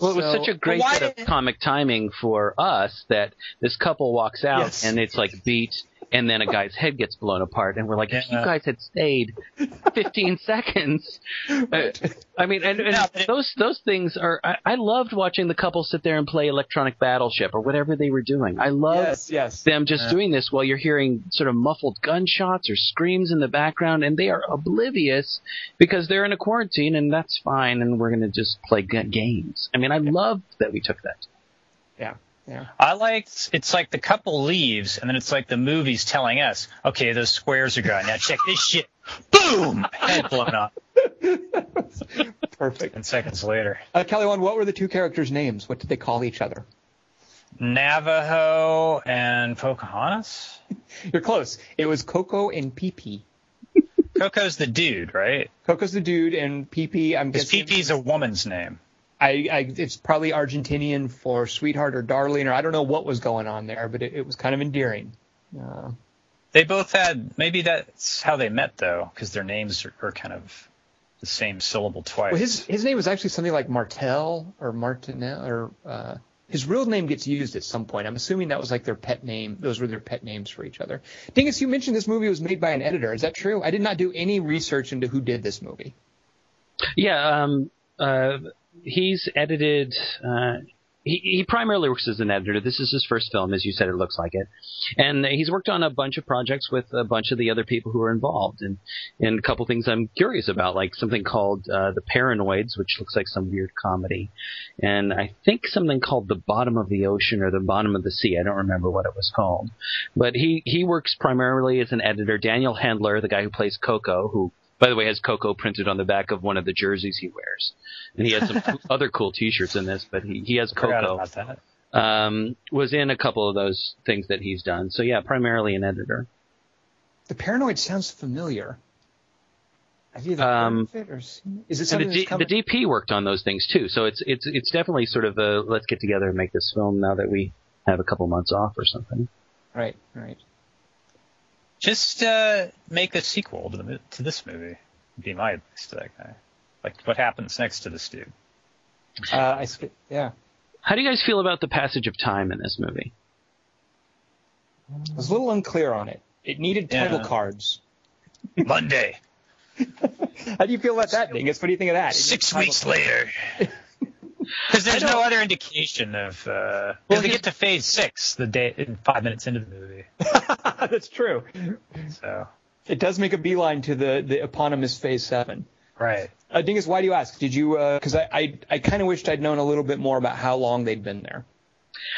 [SPEAKER 2] Well, it was
[SPEAKER 1] So-
[SPEAKER 2] such a great
[SPEAKER 3] why
[SPEAKER 2] bit of comic timing for us that this couple walks out
[SPEAKER 1] Yes.
[SPEAKER 2] and it's like beat, and then a guy's head gets blown apart, and we're like, if you guys had stayed 15 seconds. Uh, I mean, and, and those those things are. I, I loved watching the couple sit there and play Electronic Battleship or whatever they were doing. I loved
[SPEAKER 1] Yes, yes.
[SPEAKER 2] them just
[SPEAKER 3] Yeah.
[SPEAKER 2] doing this while you're hearing sort of muffled gunshots or screams in the background, and they are oblivious because they're in a quarantine, and that's fine, and we're going to just play g- games. I mean, I loved that we took that.
[SPEAKER 1] Yeah, yeah.
[SPEAKER 3] I liked. It's like the couple leaves, and then it's like the movie's telling us, okay, those squares are gone. Now check this shit. Boom! Head blown up.
[SPEAKER 1] Perfect.
[SPEAKER 3] And seconds later,
[SPEAKER 1] Uh, Kelly, one. What were the two characters' names? What did they call each other?
[SPEAKER 3] Navajo and Pocahontas.
[SPEAKER 1] You're close. It was Coco and Pee
[SPEAKER 3] Coco's the dude, right?
[SPEAKER 1] Coco's the dude, and PP. I'm
[SPEAKER 3] Because
[SPEAKER 1] guessing.
[SPEAKER 3] PP's a woman's name.
[SPEAKER 1] I, I, it's probably Argentinian for sweetheart or darling, or I don't know what was going on there, but it, it was kind of endearing. Uh,
[SPEAKER 3] They both had. Maybe that's how they met, though, because their names are, are kind of the same syllable twice.
[SPEAKER 1] well, his his name was actually something like Martel or Martinel, or uh, his real name gets used at some point. I'm assuming that was like their pet name. Those were their pet names for each other. Dingus, you mentioned this movie was made by an editor. Is that true? I did not do any research into who did this movie.
[SPEAKER 2] Yeah, um, uh, he's edited. Uh, he, he primarily works as an editor. This is his first film, as you said. It looks like it, and he's worked on a bunch of projects with a bunch of the other people who are involved, and and a couple things I'm curious about, like something called uh, The Paranoids, which looks like some weird comedy, and I think something called The Bottom of the Ocean or The Bottom of the Sea. I don't remember what it was called, but he he works primarily as an editor. Daniel Hendler, the guy who plays Coco, who by the way, has Coco printed on the back of one of the jerseys he wears. And he has some other cool T-shirts in this, but he, he has Coco.
[SPEAKER 3] about that.
[SPEAKER 2] Um, was in a couple of those things that he's done. So yeah, primarily an editor.
[SPEAKER 1] The Paranoid sounds familiar. Have you either
[SPEAKER 2] Um,
[SPEAKER 1] heard of it or seen it? Is it something
[SPEAKER 2] the, D,
[SPEAKER 1] coming?
[SPEAKER 2] the DP worked on those things too. So it's it's it's definitely sort of a let's get together and make this film now that we have a couple months off or something.
[SPEAKER 1] Right, right.
[SPEAKER 3] Just uh, make a sequel to the to this movie. Would be my advice to that guy. Like, what happens next to this dude?
[SPEAKER 1] Uh, I sp- yeah.
[SPEAKER 2] How do you guys feel about the passage of time in this movie?
[SPEAKER 1] I was a little unclear on it. It needed title
[SPEAKER 3] Yeah.
[SPEAKER 1] cards.
[SPEAKER 3] Monday,
[SPEAKER 1] How do you feel about that, Dingus? What do you think of that? It
[SPEAKER 3] six weeks later. Because there's no other indication of. Uh,
[SPEAKER 1] Well,
[SPEAKER 3] well, they get to phase six the day in five minutes into the movie.
[SPEAKER 1] That's true.
[SPEAKER 3] So
[SPEAKER 1] It does make a beeline to the, the eponymous Phase 7.
[SPEAKER 3] right.
[SPEAKER 1] Uh, Dingus, why do you ask? Did you, because I, I, I kind of wished I'd known a little bit more about how long they'd been there.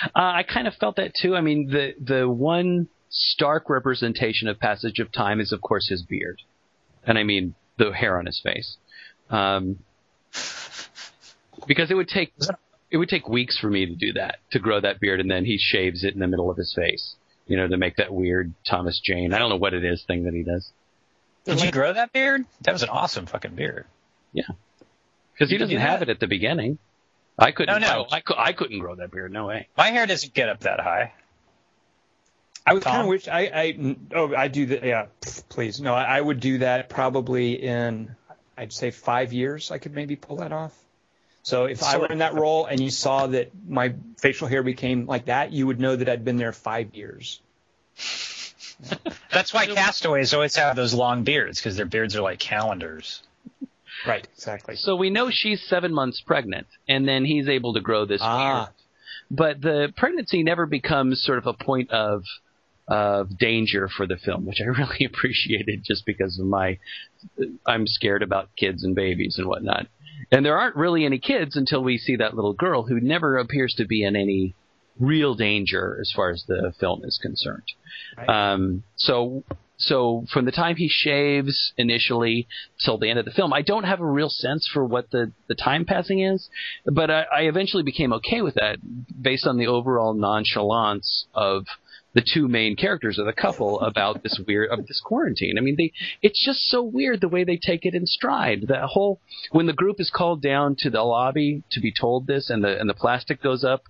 [SPEAKER 2] Uh, I kind of felt that too. I mean, the the one stark representation of passage of time is, of course, his beard, and I mean the hair on his face, um, because it would take it would take weeks for me to do that, to grow that beard, and then he shaves it in the middle of his face, you know, to make that weird Thomas Jane. I don't know what it is thing that he does.
[SPEAKER 3] Did you grow that beard? That was an awesome fucking beard.
[SPEAKER 2] Yeah, because he doesn't
[SPEAKER 3] do
[SPEAKER 2] have it at the beginning. I couldn't.
[SPEAKER 3] No, no.
[SPEAKER 2] I, cou- I couldn't grow that beard. No way.
[SPEAKER 3] My hair doesn't get up that high.
[SPEAKER 1] I would kind of wish I, I oh I do that yeah please no I, I would do that probably in I'd say five years I could maybe pull that off. So if I were in that role and you saw that my facial hair became like that, you would know that I'd been there five years.
[SPEAKER 3] That's why castaways always have those long beards because their beards are like calendars.
[SPEAKER 1] Right, exactly.
[SPEAKER 2] So we know she's seven months pregnant, and then he's able to grow this
[SPEAKER 1] Ah.
[SPEAKER 2] beard. But the pregnancy never becomes sort of a point of of danger for the film, which I really appreciated just because of my I'm scared about kids and babies and whatnot. And there aren't really any kids until we see that little girl who never appears to be in any real danger as far as the film is concerned.
[SPEAKER 1] Right.
[SPEAKER 2] Um, so so from the time he shaves initially till the end of the film, I don't have a real sense for what the, the time passing is, but I, I eventually became okay with that based on the overall nonchalance of the two main characters of the couple about this weird of this quarantine. I mean, they it's just so weird the way they take it in stride. The whole when the group is called down to the lobby to be told this, and the and the plastic goes up,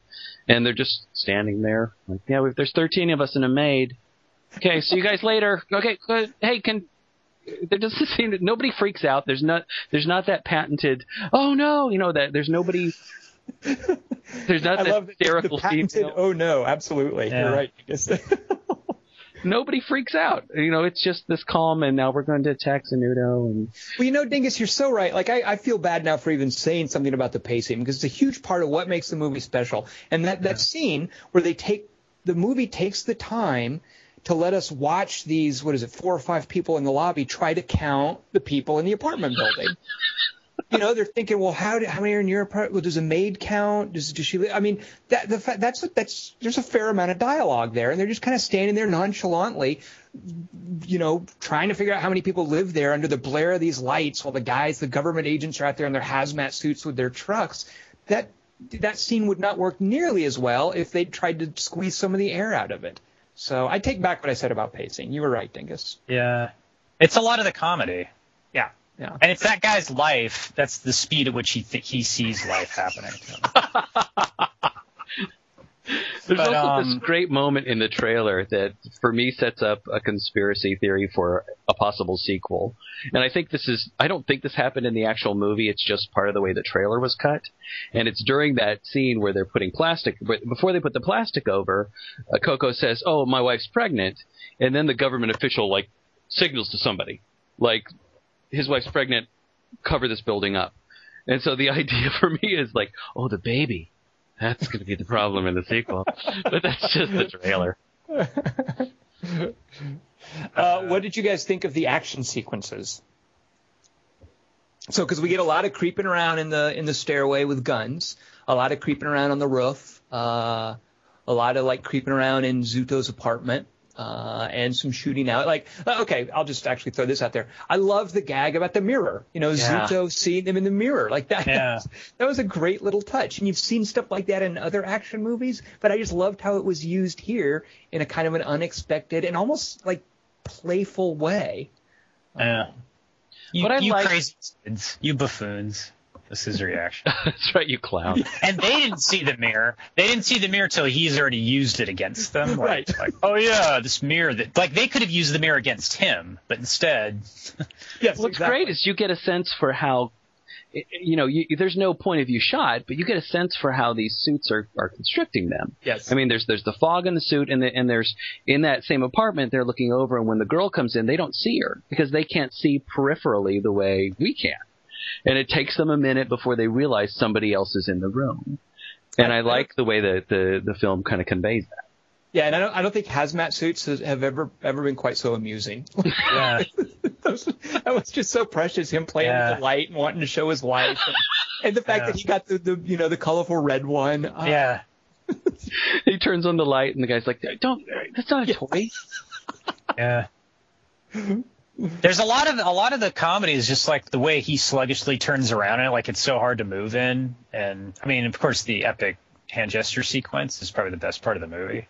[SPEAKER 2] and they're just standing there like, yeah, we- there's 13 of us and a maid. Okay, see you guys later. Okay, good. Hey, can there doesn't seem that nobody freaks out. There's not there's not that patented. Oh no, you know that there's nobody. There's not
[SPEAKER 1] I
[SPEAKER 2] that
[SPEAKER 1] love the,
[SPEAKER 2] hysterical
[SPEAKER 1] the patented,
[SPEAKER 2] female.
[SPEAKER 1] oh no, absolutely.
[SPEAKER 3] Yeah.
[SPEAKER 1] You're right. I guess.
[SPEAKER 2] Nobody freaks out. You know, it's just this calm, and now we're going to attack Zanutto, and
[SPEAKER 1] Well, you know, Dingus, you're so right. Like, I, I feel bad now for even saying something about the pacing because it's a huge part of what makes the movie special. And that, that scene where they take the movie takes the time to let us watch these, what is it, four or five people in the lobby try to count the people in the apartment building. You know, they're thinking, well, how do, how many are in your apartment? Well, does a maid count? Does does she? I mean, that the fa- that's that's there's a fair amount of dialogue there, and they're just kind of standing there nonchalantly, you know, trying to figure out how many people live there under the blare of these lights while the guys, the government agents, are out there in their hazmat suits with their trucks. That that scene would not work nearly as well if they tried to squeeze some of the air out of it. So I take back what I said about pacing. You were right, Dingus.
[SPEAKER 3] Yeah. It's a lot of the comedy.
[SPEAKER 1] Yeah, yeah.
[SPEAKER 3] And it's that guy's life. That's the speed at which he th- he sees life happening.
[SPEAKER 2] There's
[SPEAKER 3] But,
[SPEAKER 2] also
[SPEAKER 3] um,
[SPEAKER 2] this great moment in the trailer that, for me, sets up a conspiracy theory for a possible sequel. And I think this is, I don't think this happened in the actual movie. It's just part of the way the trailer was cut. And it's during that scene where they're putting plastic, but before they put the plastic over, uh, Coco says, "Oh, my wife's pregnant," and then the government official like signals to somebody, like, "His wife's pregnant. Cover this building up." And so the idea for me is like, "Oh, the baby." That's going to be the problem in the sequel. but that's just the trailer.
[SPEAKER 1] Uh, what did you guys think of the action sequences? So, because we get a lot of creeping around in the in the stairway with guns, a lot of creeping around on the roof, uh, a lot of like creeping around in Zuto's apartment, uh, and some shooting out. Like, uh, okay, I'll just actually throw this out there. I love the gag about the mirror. You know,
[SPEAKER 3] Yeah.
[SPEAKER 1] Zuto seeing them in the mirror like that.
[SPEAKER 3] Yeah.
[SPEAKER 1] that was a great little touch. And you've seen stuff like that in other action movies, but I just loved how it was used here in a kind of an unexpected and almost like playful way.
[SPEAKER 3] Yeah. You,
[SPEAKER 2] What I
[SPEAKER 3] you
[SPEAKER 2] like-
[SPEAKER 3] crazy kids. You buffoons. This is the reaction.
[SPEAKER 2] That's right, you clown.
[SPEAKER 3] and they didn't see the mirror. They didn't see the mirror till he's already used it against them. Like,
[SPEAKER 1] Right.
[SPEAKER 3] Like, oh yeah, this mirror that like they could have used the mirror against him, but instead,
[SPEAKER 1] Yes,
[SPEAKER 2] What's great is you get a sense for how, you know, you, there's no point of view shot, but you get a sense for how these suits are, are constricting them.
[SPEAKER 1] Yes.
[SPEAKER 2] I mean, there's there's the fog in the suit, and the, and there's in that same apartment they're looking over, and when the girl comes in, they don't see her because they can't see peripherally the way we can, and it takes them a minute before they realize somebody else is in the room. And I like the way that the the film kind of conveys that.
[SPEAKER 1] yeah, and I don't, I don't think hazmat suits have ever ever been quite so amusing.
[SPEAKER 3] yeah,
[SPEAKER 1] that, was, that was just so precious. Him playing
[SPEAKER 3] Yeah.
[SPEAKER 1] with the light and wanting to show his wife, and, and the fact
[SPEAKER 3] Yeah.
[SPEAKER 1] that he got the, the you know the colorful red one. Uh,
[SPEAKER 3] yeah.
[SPEAKER 2] He turns on the light, and the guy's like, "Don't, that's not a toy."
[SPEAKER 3] Yeah. There's a lot of a lot of the comedy is just like the way he sluggishly turns around and like it's so hard to move in. And I mean, of course, the epic hand gesture sequence is probably the best part of the movie.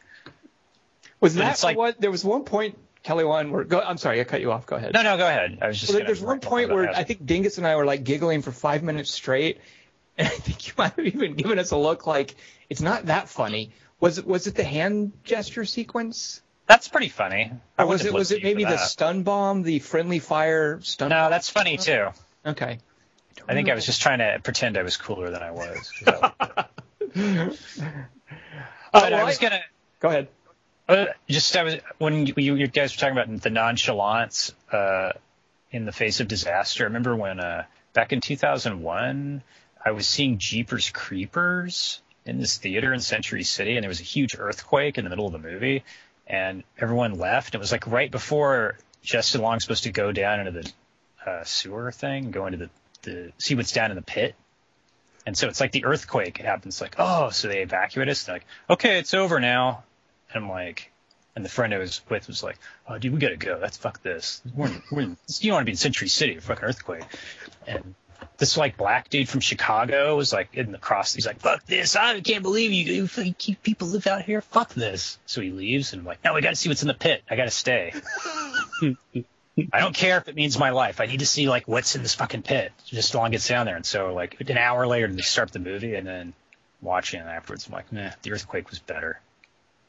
[SPEAKER 1] Was
[SPEAKER 3] But
[SPEAKER 1] that
[SPEAKER 3] like-
[SPEAKER 1] what? There was one point, Kelly, one where go, I'm sorry, I cut you off. Go ahead.
[SPEAKER 3] No, no, go ahead. I was just.
[SPEAKER 1] Well, there's one point where. I think Dingus and I were like giggling for five minutes straight, and I think you might have even given us a look like it's not that funny. Was it was it the hand gesture sequence?
[SPEAKER 3] That's pretty funny. I
[SPEAKER 1] was it was it maybe the stun bomb, the friendly fire stun?
[SPEAKER 3] No, that's funny too.
[SPEAKER 1] Okay.
[SPEAKER 3] I think I was just trying to pretend I was cooler than I was. I-
[SPEAKER 1] Uh,
[SPEAKER 3] but
[SPEAKER 1] well,
[SPEAKER 3] I was gonna.
[SPEAKER 1] Go ahead.
[SPEAKER 3] Uh, just I was when you, you guys were talking about the nonchalance uh, in the face of disaster. I remember when uh, back in 2001, I was seeing Jeepers Creepers in this theater in Century City, and there was a huge earthquake in the middle of the movie, and everyone left. It was like right before Justin Long's supposed to go down into the uh, sewer thing, go into the, the see what's down in the pit. And so it's like the earthquake It happens, like, oh, so they evacuate us. They're like, okay, it's over now. And I'm like, and the friend I was with was like, oh, dude, we gotta go. That's fuck this. We're in, we're you don't want to be in Century City, fucking earthquake. And this like black dude from Chicago was like in the cross. He's like, fuck this. I can't believe you, you people live out here. Fuck this. So he leaves and I'm like, no, we gotta see what's in the pit. I gotta stay. I don't care if it means my life. I need to see like what's in this fucking pit. Justin Long gets down there. And so like an hour later they start the movie and then watching it afterwards, I'm like, nah, the earthquake was better.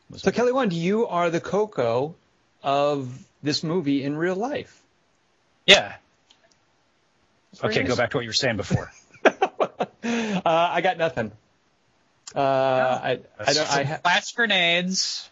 [SPEAKER 3] Was
[SPEAKER 1] So Kelly Wand, you are the Coco of this movie in real life.
[SPEAKER 3] Yeah.
[SPEAKER 1] Very
[SPEAKER 3] Okay, go back to what you were saying before.
[SPEAKER 1] uh, I got nothing. Uh, I, I don't. I ha-
[SPEAKER 3] flash grenades.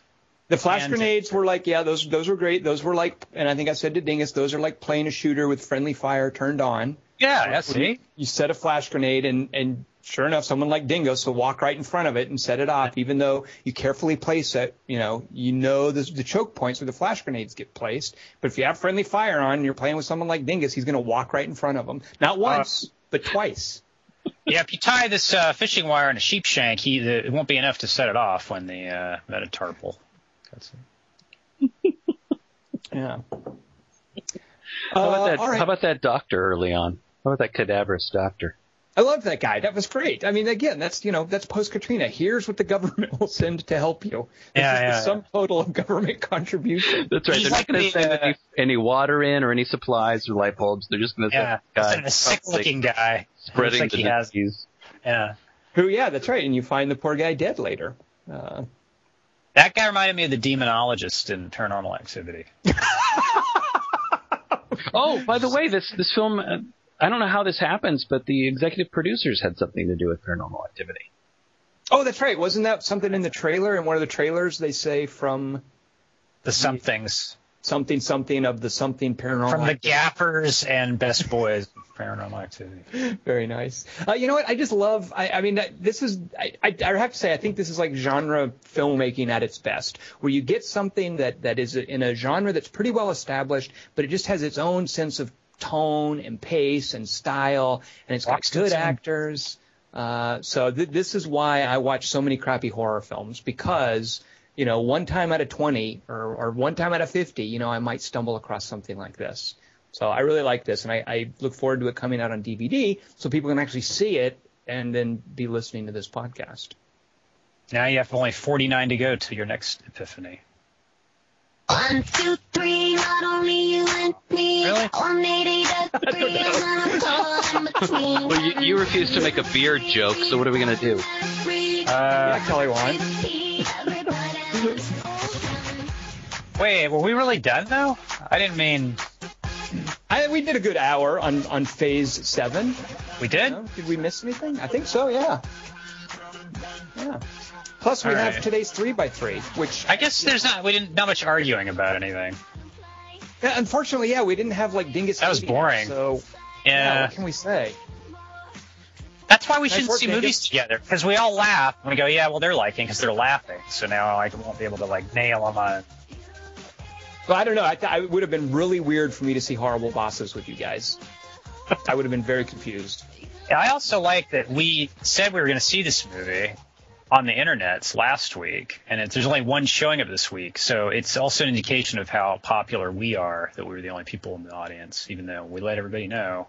[SPEAKER 1] the flash grenades were like, yeah, those those were great. Those were like, and I think I said to Dingus, those are like playing a shooter with friendly fire turned on.
[SPEAKER 3] Yeah, yeah, see?
[SPEAKER 1] You set a flash grenade, and and sure enough, someone like Dingus will walk right in front of it and set it off, even though you carefully place it. You know, you know the, the choke points where the flash grenades get placed. But if you have friendly fire on, and you're playing with someone like Dingus, he's going to walk right in front of them, not once, but twice.
[SPEAKER 3] Yeah, if you tie this uh, fishing wire in a sheep shank, he, the, it won't be enough to set it off when the uh, metatarpal. That's it.
[SPEAKER 1] Yeah.
[SPEAKER 2] How about
[SPEAKER 1] Uh,
[SPEAKER 2] that?
[SPEAKER 1] all right.
[SPEAKER 2] How about that doctor early on? How about that cadaverous doctor?
[SPEAKER 1] I love that guy. That was great. I mean, again, that's you know that's post Katrina. Here's what the government will send to help you. This
[SPEAKER 3] Yeah,
[SPEAKER 1] is
[SPEAKER 3] yeah,
[SPEAKER 1] the sum total of government contribution.
[SPEAKER 2] That's right. They're
[SPEAKER 3] like
[SPEAKER 2] not going to send
[SPEAKER 3] uh,
[SPEAKER 2] any, any water in or any supplies or light bulbs. They're just going to
[SPEAKER 3] Yeah,
[SPEAKER 2] send
[SPEAKER 3] a sick-looking guy.
[SPEAKER 2] spreading
[SPEAKER 3] Looks like
[SPEAKER 2] the
[SPEAKER 3] he has.
[SPEAKER 2] disease.
[SPEAKER 3] Yeah,
[SPEAKER 1] Who? Yeah, that's right. And you find the poor guy dead later. Uh,
[SPEAKER 3] that guy reminded me of the demonologist in Paranormal Activity.
[SPEAKER 2] Oh, by the way, this this film. Uh, I don't know how this happens, but the executive producers had something to do with Paranormal Activity.
[SPEAKER 1] oh, that's right. Wasn't that something in the trailer? In one of the trailers, they say from
[SPEAKER 3] The somethings
[SPEAKER 1] something something of the something paranormal.
[SPEAKER 3] from the Gappers and Best Boys. Paranormal Activity.
[SPEAKER 1] Very nice. Uh, you know what? I just love. I, I mean, this is. I, I, I have to say, I think this is like genre filmmaking at its best, where you get something that that is in a genre that's pretty well established, but it just has its own sense of tone and pace and style, and it's got
[SPEAKER 3] Walks
[SPEAKER 1] good
[SPEAKER 3] its
[SPEAKER 1] actors. Uh, so th- this is why I watch so many crappy horror films because. You know, one time out of 20 or, or one time out of 50, you know, I might stumble across something like this. So I really like this, and I, I look forward to it coming out on DVD so people can actually see it and then be listening to this podcast.
[SPEAKER 3] Now you have only 49 to go to your next epiphany.
[SPEAKER 4] One, two, three, not only you and me.
[SPEAKER 3] Really?
[SPEAKER 4] 180 degrees I'm in between.
[SPEAKER 2] Well, you, you refuse to make a beer joke, so what are we going to do?
[SPEAKER 3] Uh,
[SPEAKER 1] Kelly Wand.
[SPEAKER 3] wait, were we really done though? I didn't mean
[SPEAKER 1] I, we did a good hour on, on phase seven.
[SPEAKER 3] we did.
[SPEAKER 1] No? Did we miss anything? I think so, yeah. Yeah. Plus, we
[SPEAKER 3] All
[SPEAKER 1] have
[SPEAKER 3] right.
[SPEAKER 1] today's three by three, which
[SPEAKER 3] I guess there's not we didn't not much arguing about anything.
[SPEAKER 1] Yeah, unfortunately, yeah, we didn't have like Dingus.
[SPEAKER 3] That was boring.
[SPEAKER 1] So yeah,
[SPEAKER 3] Yeah,
[SPEAKER 1] what can we say?
[SPEAKER 3] that's why we
[SPEAKER 1] Nice
[SPEAKER 3] shouldn't
[SPEAKER 1] work,
[SPEAKER 3] see
[SPEAKER 1] Dingus.
[SPEAKER 3] movies together because we all laugh and we go, yeah, well they're liking because they're laughing. So now I won't be able to like nail them on.
[SPEAKER 1] Well, I don't know. I, th- I would have been really weird for me to see horrible bosses with you guys. I would have been very confused.
[SPEAKER 3] Yeah, I also like that we said we were going to see this movie on the internets last week, and there's only one showing of this week. So it's also an indication of how popular we are that we were the only people in the audience, even though we let everybody know.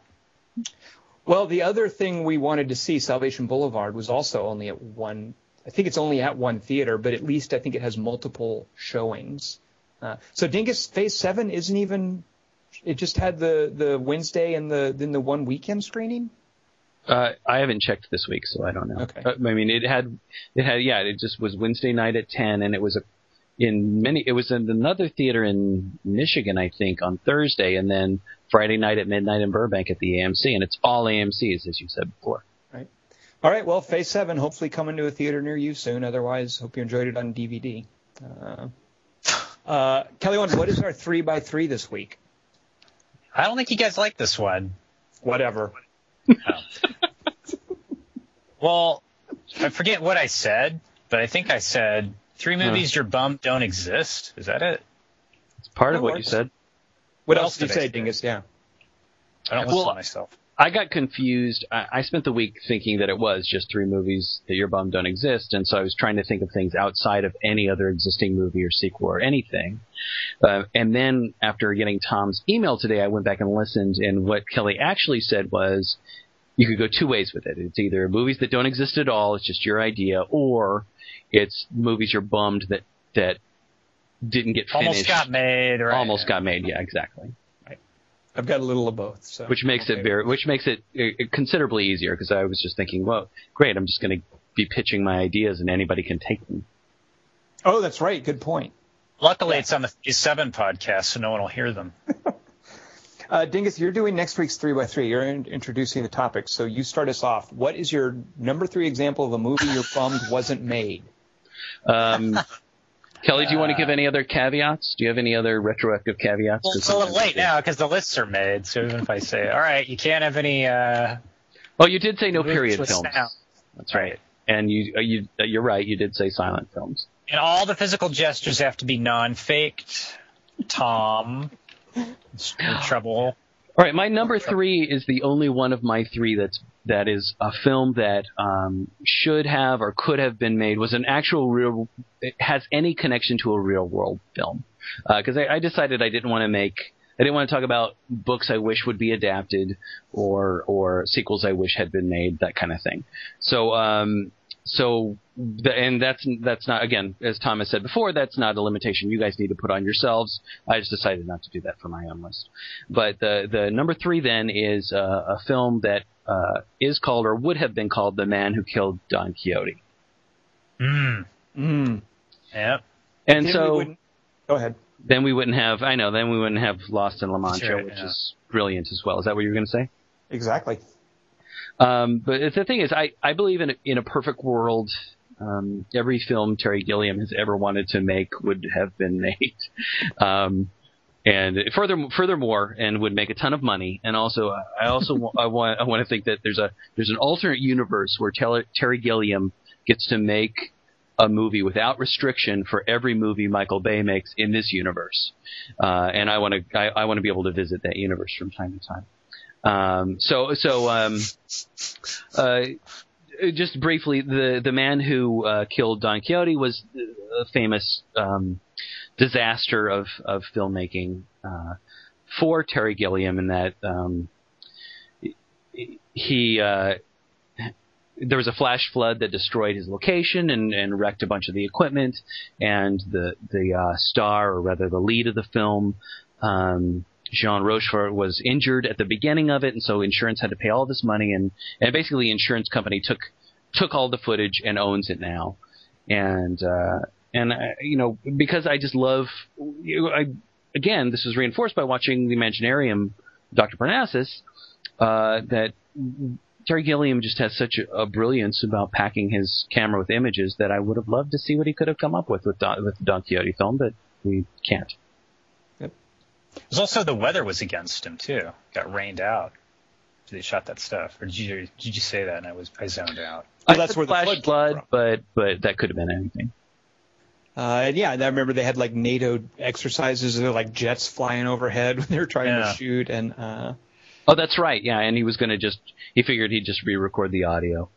[SPEAKER 1] Well, the other thing we wanted to see, Salvation Boulevard, was also only at one. I think it's only at one theater, but at least I think it has multiple showings. Uh, so Dingus Phase Seven isn't even. It just had the the Wednesday and the then the one weekend screening.
[SPEAKER 2] Uh, I haven't checked this week, so I don't know.
[SPEAKER 1] Okay.
[SPEAKER 2] Uh, I mean, it had, it had, yeah, it just was Wednesday night at ten, and it was a, in many, it was in another theater in Michigan, I think, on Thursday, and then Friday night at midnight in Burbank at the AMC, and it's all AMC's, as you said before. Right.
[SPEAKER 1] All right, well, Phase Seven hopefully coming to a theater near you soon. Otherwise, hope you enjoyed it on DVD. Uh, uh, Kelly, Owens, what is our three by three this week?
[SPEAKER 3] I don't think you guys like this one.
[SPEAKER 1] Whatever.
[SPEAKER 3] Well, I forget what I said, but I think I said three movies you're bummed don't exist. Is that it?
[SPEAKER 2] It's part
[SPEAKER 1] That
[SPEAKER 2] of what you said.
[SPEAKER 1] What
[SPEAKER 3] What
[SPEAKER 1] else
[SPEAKER 3] else
[SPEAKER 1] did you
[SPEAKER 3] did I
[SPEAKER 1] say,
[SPEAKER 3] say?
[SPEAKER 1] Dingus? Yeah.
[SPEAKER 3] I don't listen
[SPEAKER 2] Well,
[SPEAKER 3] to myself.
[SPEAKER 2] I got confused. I, I spent the week thinking that it was just three movies that you're bummed don't exist, and so I was trying to think of things outside of any other existing movie or sequel or anything. Uh, and then after getting Tom's email today, I went back and listened, and what Kelly actually said was, you could go two ways with it. It's either movies that don't exist at all, it's just your idea, or it's movies you're bummed that that didn't get finished.
[SPEAKER 3] Almost got made, or
[SPEAKER 2] Almost got made. Yeah, exactly.
[SPEAKER 1] I've got a little of both. So
[SPEAKER 2] which makes
[SPEAKER 1] okay.
[SPEAKER 2] it very, which makes it uh, considerably easier because I was just thinking, well, great, I'm just going to be pitching my ideas and anybody can take them.
[SPEAKER 1] Oh, that's right. Good point.
[SPEAKER 3] Luckily, it's on the Phase Seven podcast, so no one will hear them.
[SPEAKER 1] Uh, Dingus, you're doing next week's three by three. You're in- introducing the topic, so you start us off. What is your number three example of a movie you're bummed wasn't made?
[SPEAKER 2] Um, Kelly, do you want to give any other caveats? Do you have any other retroactive caveats?
[SPEAKER 3] Well,
[SPEAKER 2] 'Cause
[SPEAKER 3] it's a little late now because the lists are made. So even if I say, all right, you can't have any. Uh,
[SPEAKER 2] Oh, you did say no period films.
[SPEAKER 3] sound.
[SPEAKER 2] That's right. And you, uh, you, uh, you're right. You did say silent films.
[SPEAKER 3] And all the physical gestures have to be non-faked. Tom, it's in trouble.
[SPEAKER 2] All right, my number three is the only one of my three that's that is a film that um, should have or could have been made was an actual real has any connection to a real world film because I, I decided I didn't want to make I didn't want to talk about books I wish would be adapted or or sequels I wish had been made that kind of thing. So um, so and that's that's not again as Thomas said before that's not a limitation you guys need to put on yourselves. I just decided not to do that for my own list. But the the number three then is uh, a film that uh, is called or would have been called The Man Who Killed Don Quixote.
[SPEAKER 3] Mm.
[SPEAKER 1] Mm.
[SPEAKER 3] Yep.
[SPEAKER 2] And
[SPEAKER 1] Then
[SPEAKER 2] so
[SPEAKER 1] go ahead.
[SPEAKER 2] then we wouldn't have I know then we wouldn't have Lost in La Mancha,
[SPEAKER 3] right,
[SPEAKER 2] which
[SPEAKER 3] yeah.
[SPEAKER 2] is brilliant as well. Is that what you were going to say?
[SPEAKER 1] Exactly.
[SPEAKER 2] Um, but the thing is, I, I believe in a, in a perfect world, um, every film Terry Gilliam has ever wanted to make would have been made. Um, and further, furthermore, and would make a ton of money. And also, I also I want I want to think that there's a there's an alternate universe where Terry Gilliam gets to make a movie without restriction for every movie Michael Bay makes in this universe. Uh, and I want to I, I want to be able to visit that universe from time to time. Um, so so um, uh, just briefly, the the man who uh, killed Don Quixote was a famous um, disaster of of filmmaking uh, for Terry Gilliam, in that um, he. Uh, there was a flash flood that destroyed his location and, and wrecked a bunch of the equipment, and the the uh, star, or rather the lead of the film, um, Jean Rochefort was injured at the beginning of it, and so insurance had to pay all this money, and and basically insurance company took took all the footage and owns it now, and uh, and uh, you know because I just love, I again this was reinforced by watching the Imaginarium, Dr. Parnassus, uh, that Terry Gilliam just has such a, a brilliance about packing his camera with images that I would have loved to see what he could have come up with with Don, with Don Quixote film, but we can't.
[SPEAKER 3] There's also the weather was against him too. Got rained out. They shot that stuff. Or did you did you say that and I was I zoned out?
[SPEAKER 1] Well, that's
[SPEAKER 2] said
[SPEAKER 1] where the
[SPEAKER 2] flash
[SPEAKER 1] flood came
[SPEAKER 2] flood,
[SPEAKER 1] from.
[SPEAKER 2] but but that could have been anything.
[SPEAKER 1] Uh, and yeah, and I remember they had like NATO exercises. They're like jets flying overhead when they were trying
[SPEAKER 3] Yeah.
[SPEAKER 1] to shoot, and uh,
[SPEAKER 2] Oh, that's right. Yeah, and he was going to just he figured he'd just re-record the audio.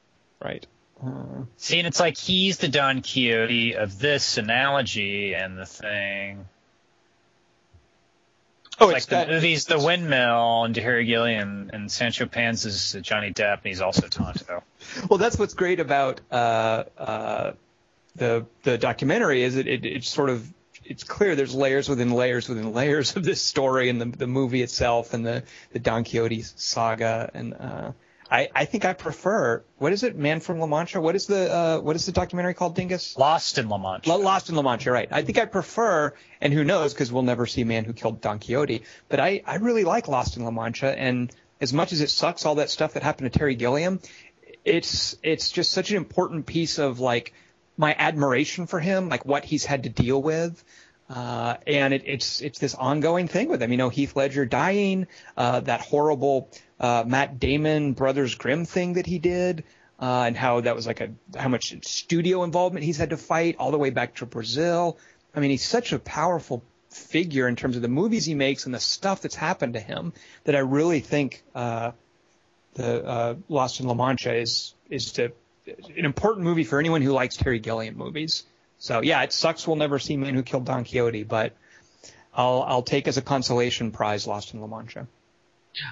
[SPEAKER 1] right. Uh,
[SPEAKER 3] See, and it's like he's the Don Quixote of this analogy and the thing.
[SPEAKER 1] Oh,
[SPEAKER 3] like
[SPEAKER 1] that,
[SPEAKER 3] the movie's The Windmill and Harry Gilliam and Sancho Panza's Johnny Depp and he's also Tonto.
[SPEAKER 1] well, that's what's great about uh, uh, the the documentary is it, it it's sort of it's clear there's layers within layers within layers of this story and the the movie itself and the the Don Quixote saga and uh, I I think I prefer what is it Man from La Mancha what is the uh, what is the documentary called Dingus
[SPEAKER 3] Lost in La Mancha.
[SPEAKER 1] Lo- Lost in La Mancha, right? I think I prefer, and who knows, because we'll never see Man Who Killed Don Quixote. But I, I really like Lost in La Mancha, and as much as it sucks, all that stuff that happened to Terry Gilliam, it's it's just such an important piece of like my admiration for him, like what he's had to deal with. Uh, and it, it's it's this ongoing thing with him. You know, Heath Ledger dying, uh, that horrible uh, Matt Damon Brothers Grimm thing that he did, uh, and how that was like a how much studio involvement he's had to fight all the way back to Brazil. I mean, he's such a powerful figure in terms of the movies he makes and the stuff that's happened to him that I really think uh, the uh, Lost in La Mancha is is to, an important movie for anyone who likes Terry Gilliam movies. So yeah, it sucks we'll never see Man Who Killed Don Quixote, but I'll I'll take as a consolation prize Lost in La Mancha.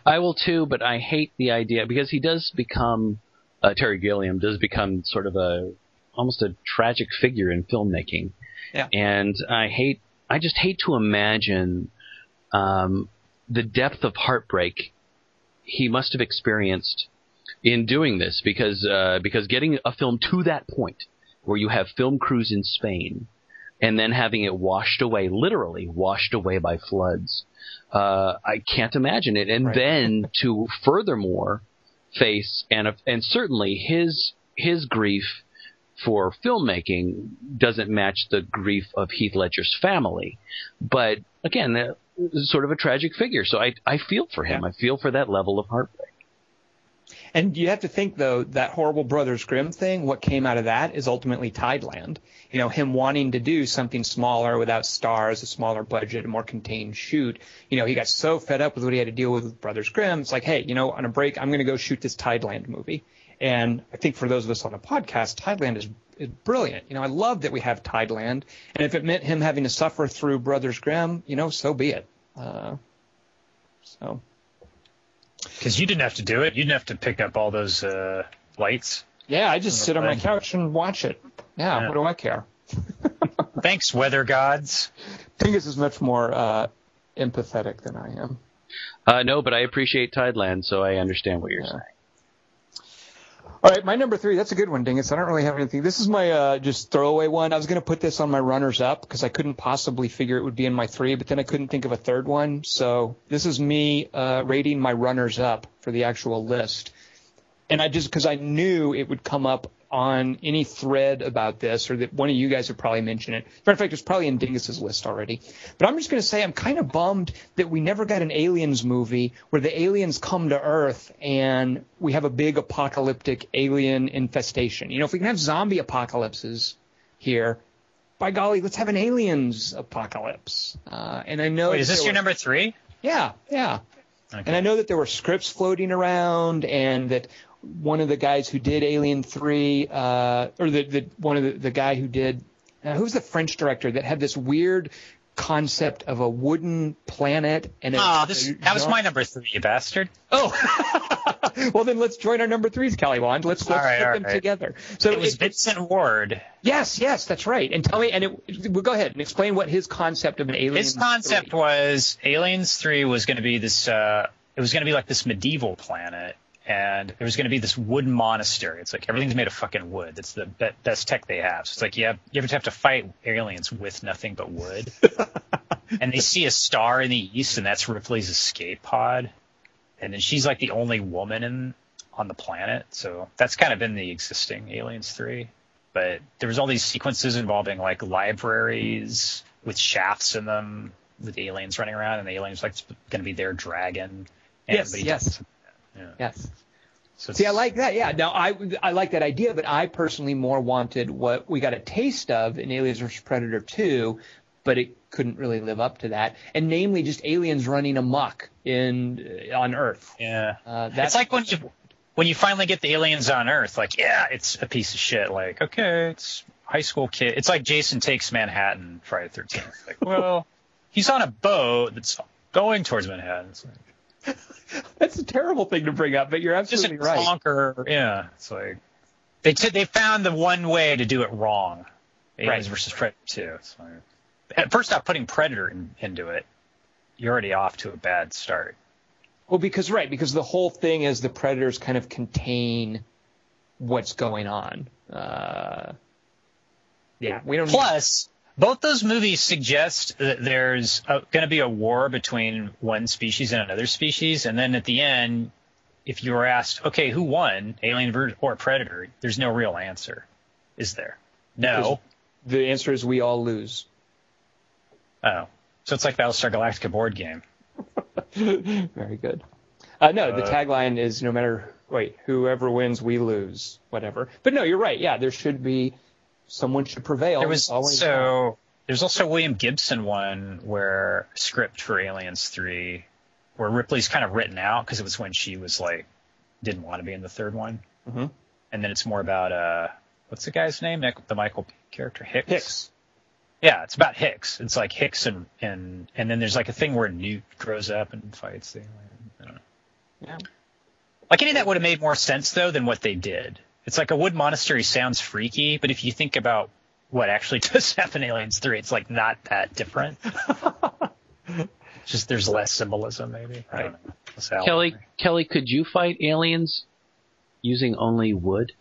[SPEAKER 2] I will too, but I hate the idea because he does become uh, Terry Gilliam does become sort of a almost a tragic figure in filmmaking.
[SPEAKER 1] Yeah.
[SPEAKER 2] And I hate I just hate to imagine um, the depth of heartbreak he must have experienced in doing this because uh, because getting a film to that point where you have film crews in Spain and then having it washed away, literally washed away by floods. Uh, I can't imagine it. And
[SPEAKER 1] Right.
[SPEAKER 2] then to furthermore face and and certainly his his grief for filmmaking doesn't match the grief of Heath Ledger's family. But again, sort of a tragic figure. So I I feel for him. I feel for that level of heartbreak.
[SPEAKER 1] And you have to think though that horrible Brothers Grimm thing. What came out of that is ultimately Tideland. You know, him wanting to do something smaller without stars, a smaller budget, a more contained shoot. You know, he got so fed up with what he had to deal with with Brothers Grimm. It's like, hey, you know, on a break, I'm going to go shoot this Tideland movie. And I think for those of us on the podcast, Tideland is is brilliant. You know, I love that we have Tideland. And if it meant him having to suffer through Brothers Grimm, you know, so be it. Uh, so.
[SPEAKER 3] Because you didn't have to do it. You didn't have to pick up all those uh, lights.
[SPEAKER 1] Yeah, I just sit on my couch and watch it. Yeah,
[SPEAKER 3] Yeah.
[SPEAKER 1] what do I care?
[SPEAKER 3] Thanks, weather gods.
[SPEAKER 1] Dingus is much more uh, empathetic than I am.
[SPEAKER 2] Uh, no, but I appreciate Tideland, so I understand what you're
[SPEAKER 1] Yeah.
[SPEAKER 2] saying.
[SPEAKER 1] All right, my number three. That's a good one, Dingus. I don't really have anything. This is my uh, just throwaway one. I was going to put this on my runners up because I couldn't possibly figure it would be in my three, but then I couldn't think of a third one. So this is me uh, rating my runners up for the actual list. And I just because I knew it would come up on any thread about this, or that one of you guys would probably mention it. Matter of fact, it's probably in Dingus's list already. But I'm just going to say I'm kind of bummed that we never got an aliens movie where the aliens come to Earth and we have a big apocalyptic alien infestation. You know, if we can have zombie apocalypses here, by golly, let's have an aliens apocalypse. Uh, and I know
[SPEAKER 3] Wait, is this your
[SPEAKER 1] were-
[SPEAKER 3] number three?
[SPEAKER 1] Yeah, yeah.
[SPEAKER 3] Okay.
[SPEAKER 1] And I know that there were scripts floating around, and that one of the guys who did Alien Three, uh, or the, the one of the, the guy who did, uh, who's the French director that had this weird concept of a wooden planet and a,
[SPEAKER 3] Oh, this, that was my number three, you bastard.
[SPEAKER 1] Oh, well then let's join our number threes, Kelly Wand. Let's let's
[SPEAKER 3] All right,
[SPEAKER 1] put them
[SPEAKER 3] right.
[SPEAKER 1] together. So
[SPEAKER 3] It was
[SPEAKER 1] it-
[SPEAKER 3] Vincent Ward.
[SPEAKER 1] yes, yes, that's right. And tell me, and it, well, go ahead and explain what his concept of an alien.
[SPEAKER 3] His concept was Aliens 3 was going to be this, uh, it was going to be like this medieval planet, and there was going to be this wooden monastery. It's like everything's made of fucking wood. That's the be- best tech they have. So it's like you have, you ever have to fight aliens with nothing but wood. and they see a star in the east, and that's Ripley's escape pod. And then she's like the only woman in on the planet. So that's kind of been the existing Aliens 3. But there was all these sequences involving like libraries with shafts in them with aliens running around, and the aliens like going to be their dragon. And
[SPEAKER 1] Yes, yes.
[SPEAKER 3] Yeah.
[SPEAKER 1] Yes.
[SPEAKER 3] So
[SPEAKER 1] See, I like that. Yeah. Now, I I like that idea, but I personally more wanted what we got a taste of in Aliens vs Predator 2, but it couldn't really live up to that, and namely just aliens running amok in uh, on Earth.
[SPEAKER 3] Yeah.
[SPEAKER 1] Uh, that's
[SPEAKER 3] It's like when you when you finally get the aliens on Earth, like, yeah, it's a piece of shit. Like, okay, it's high school kid. It's like Jason takes Manhattan Friday the 13th. Like, well, he's on a boat that's going towards Manhattan. It's like,
[SPEAKER 1] That's a terrible thing to bring up, but you're
[SPEAKER 3] just
[SPEAKER 1] absolutely
[SPEAKER 3] a
[SPEAKER 1] right.
[SPEAKER 3] conquer. Yeah, it's like they t- they found the one way to do it wrong. Aliens
[SPEAKER 1] Right.
[SPEAKER 3] versus Predator 2. It's like, at first off, putting Predator in, into it, you're already off to a bad start.
[SPEAKER 1] Well, because right, because the whole thing is the predators kind of contain what's going on. Uh, yeah, we don't.
[SPEAKER 3] Plus, both those movies suggest that there's going to be a war between one species and another species, and then at the end, if you were asked, okay, who won, alien or predator, there's no real answer, is there? No.
[SPEAKER 1] the answer is we all lose.
[SPEAKER 3] Oh, so it's like Battlestar Galactica board game.
[SPEAKER 1] Very good. Uh, no, the
[SPEAKER 3] Uh,
[SPEAKER 1] tagline is no matter wait, whoever wins, we lose, whatever. But no, you're right. Yeah, there should be someone should prevail.
[SPEAKER 3] There was
[SPEAKER 1] Always
[SPEAKER 3] so there's also William Gibson one where script for Aliens Three, where Ripley's kind of written out because it was when she was like didn't want to be in the third one,
[SPEAKER 1] Mhm.
[SPEAKER 3] and then it's more about uh what's the guy's name? Nick, the Michael character Hicks.
[SPEAKER 1] Hicks.
[SPEAKER 3] Yeah, it's about Hicks. It's like Hicks and and and then there's like a thing where Newt grows up and fights the alien. I don't know.
[SPEAKER 1] Yeah.
[SPEAKER 3] Like any of that would have made more sense though than what they did. It's like a wood monastery sounds freaky, but if you think about what actually does happen in Aliens 3, it's like not that different. Just there's less symbolism maybe. I don't know. That's how-
[SPEAKER 2] Kelly, Kelly, could you fight aliens using only wood?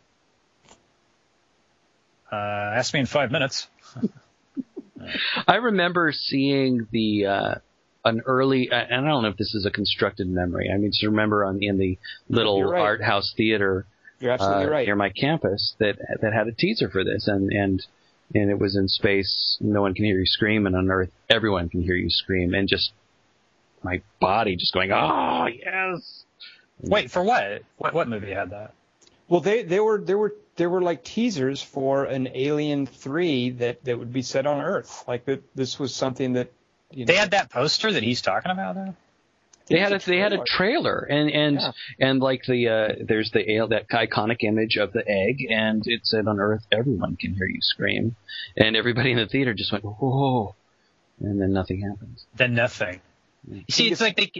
[SPEAKER 3] Uh, ask me in five minutes.
[SPEAKER 2] I remember seeing the uh, an early, and I don't know if this is a constructed memory. I mean, just remember on in the little
[SPEAKER 1] You're right.
[SPEAKER 2] art house theater
[SPEAKER 1] You're absolutely
[SPEAKER 2] uh,
[SPEAKER 1] right.
[SPEAKER 2] near my campus that that had a teaser for this, and and and it was in space. No one can hear you scream, and on Earth, everyone can hear you scream, and just my body just going, oh yes.
[SPEAKER 3] Wait, for what? What what movie had that?
[SPEAKER 1] Well, they they were there were there were like teasers for an Alien Three that that would be set on Earth. Like that this was something that you know,
[SPEAKER 3] They had that poster that he's talking about though?
[SPEAKER 2] They had a
[SPEAKER 1] It's
[SPEAKER 2] they had a
[SPEAKER 1] trailer.
[SPEAKER 2] trailer and and
[SPEAKER 1] Yeah.
[SPEAKER 2] and like the uh there's the ale that iconic image of the egg and it said on Earth everyone can hear you scream and everybody in the theater just went whoa and then nothing happens.
[SPEAKER 3] Then nothing. You see, it's like they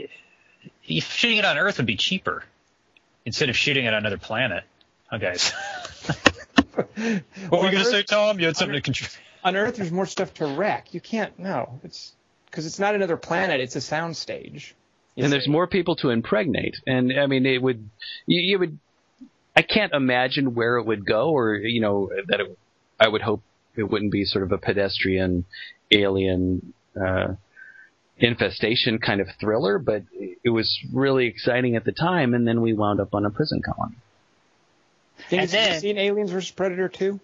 [SPEAKER 3] shooting it on Earth would be cheaper instead of shooting it on another planet. Huh, guys? what were you
[SPEAKER 1] on
[SPEAKER 3] gonna
[SPEAKER 1] Earth-
[SPEAKER 3] say, Tom? You had something to contribute.
[SPEAKER 1] on Earth there's more stuff to wreck. You can't no. It's because it's not another planet. It's a soundstage. You
[SPEAKER 2] and there's more people to impregnate and I mean it would you, you would I can't imagine where it would go or you know that it, I would hope it wouldn't be sort of a pedestrian alien uh infestation kind of thriller, but it was really exciting at the time, and then we wound up on a prison colony.
[SPEAKER 3] And
[SPEAKER 1] have you
[SPEAKER 3] then-
[SPEAKER 1] seen Aliens vs Predator 2?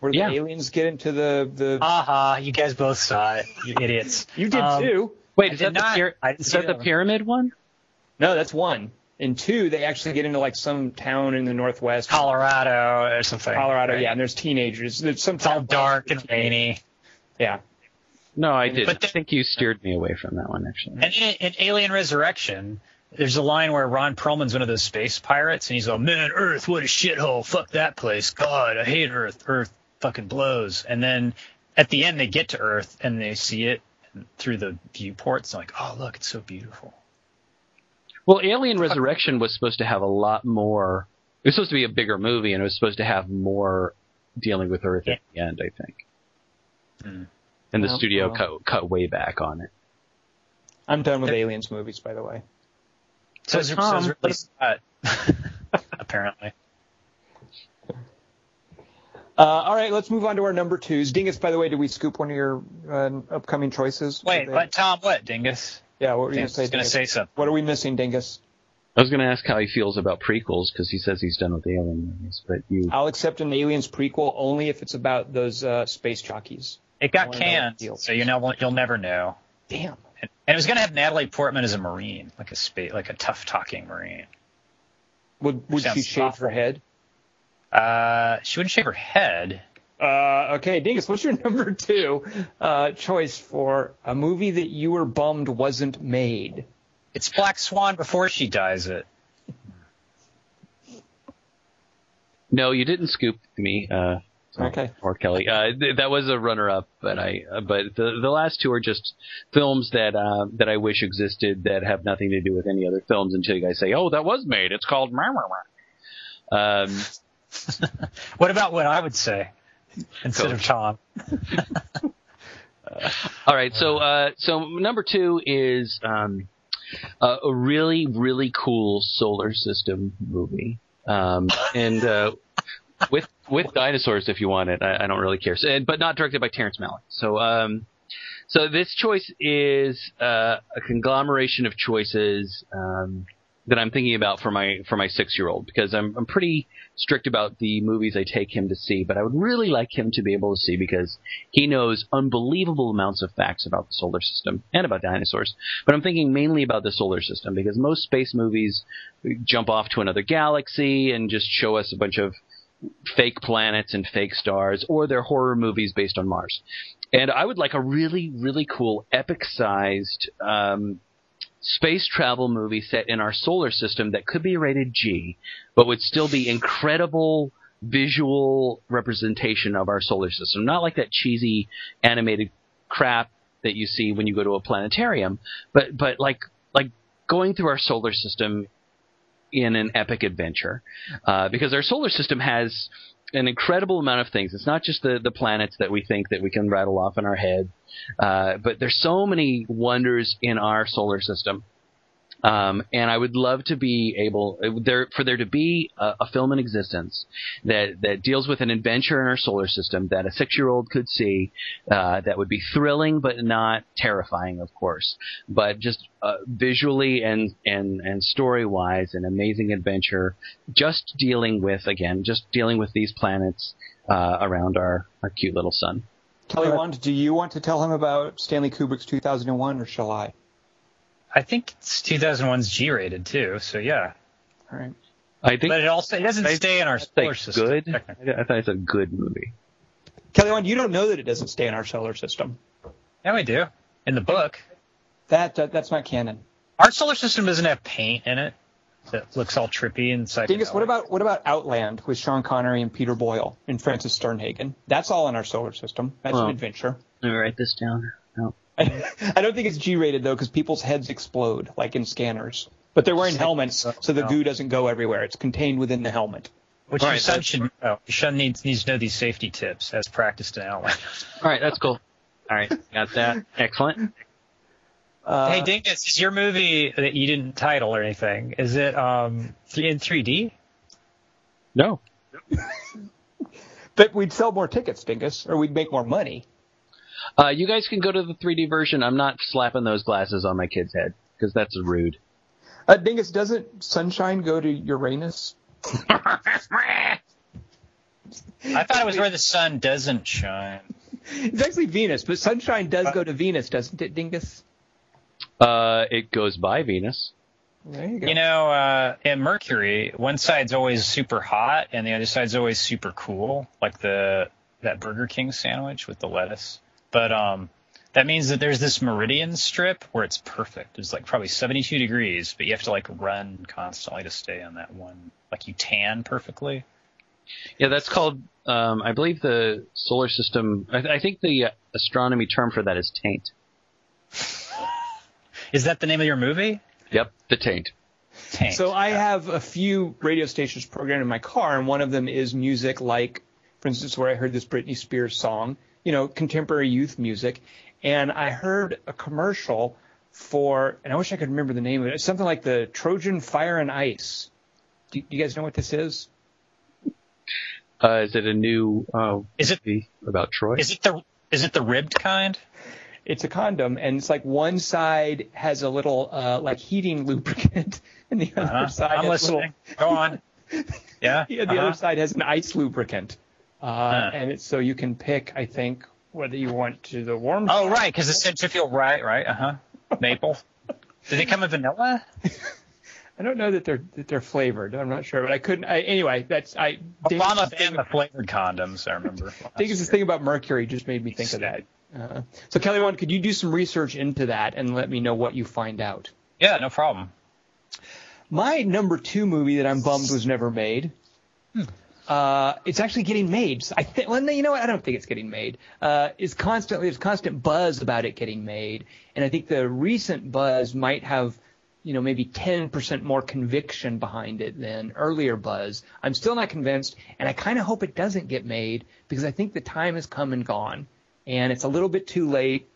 [SPEAKER 1] Where the
[SPEAKER 2] Yeah.
[SPEAKER 1] aliens get into the the
[SPEAKER 3] Aha! You guys both saw it. You idiots.
[SPEAKER 1] you did
[SPEAKER 3] Um,
[SPEAKER 1] too.
[SPEAKER 2] Wait,
[SPEAKER 3] I
[SPEAKER 2] is that, the,
[SPEAKER 3] not-
[SPEAKER 2] pyra-
[SPEAKER 3] I
[SPEAKER 2] is that the pyramid one?
[SPEAKER 1] No, that's one. And two, they actually get into like some town in the northwest,
[SPEAKER 3] Colorado or something.
[SPEAKER 1] Colorado.
[SPEAKER 3] right?
[SPEAKER 1] Yeah, and there's teenagers. There's some
[SPEAKER 3] It's all dark and rainy.
[SPEAKER 1] Yeah.
[SPEAKER 2] No, I did.
[SPEAKER 3] But
[SPEAKER 2] I think you steered me away from that one, actually.
[SPEAKER 3] And in, in Alien Resurrection, there's a line where Ron Perlman's one of those space pirates, and he's like, "Man, Earth, what a shithole! Fuck that place! God, I hate Earth. Earth fucking blows." And then at the end, they get to Earth and they see it through the viewport. viewports. Like, oh look, it's so beautiful.
[SPEAKER 2] Well, Alien Resurrection was supposed to have a lot more. It was supposed to be a bigger movie, and it was supposed to have more dealing with Earth at the end, I think.
[SPEAKER 3] Hmm.
[SPEAKER 2] And the
[SPEAKER 1] Well,
[SPEAKER 2] studio
[SPEAKER 1] well.
[SPEAKER 2] cut cut way back on it.
[SPEAKER 1] I'm done with aliens movies, by the way.
[SPEAKER 3] So,
[SPEAKER 2] So,
[SPEAKER 3] so
[SPEAKER 2] Tom,
[SPEAKER 3] Ridley Scott, apparently.
[SPEAKER 1] Uh, all right, let's move on to our number twos. Dingus, by the way, did we scoop one of your uh, upcoming choices?
[SPEAKER 3] Wait,
[SPEAKER 1] Did they-
[SPEAKER 3] but Tom, what, Dingus?
[SPEAKER 1] Yeah, what were you going to say?
[SPEAKER 3] is going to say something.
[SPEAKER 1] What are we missing, Dingus?
[SPEAKER 2] I was going to ask how he feels about prequels because he says he's done with the Alien movies, but you.
[SPEAKER 1] I'll accept an Aliens prequel only if it's about those uh, space jockeys.
[SPEAKER 3] It got
[SPEAKER 1] I wanna know what
[SPEAKER 3] canned, so you know you'll never know.
[SPEAKER 1] Damn.
[SPEAKER 3] And it was going to have Natalie Portman as a Marine, like a spa- like a tough talking Marine.
[SPEAKER 1] Would would she shave
[SPEAKER 3] awful.
[SPEAKER 1] her head?
[SPEAKER 3] Uh, she wouldn't shake her head.
[SPEAKER 1] Uh, okay, Dingus, what's your number two uh, choice for a movie that you were bummed wasn't made?
[SPEAKER 3] It's Black Swan before she dies it.
[SPEAKER 2] No, you didn't scoop me. Uh,
[SPEAKER 1] okay.
[SPEAKER 2] Or Kelly. Uh, th- that was a runner-up, but I. Uh, but the the last two are just films that uh, that I wish existed that have nothing to do with any other films until you guys say, "Oh, that was made. It's called." Um,
[SPEAKER 3] What about what I would say instead of Tom?
[SPEAKER 2] all right, so uh, so number two is um, a, a really really cool solar system movie, um, and uh, with with dinosaurs if you want it. I, I don't really care, so, but not directed by Terrence Malick. So um, so this choice is uh, a conglomeration of choices um, that I'm thinking about for my for my six year old because I'm I'm pretty strict about the movies I take him to see, but I would really like him to be able to see because he knows unbelievable amounts of facts about the solar system and about dinosaurs. But I'm thinking mainly about the solar system because most space movies jump off to another galaxy and just show us a bunch of fake planets and fake stars, or they're horror movies based on Mars. And I would like a really, really cool, epic sized um, space travel movie set in our solar system that could be rated G, but would still be incredible visual representation of our solar system. Not like that cheesy animated crap that you see when you go to a planetarium, but but like like going through our solar system in an epic adventure, uh, because our solar system has an incredible amount of things. It's not just the the planets that we think that we can rattle off in our head, uh, but there's so many wonders in our solar system. Um, and I would love to be able there for there to be a, a film in existence that that deals with an adventure in our solar system that a six year old could see uh, that would be thrilling but not terrifying, of course, but just uh, visually and and and story wise an amazing adventure. Just dealing with again, just dealing with these planets uh, around our our cute little sun.
[SPEAKER 1] Kelly, Wand, do you want to tell him about Stanley Kubrick's 2001, or shall I?
[SPEAKER 3] I think it's 2001's G-rated too, so yeah.
[SPEAKER 1] All right.
[SPEAKER 2] I think
[SPEAKER 3] But it also it doesn't
[SPEAKER 2] I-
[SPEAKER 3] stay in our
[SPEAKER 2] that's
[SPEAKER 3] solar
[SPEAKER 2] like
[SPEAKER 3] system.
[SPEAKER 2] good.
[SPEAKER 3] technically.
[SPEAKER 2] I thought it's a good movie.
[SPEAKER 1] Kelly, Wand, you don't know that it doesn't stay in our solar system.
[SPEAKER 3] Yeah, we do. In the book,
[SPEAKER 1] That, that that's not canon.
[SPEAKER 3] our solar system doesn't have paint in it that looks all trippy and psychedelic.
[SPEAKER 1] Dingus, what about what about Outland with Sean Connery and Peter Boyle and Frances Sternhagen? That's all in our solar system. That's
[SPEAKER 2] Well.
[SPEAKER 1] an adventure.
[SPEAKER 2] Let me write this down. No.
[SPEAKER 1] I don't think it's G-rated though, because people's heads explode like in scanners. But they're wearing helmets, so the
[SPEAKER 3] No.
[SPEAKER 1] goo doesn't go everywhere. It's contained within the helmet.
[SPEAKER 3] Which
[SPEAKER 2] All
[SPEAKER 3] your
[SPEAKER 2] right,
[SPEAKER 3] son
[SPEAKER 2] that's-
[SPEAKER 3] should know. Your son needs needs to know these safety tips as practiced in Outland.
[SPEAKER 2] All right, that's cool. All right, got that. Excellent.
[SPEAKER 1] Uh,
[SPEAKER 3] hey, Dingus, is your movie that you didn't title or anything? Is it um in 3D?
[SPEAKER 2] No.
[SPEAKER 1] but we'd sell more tickets, Dingus, or we'd make more money.
[SPEAKER 2] Uh, you guys can go to the 3D version. I'm not slapping those glasses on my kid's head because that's rude.
[SPEAKER 1] Uh, Dingus, doesn't sunshine go to Uranus?
[SPEAKER 3] I thought it was where the sun doesn't shine.
[SPEAKER 1] It's actually Venus, but sunshine does go to Venus, doesn't it, Dingus?
[SPEAKER 2] Uh, it goes by Venus.
[SPEAKER 1] There you go.
[SPEAKER 3] You know, uh, in Mercury, one side's always super hot and the other side's always super cool, like the that Burger King sandwich with the lettuce. But um, that means that there's this meridian strip where it's perfect. It's like probably 72 degrees, but you have to like run constantly to stay on that one. Like you tan perfectly.
[SPEAKER 2] Yeah, that's called. Um, I believe the solar system. I, I think the uh, astronomy term for that is taint.
[SPEAKER 3] Is that the name of your movie?
[SPEAKER 2] Yep, the taint.
[SPEAKER 3] Tank.
[SPEAKER 1] So I have a few radio stations programmed in my car, and one of them is music like, for instance, where I heard this Britney Spears song, you know, contemporary youth music, and I heard a commercial for, and I wish I could remember the name of it. It's something like the Trojan Fire and Ice. Do, do you guys know what this is?
[SPEAKER 2] Uh, is it a new uh,
[SPEAKER 3] Is it-
[SPEAKER 2] movie about Troy?
[SPEAKER 3] is it the is it the ribbed kind?
[SPEAKER 1] It's a condom, and it's like one side has a little uh, like heating lubricant, and the other
[SPEAKER 3] Uh-huh.
[SPEAKER 1] side
[SPEAKER 3] I'm
[SPEAKER 1] has a little.
[SPEAKER 3] Go on. Yeah.
[SPEAKER 1] Yeah, the
[SPEAKER 3] uh-huh.
[SPEAKER 1] other side has an ice lubricant, uh, and it's so you can pick, I think, whether you want to the warm.
[SPEAKER 3] Oh, right, because it's centrifugal, right, right, uh huh. Maple. Do they come in vanilla?
[SPEAKER 1] I don't know that they're that they're flavored. I'm not sure, but I couldn't. I, anyway, that's I.
[SPEAKER 3] Obama banned the flavored condoms. I remember.
[SPEAKER 1] Dingus' thing about mercury just made me think of that. Uh, so Kelly, one, could you do some research into that and let me know what you find out?
[SPEAKER 3] Yeah, no problem.
[SPEAKER 1] My number two movie that I'm bummed was never made. Uh, it's actually getting made. I think. Well, you know what? I don't think it's getting made. Uh, it's constantly there's constant buzz about it getting made, and I think the recent buzz might have, you know, maybe 10% more conviction behind it than earlier buzz. I'm still not convinced, and I kind of hope it doesn't get made because I think the time has come and gone, and it's a little bit too late.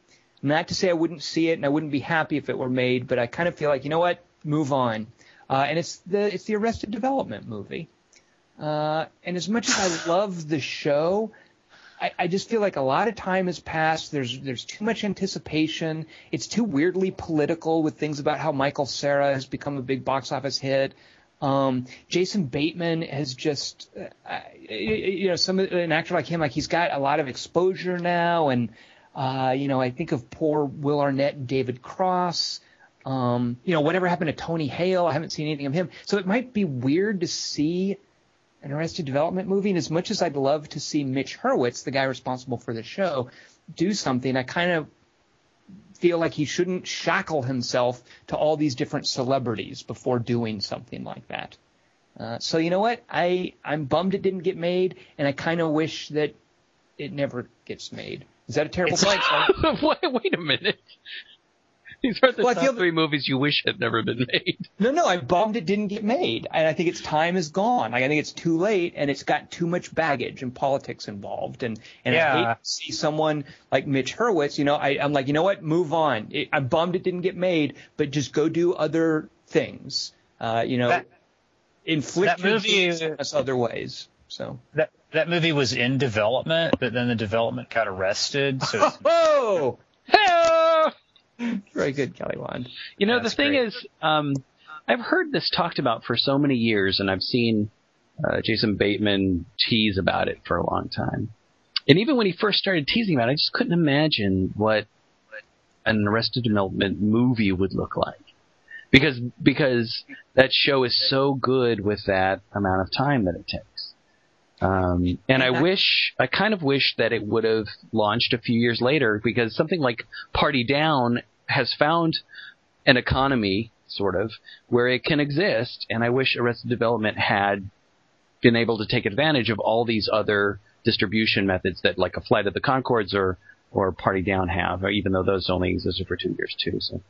[SPEAKER 1] Not to say I wouldn't see it and I wouldn't be happy if it were made, but I kind of feel like you know what, move on. Uh, and it's the it's the Arrested Development movie. Uh, and as much as I love the show, I, I just feel like a lot of time has passed. There's there's too much anticipation. It's too weirdly political with things about how Michael Cera has become a big box office hit. Um, Jason Bateman has just, uh, you know, some an actor like him, like he's got a lot of exposure now, and uh, you know, I think of poor Will Arnett and David Cross. Um, you know, whatever happened to Tony Hale? I haven't seen anything of him, so it might be weird to see Arrested Development movie. And as much as I'd love to see Mitch Hurwitz, the guy responsible for the show, do something, I kind of feel like he shouldn't shackle himself to all these different celebrities before doing something like that. Uh, so you know what? I I'm bummed it didn't get made, and I kind of wish that it never gets made. Is that a terrible
[SPEAKER 3] It's
[SPEAKER 2] wait, wait a minute. These are the
[SPEAKER 1] Well, I
[SPEAKER 2] top
[SPEAKER 1] feel-
[SPEAKER 2] three movies you wish had never been made.
[SPEAKER 1] No, no, I'm bummed it didn't get made, and I think its time is gone. Like, I think it's too late, and it's got too much baggage and politics involved. And and I hate to see someone like Mitch Hurwitz. You know, I, I'm like, you know what? Move on. It, I'm bummed it didn't get made, but just go do other things. Uh, you know,
[SPEAKER 3] That-
[SPEAKER 1] inflict
[SPEAKER 3] that movie-
[SPEAKER 1] wounds us other ways. So.
[SPEAKER 3] That that movie was in development, but then the development got arrested. So it's,
[SPEAKER 1] Oh,
[SPEAKER 2] Hey-o!
[SPEAKER 1] Very good, Kelly Wand.
[SPEAKER 2] You know,
[SPEAKER 3] That's
[SPEAKER 2] the thing
[SPEAKER 3] great.
[SPEAKER 2] is, um, I've heard this talked about for so many years, and I've seen uh, Jason Bateman tease about it for a long time. And even when he first started teasing about it, I just couldn't imagine what an Arrested Development movie would look like. Because because that show is so good with that amount of time that it takes. Um, and I wish, I kind of wish that it would have launched a few years later because something like Party Down has found an economy, sort of, where it can exist. And I wish Arrested Development had been able to take advantage of all these other distribution methods that, like a Flight of the Conchords or or Party Down have, even though those only existed for two years too. So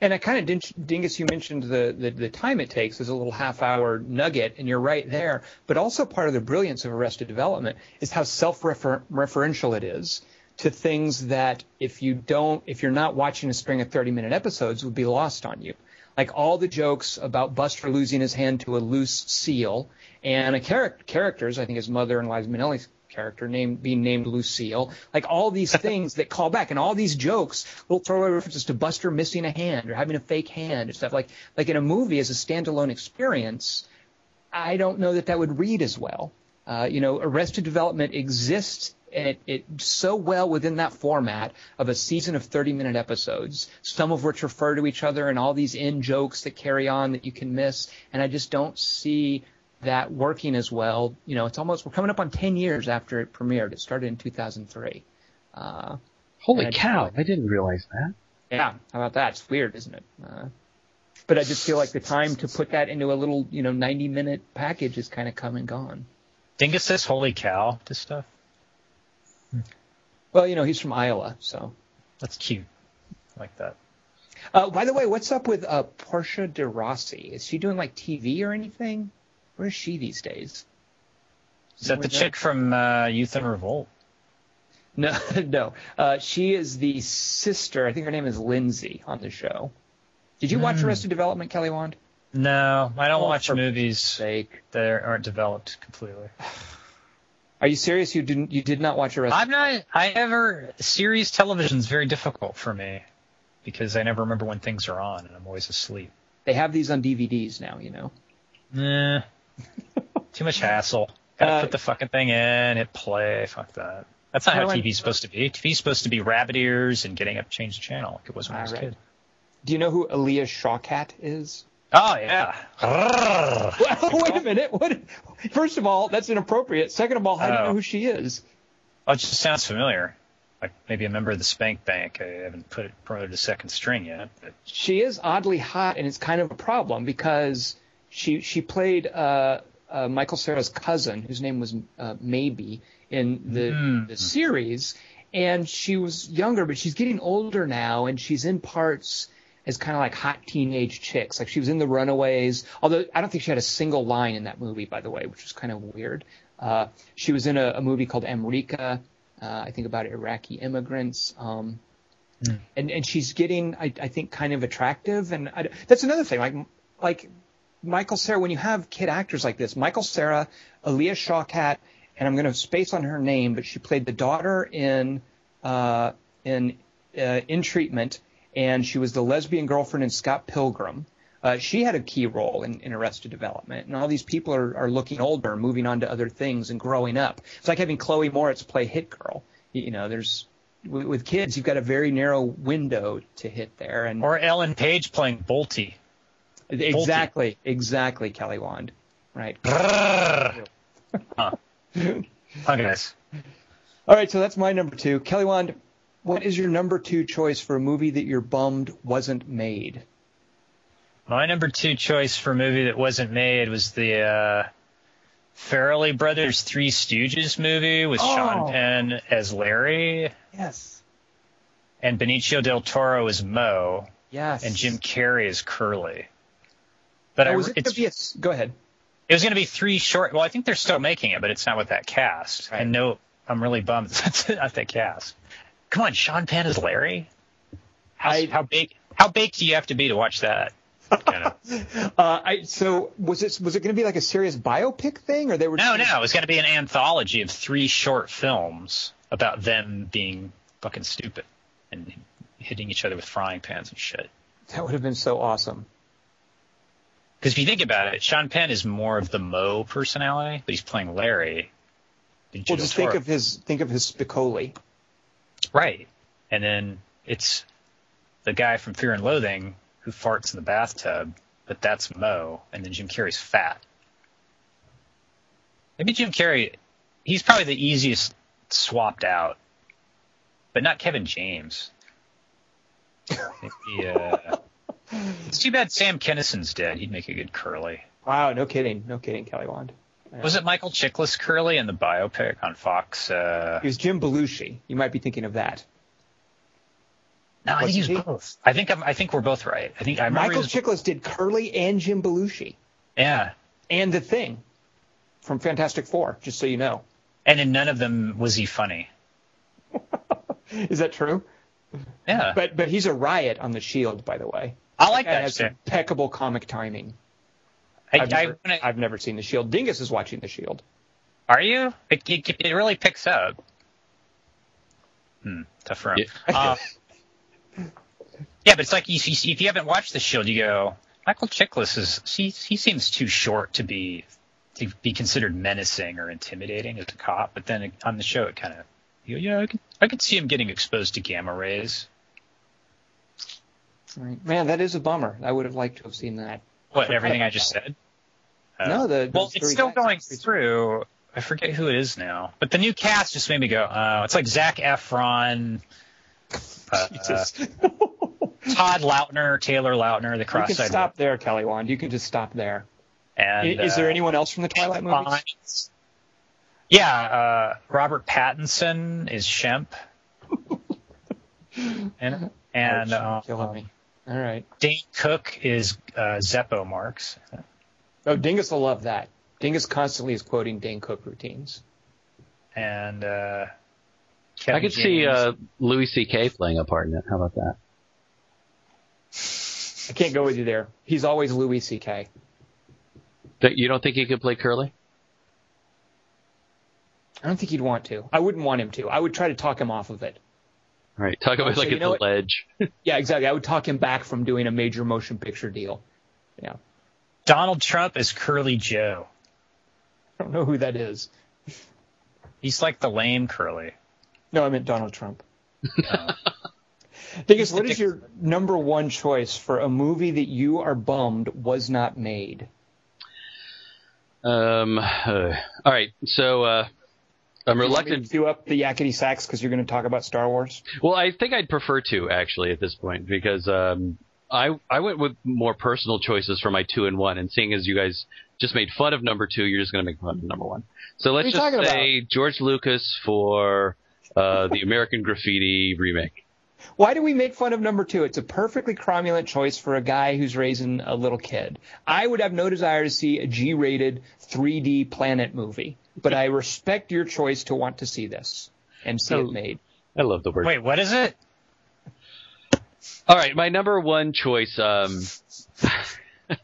[SPEAKER 1] And I kind of, Dingus, you mentioned the, the, the time it takes as a little half hour nugget, and you're right there. But also part of the brilliance of Arrested Development is how self-referential it is to things that if you don't, if you're not watching a string of 30 minute episodes would be lost on you. Like all the jokes about Buster losing his hand to a loose seal and a char- characters, I think his mother and Liza Minnelli's character named being named Lucille, like all these things that call back and all these jokes, little throwaway references to Buster missing a hand or having a fake hand and stuff like like in a movie as a standalone experience. I don't know that that would read as well. Uh, you know, Arrested Development exists it, it so well within that format of a season of 30 minute episodes, some of which refer to each other and all these in jokes that carry on that you can miss. And I just don't see that working as well. You know, it's almost, we're coming up on 10 years after it premiered. It started in 2003. Uh,
[SPEAKER 2] holy
[SPEAKER 1] And-
[SPEAKER 2] cow, I didn't realize that.
[SPEAKER 1] yeah, how about that? It's weird, isn't it? Uh, but I just feel like the time to put that into a little, you know, 90 minute package is kind of come and gone.
[SPEAKER 3] Dingus says "Holy cow" This stuff.
[SPEAKER 1] Well, you know, he's from Iowa, so.
[SPEAKER 3] That's cute. I like that.
[SPEAKER 1] Uh, by the way, what's up with uh, Portia de Rossi? Is she doing like TV or anything? Where is she these days?
[SPEAKER 3] Is that the chick from uh, Youth in Revolt?
[SPEAKER 1] No, no. Uh, she is the sister. I think her name is Lindsay on the show. Did you watch
[SPEAKER 3] Hmm.
[SPEAKER 1] Arrested Development, Kelly Wand?
[SPEAKER 3] No, I don't
[SPEAKER 1] Oh,
[SPEAKER 3] watch movies
[SPEAKER 1] Sake.
[SPEAKER 3] that aren't developed completely.
[SPEAKER 1] Are you serious? You didn't? You did not watch Arrested?
[SPEAKER 3] I'm not. I ever series television is very difficult for me because I never remember when things are on and I'm always asleep.
[SPEAKER 1] They have these on DVDs now. You know.
[SPEAKER 3] Nah. Too much hassle. Gotta
[SPEAKER 1] Uh,
[SPEAKER 3] put the fucking thing in, hit play. Fuck that. That's not how TV's supposed to be. TV's supposed to be rabbit ears and getting up to change the channel like it was when I was a kid.
[SPEAKER 1] Do you know who Alia Shawkat is?
[SPEAKER 3] Oh yeah.
[SPEAKER 1] Well, wait a minute. What? First of all, that's inappropriate. Second of all, how do you
[SPEAKER 3] Oh.
[SPEAKER 1] know who she is?
[SPEAKER 3] Oh, it just sounds familiar. Like maybe a member of the Spank Bank. I haven't put it promoted to second string yet. But
[SPEAKER 1] She is oddly hot, and it's kind of a problem because she she played uh, uh, Michael Cera's cousin, whose name was uh, Maybe in the
[SPEAKER 3] Mm.
[SPEAKER 1] the series, and she was younger, but she's getting older now, and she's in parts as kind of like hot teenage chicks. Like she was in The Runaways, although I don't think she had a single line in that movie, by the way, which was kind of weird. Uh, she was in a, a movie called Amreeka, uh, I think about Iraqi immigrants. Um, and and she's getting, I, I think, kind of attractive, and I, that's another thing. Like like Michael Cera, when you have kid actors like this, Michael Cera, Alia Shawkat, and I'm going to space on her name, but she played the daughter in uh, in uh, in treatment, and she was the lesbian girlfriend in Scott Pilgrim. Uh, she had a key role in, in Arrested Development, and all these people are, are looking older, moving on to other things, and growing up. It's like having Chloe Moretz play Hit Girl. You, know, there's with, with kids, you've got a very narrow window to hit there, and
[SPEAKER 3] Or Ellen Page playing Boltie.
[SPEAKER 1] Exactly, exactly, Kelly Wand, right?
[SPEAKER 3] Huh. Okay.
[SPEAKER 1] All right, so that's my number two. Kelly Wand, what is your number two choice for a movie that you're bummed wasn't made?
[SPEAKER 3] My number two choice for a movie that wasn't made was the uh, Farrelly Brothers Three Stooges movie with
[SPEAKER 1] Oh.
[SPEAKER 3] Sean Penn as Larry
[SPEAKER 1] Yes.
[SPEAKER 3] and Benicio del Toro as Moe
[SPEAKER 1] Yes.
[SPEAKER 3] and Jim Carrey as Curly. But I,
[SPEAKER 1] Oh, was it
[SPEAKER 3] it's,
[SPEAKER 1] a go ahead.
[SPEAKER 3] it was going to be three short. Well, I think they're still making it, but it's not with that cast.
[SPEAKER 1] Right.
[SPEAKER 3] And no, I'm really bummed that's not that cast. Come on, Sean Penn is Larry. How,
[SPEAKER 1] I-
[SPEAKER 3] how big? How baked do you have to be to watch that? Kind of.
[SPEAKER 1] Uh, I so was it was it going to be like a serious biopic thing, or they were
[SPEAKER 3] No, no, it was going to be an anthology of three short films about them being fucking stupid and hitting each other with frying pans and shit.
[SPEAKER 1] That would have been so awesome.
[SPEAKER 3] Because if you think about it, Sean Penn is more of the Moe personality, but he's playing Larry.
[SPEAKER 1] Well, just think of his think of his Spicoli.
[SPEAKER 3] right, and then it's the guy from Fear and Loathing who farts in the bathtub, but that's Moe, and then Jim Carrey's fat. Maybe Jim Carrey, he's probably the easiest swapped out, but not Kevin James. Maybe, uh, it's too bad Sam Kinison's dead. He'd make a good Curly.
[SPEAKER 1] Wow, no kidding, no kidding, Kelly Wand.
[SPEAKER 3] Was it Michael Chiklis Curly in the biopic on Fox? Uh,
[SPEAKER 1] He was Jim Belushi. You might be thinking of that.
[SPEAKER 3] no, I think
[SPEAKER 1] Was
[SPEAKER 3] he both. I think I'm, I think we're both right. I think I
[SPEAKER 1] Michael
[SPEAKER 3] was-
[SPEAKER 1] Chiklis did Curly and Jim Belushi
[SPEAKER 3] yeah,
[SPEAKER 1] and The Thing from Fantastic Four. Just so you know,
[SPEAKER 3] and in none of them was he funny.
[SPEAKER 1] is that true?
[SPEAKER 3] Yeah,
[SPEAKER 1] But but he's a riot on the Shield, by the way.
[SPEAKER 3] I like
[SPEAKER 1] Guy
[SPEAKER 3] that
[SPEAKER 1] has
[SPEAKER 3] shit.
[SPEAKER 1] impeccable comic timing.
[SPEAKER 3] I,
[SPEAKER 1] I've
[SPEAKER 3] I,
[SPEAKER 1] never,
[SPEAKER 3] when I-
[SPEAKER 1] I've never seen the Shield. Dingus is watching the Shield.
[SPEAKER 3] are you? It, it, it really picks up. Hmm, tough for him.
[SPEAKER 2] Yeah.
[SPEAKER 3] Uh, yeah, but it's like you, you, if you haven't watched The Shield, you go, Michael Chiklis is he, he seems too short to be to be considered menacing or intimidating as a cop. But then on the show, it kind of you go, yeah, I could, I could see him getting exposed to gamma rays.
[SPEAKER 1] Right. Man, that is a bummer. I would have liked to have seen that.
[SPEAKER 3] What everything I just
[SPEAKER 1] that.
[SPEAKER 3] said? Uh,
[SPEAKER 1] no, the
[SPEAKER 3] well,
[SPEAKER 1] those
[SPEAKER 3] it's still
[SPEAKER 1] guys-
[SPEAKER 3] going through. I forget who it is now, but the new cast just made me go, oh, it's like Zac Efron, uh,
[SPEAKER 1] Jesus.
[SPEAKER 3] Todd Lautner, Taylor Lautner, the cross.
[SPEAKER 1] you can
[SPEAKER 3] cross-eyed
[SPEAKER 1] stop there, Kelly Wand. You can just stop there.
[SPEAKER 3] And,
[SPEAKER 1] is there
[SPEAKER 3] uh,
[SPEAKER 1] anyone else from the Twilight movies?
[SPEAKER 3] Yeah, uh, Robert Pattinson is Shemp. and and
[SPEAKER 1] Ouch,
[SPEAKER 3] um,
[SPEAKER 1] killing me. All right.
[SPEAKER 3] Dane Cook is uh, Zeppo Marx.
[SPEAKER 1] Oh, Dingus will love that. Dingus constantly is quoting Dane Cook routines.
[SPEAKER 3] And uh,
[SPEAKER 2] I
[SPEAKER 3] Kevin
[SPEAKER 2] could see uh, Louis C.K. playing a part in it. How about that?
[SPEAKER 1] I can't go with you there. He's always Louis C.K.
[SPEAKER 2] You don't think he could play Curly?
[SPEAKER 1] I don't think he'd want to. I wouldn't want him to. I would try to talk him off of it.
[SPEAKER 2] All right, talk about
[SPEAKER 1] so
[SPEAKER 2] like it's a ledge.
[SPEAKER 1] Yeah, exactly. I would talk him back from doing a major motion picture deal. Yeah.
[SPEAKER 3] Donald Trump is Curly Joe.
[SPEAKER 1] I don't know who that is.
[SPEAKER 3] He's like the lame Curly.
[SPEAKER 1] No, I meant Donald Trump.
[SPEAKER 3] Uh,
[SPEAKER 1] Dingus, what is your number one choice for a movie that you are bummed was not made?
[SPEAKER 2] Um, uh, all right, so uh, I'm
[SPEAKER 1] You want me to
[SPEAKER 2] reluctant.
[SPEAKER 1] cue up the yakety sax because you're going to talk about Star Wars.
[SPEAKER 2] Well, I think I'd prefer to actually at this point because um, I I went with more personal choices for my two and one, and seeing as you guys just made fun of number two, you're just going to make fun of number one. So let's just
[SPEAKER 1] are you talking
[SPEAKER 2] say George Lucas for uh, the American Graffiti remake.
[SPEAKER 1] Why do we make fun of number two? It's a perfectly cromulent choice for a guy who's raising a little kid. I would have no desire to see a G-rated 3D Planet movie, but I respect your choice to want to see this and see
[SPEAKER 2] So-
[SPEAKER 1] it made.
[SPEAKER 2] I love the word.
[SPEAKER 3] Wait, what is it?
[SPEAKER 2] All right, my number one choice. Um,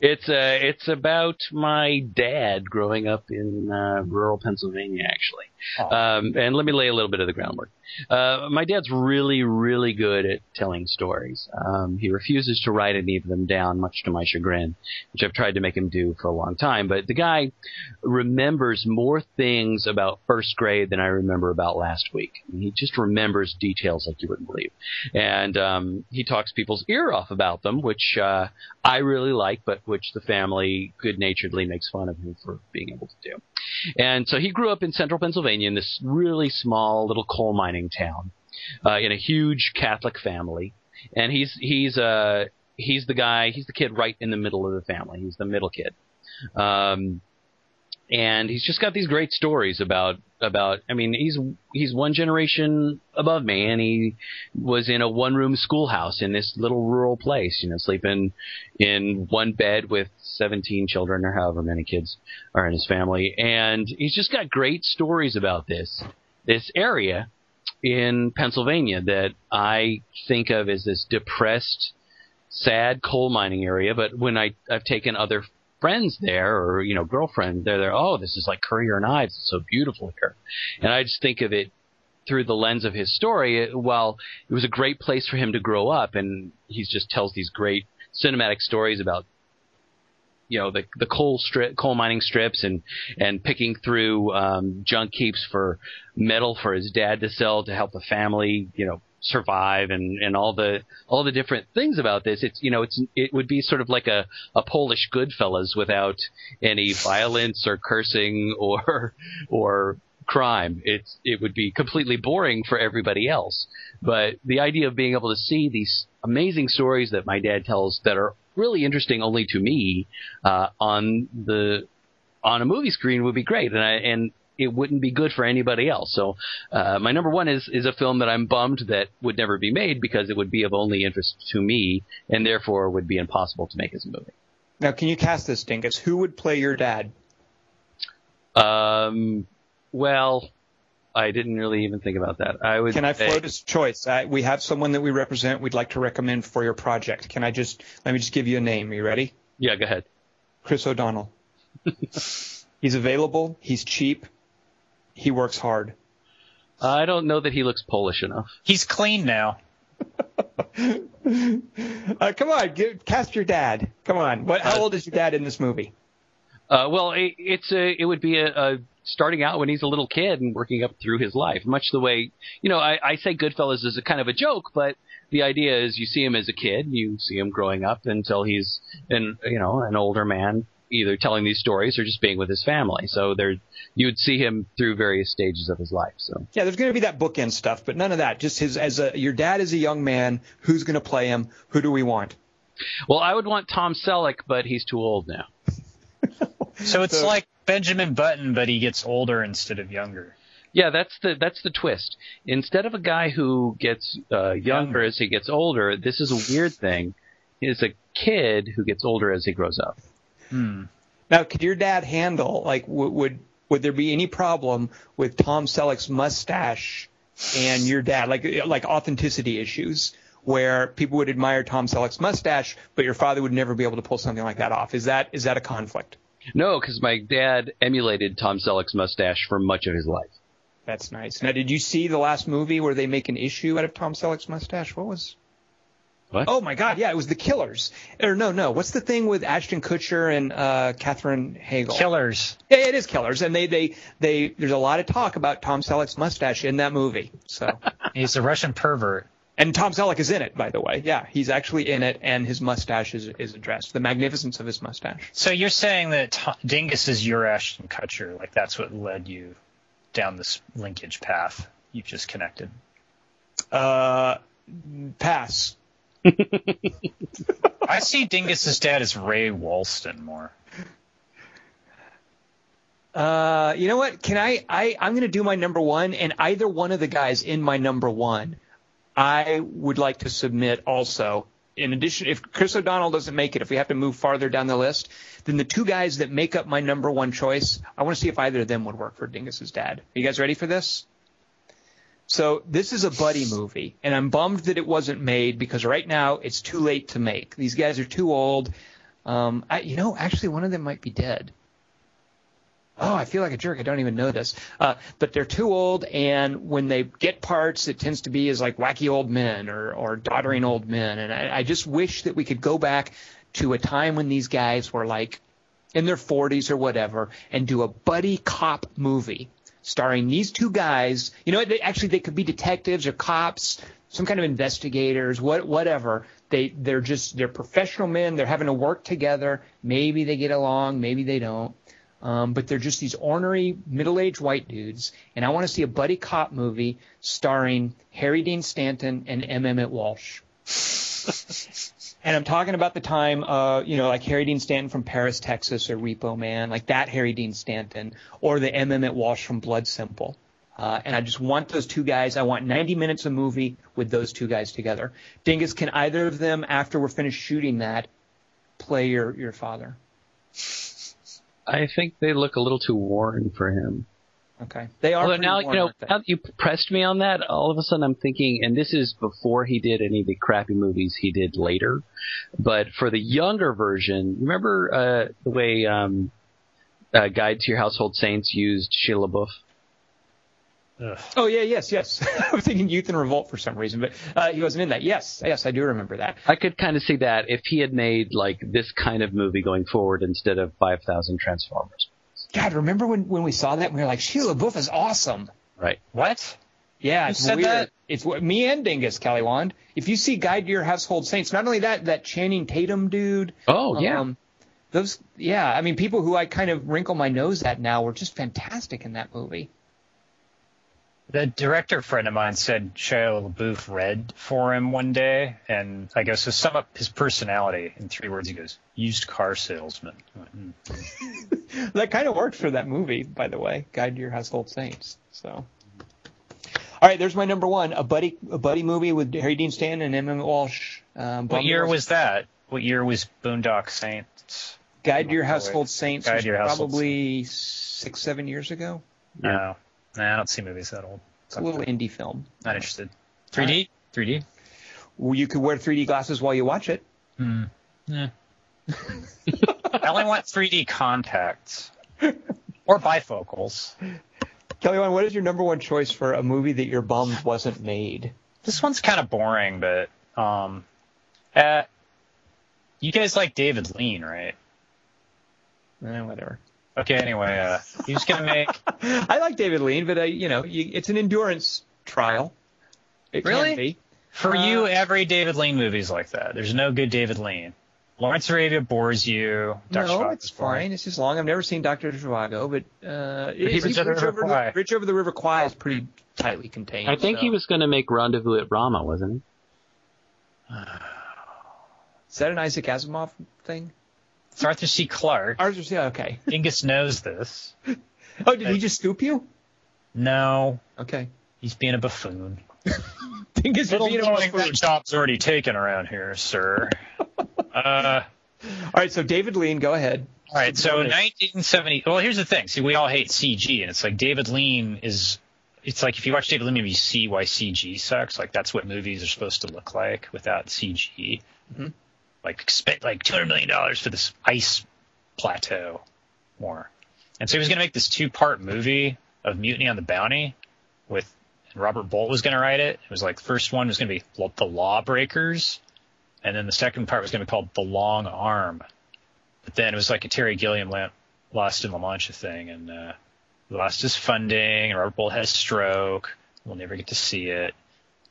[SPEAKER 2] it's uh, it's about my dad growing up in uh, rural Pennsylvania, actually. Um, and let me lay a little bit of the groundwork. Uh, my dad's really, really good at telling stories. Um, he refuses to write any of them down, much to my chagrin, which I've tried to make him do for a long time. But the guy remembers more things about first grade than I remember about last week. He just remembers details like you wouldn't believe. And um, he talks people's ear off about them, which uh, I really like, but which the family good naturedly makes fun of him for being able to do. And so he grew up in central Pennsylvania in this really small little coal mining town, uh, in a huge Catholic family. And he's he's uh he's the guy he's the kid right in the middle of the family. He's the middle kid. Um, and he's just got these great stories about about I mean he's he's one generation above me and he was in a one room schoolhouse in this little rural place you know sleeping in one bed with 17 children or however many kids are in his family. And he's just got great stories about this this area in Pennsylvania that I think of as this depressed sad coal mining area. But when I I've taken other friends there or you know girlfriend they're there oh this is like Currier and Ives. It's so beautiful here. And I just think of it through the lens of his story. While it was a great place for him to grow up and he just tells these great cinematic stories about you know the the coal strip coal mining strips and and picking through um junk heaps for metal for his dad to sell to help the family you know survive and and all the all the different things about this it's you know it's it would be sort of like a a Polish Goodfellas without any violence or cursing or or crime. It's it would be completely boring for everybody else. But the idea of being able to see these amazing stories that my dad tells that are really interesting only to me uh on the on a movie screen would be great. And I and it wouldn't be good for anybody else. So uh, my number one is is a film that I'm bummed that would never be made because it would be of only interest to me and therefore would be impossible to make as a movie.
[SPEAKER 1] Now, can you cast this, Dingus? Who would play your dad?
[SPEAKER 2] Um, well, I didn't really even think about that. I would.
[SPEAKER 1] Can I float a choice? I, we have someone that we represent. We'd like to recommend for your project. Can I just let me just give you a name? Are you ready?
[SPEAKER 2] Yeah, go ahead.
[SPEAKER 1] Chris O'Donnell. he's available. He's cheap. He works hard.
[SPEAKER 2] I don't know that he looks Polish enough.
[SPEAKER 3] He's clean now.
[SPEAKER 1] Uh, come on, give, cast your dad. Come on. What? How old is your dad in this movie?
[SPEAKER 2] Uh, well, it, it's a, it would be a, a starting out when he's a little kid and working up through his life, much the way you know I, I say Goodfellas is a kind of a joke, but the idea is you see him as a kid, you see him growing up until he's an you know an older man, either telling these stories or just being with his family. So there, you would see him through various stages of his life. So
[SPEAKER 1] Yeah, there's going to be that bookend stuff, but none of that. Just his as a your dad is a young man. Who's going to play him? Who do we want?
[SPEAKER 2] well, I would want Tom Selleck, but he's too old now.
[SPEAKER 3] So it's
[SPEAKER 1] So-
[SPEAKER 3] like Benjamin Button, but he gets older instead of younger.
[SPEAKER 2] Yeah, that's the that's the twist. Instead of a guy who gets uh, younger as he gets older, this is a weird thing. It's a kid who gets older as he grows up.
[SPEAKER 3] Hmm.
[SPEAKER 1] Now, could your dad handle like w- would would there be any problem with Tom Selleck's mustache and your dad like like authenticity issues where people would admire Tom Selleck's mustache, but your father would never be able to pull something like that off? Is that is that a conflict?
[SPEAKER 2] No, because my dad emulated Tom Selleck's mustache for much of his life.
[SPEAKER 1] That's nice. Now, did you see the last movie where they make an issue out of Tom Selleck's mustache? What was?
[SPEAKER 2] What?
[SPEAKER 1] Oh my God! Yeah, it was The Killers. Or no, no. What's the thing with Ashton Kutcher and uh, Katherine Heigl?
[SPEAKER 3] Killers.
[SPEAKER 1] Yeah, it is Killers, and they they they. There's a lot of talk about Tom Selleck's mustache in that movie. So,
[SPEAKER 3] He's a Russian pervert.
[SPEAKER 1] and Tom Selleck is in it, by the way. Yeah, he's actually in it, and his mustache is is addressed. The magnificence of his mustache.
[SPEAKER 3] So you're saying that T- Dingus is your Ashton Kutcher? Like that's what led you down this linkage path you've just connected?
[SPEAKER 1] Uh, pass.
[SPEAKER 3] I see Dingus's dad as Ray Walston more.
[SPEAKER 1] Uh, you know what? Can I? I I'm going to do my number one, and either one of the guys in my number one, I would like to submit also. In addition, if Chris O'Donnell doesn't make it, if we have to move farther down the list, then the two guys that make up my number one choice, I want to see if either of them would work for Dingus's dad. Are you guys ready for this? So this is a buddy movie, and I'm bummed that it wasn't made because right now it's too late to make. These guys are too old. Um, I, you know, actually, one of them might be dead. Oh, I feel like a jerk. I don't even know this. Uh, but they're too old, and when they get parts, it tends to be as like wacky old men or, or doddering old men. And I, I just wish that we could go back to a time when these guys were like in their 40s or whatever and do a buddy cop movie starring these two guys. You know, they, actually, they could be detectives or cops, some kind of investigators, what, whatever. They, they're just, they're professional men. They're having to work together. Maybe they get along. Maybe they don't. Um, but they're just these ornery middle-aged white dudes, and I want to see a buddy cop movie starring Harry Dean Stanton and M. Emmett Walsh. and I'm talking about the time, uh, you know, like Harry Dean Stanton from Paris, Texas, or Repo Man, like that Harry Dean Stanton, or the M. Emmett Walsh from Blood Simple. Uh, and I just want those two guys. I want 90 minutes of movie with those two guys together. Dingus, can either of them, after we're finished shooting that, play your your father?
[SPEAKER 2] I think they look a little too worn for him.
[SPEAKER 1] Okay. They are.
[SPEAKER 2] Although now,
[SPEAKER 1] worn,
[SPEAKER 2] you know, now that you pressed me on that, all of a sudden I'm thinking, and this is before he did any of the crappy movies he did later, but for the younger version, remember uh, the way um, uh, Guide to Your Household Saints used Shia LaBeouf?
[SPEAKER 3] Ugh.
[SPEAKER 1] Oh yeah, yes, yes. I was thinking Youth in Revolt for some reason, but uh, he wasn't in that. Yes, yes, I do remember that.
[SPEAKER 2] I could kind of see that if he had made like this kind of movie going forward instead of 5,000 Transformers.
[SPEAKER 1] God, remember when when we saw that and we were like, Shia LaBeouf is awesome.
[SPEAKER 2] Right.
[SPEAKER 3] What?
[SPEAKER 1] Yeah,
[SPEAKER 3] Who
[SPEAKER 1] it's
[SPEAKER 3] said
[SPEAKER 1] weird.
[SPEAKER 3] that?
[SPEAKER 1] It's what me and Dingus Kelly Wand. If you see Guide to Your Household Saints, not only that, that Channing Tatum dude.
[SPEAKER 2] Oh, yeah.
[SPEAKER 1] Um, those, yeah. I mean, people who I kind of wrinkle my nose at now were just fantastic in that movie.
[SPEAKER 3] The director friend of mine said Shia LaBeouf read for him one day, and I guess to sum up his personality in three words, he goes, "Used car salesman." Went, "Hmm."
[SPEAKER 1] that kind of worked for that movie, by the way, Guide to Your Household Saints. So, all right, there's my number one, a buddy, a buddy movie with Harry Dean Stanton and Emma Walsh. Um,
[SPEAKER 3] What year was that? What year was Boondock Saints?
[SPEAKER 1] Guide to Your Household. Saints?
[SPEAKER 3] Guide Your Household
[SPEAKER 1] probably six, seven years ago.
[SPEAKER 3] No, nah, I don't see movies that old.
[SPEAKER 1] It's a little indie film.
[SPEAKER 3] Not interested. 3D? 3D?
[SPEAKER 1] Well, you could wear 3D glasses while you watch it.
[SPEAKER 3] Hmm. Yeah. I only want 3D contacts or bifocals.
[SPEAKER 1] Kelly, what is your number one choice for a movie that you're bummed wasn't made?
[SPEAKER 3] This one's kind of boring, but um, uh, you guys like David Lean, right?
[SPEAKER 1] Eh, whatever.
[SPEAKER 3] Okay, anyway, uh, he was gonna make.
[SPEAKER 1] I like David Lean, but uh, you know, you, it's an endurance trial. It
[SPEAKER 3] Really?
[SPEAKER 1] can be.
[SPEAKER 3] For
[SPEAKER 1] Uh,
[SPEAKER 3] you, every David Lean movie's like that. There's no good David Lean. Lawrence Arabia bores you. Dr.
[SPEAKER 1] no,
[SPEAKER 3] Spock
[SPEAKER 1] it's
[SPEAKER 3] is boring.
[SPEAKER 1] fine. It's just long. I've never seen Doctor Zhivago, but uh,
[SPEAKER 3] Bridge
[SPEAKER 1] is he
[SPEAKER 3] over the River
[SPEAKER 1] over, the,
[SPEAKER 3] Kwai.
[SPEAKER 1] Bridge over the River Kwai is pretty tightly contained.
[SPEAKER 2] I think
[SPEAKER 1] so-
[SPEAKER 2] he was going to make Rendezvous at Rama, wasn't he?
[SPEAKER 1] Is that an Isaac Asimov thing?
[SPEAKER 3] It's Arthur C. Clarke.
[SPEAKER 1] Ours, yeah, okay.
[SPEAKER 3] Dingus knows this.
[SPEAKER 1] Oh, did he just scoop you?
[SPEAKER 3] No,
[SPEAKER 1] Okay.
[SPEAKER 3] he's being a buffoon.
[SPEAKER 1] Dingus,
[SPEAKER 3] Little
[SPEAKER 1] being a buffoon.
[SPEAKER 3] that job's already taken around here, sir. uh,
[SPEAKER 1] All right, so David Lean, go ahead.
[SPEAKER 3] all right, so 1970. Well, here's the thing. See, we all hate CG, and it's like David Lean is. It's like if you watch David Lean, you see why CG sucks. Like that's what movies are supposed to look like without CG.
[SPEAKER 1] Mhm.
[SPEAKER 3] Like spent like 200 million dollars for this ice plateau, more. And so he was going to make this two-part movie of Mutiny on the Bounty, with Robert Bolt was going to write it. It was like the first one was going to be The Lawbreakers, and then the second part was going to be called The Long Arm. But then it was like a Terry Gilliam Lost in La Mancha thing, and uh, lost his funding. And Robert Bolt had a stroke. We'll never get to see it,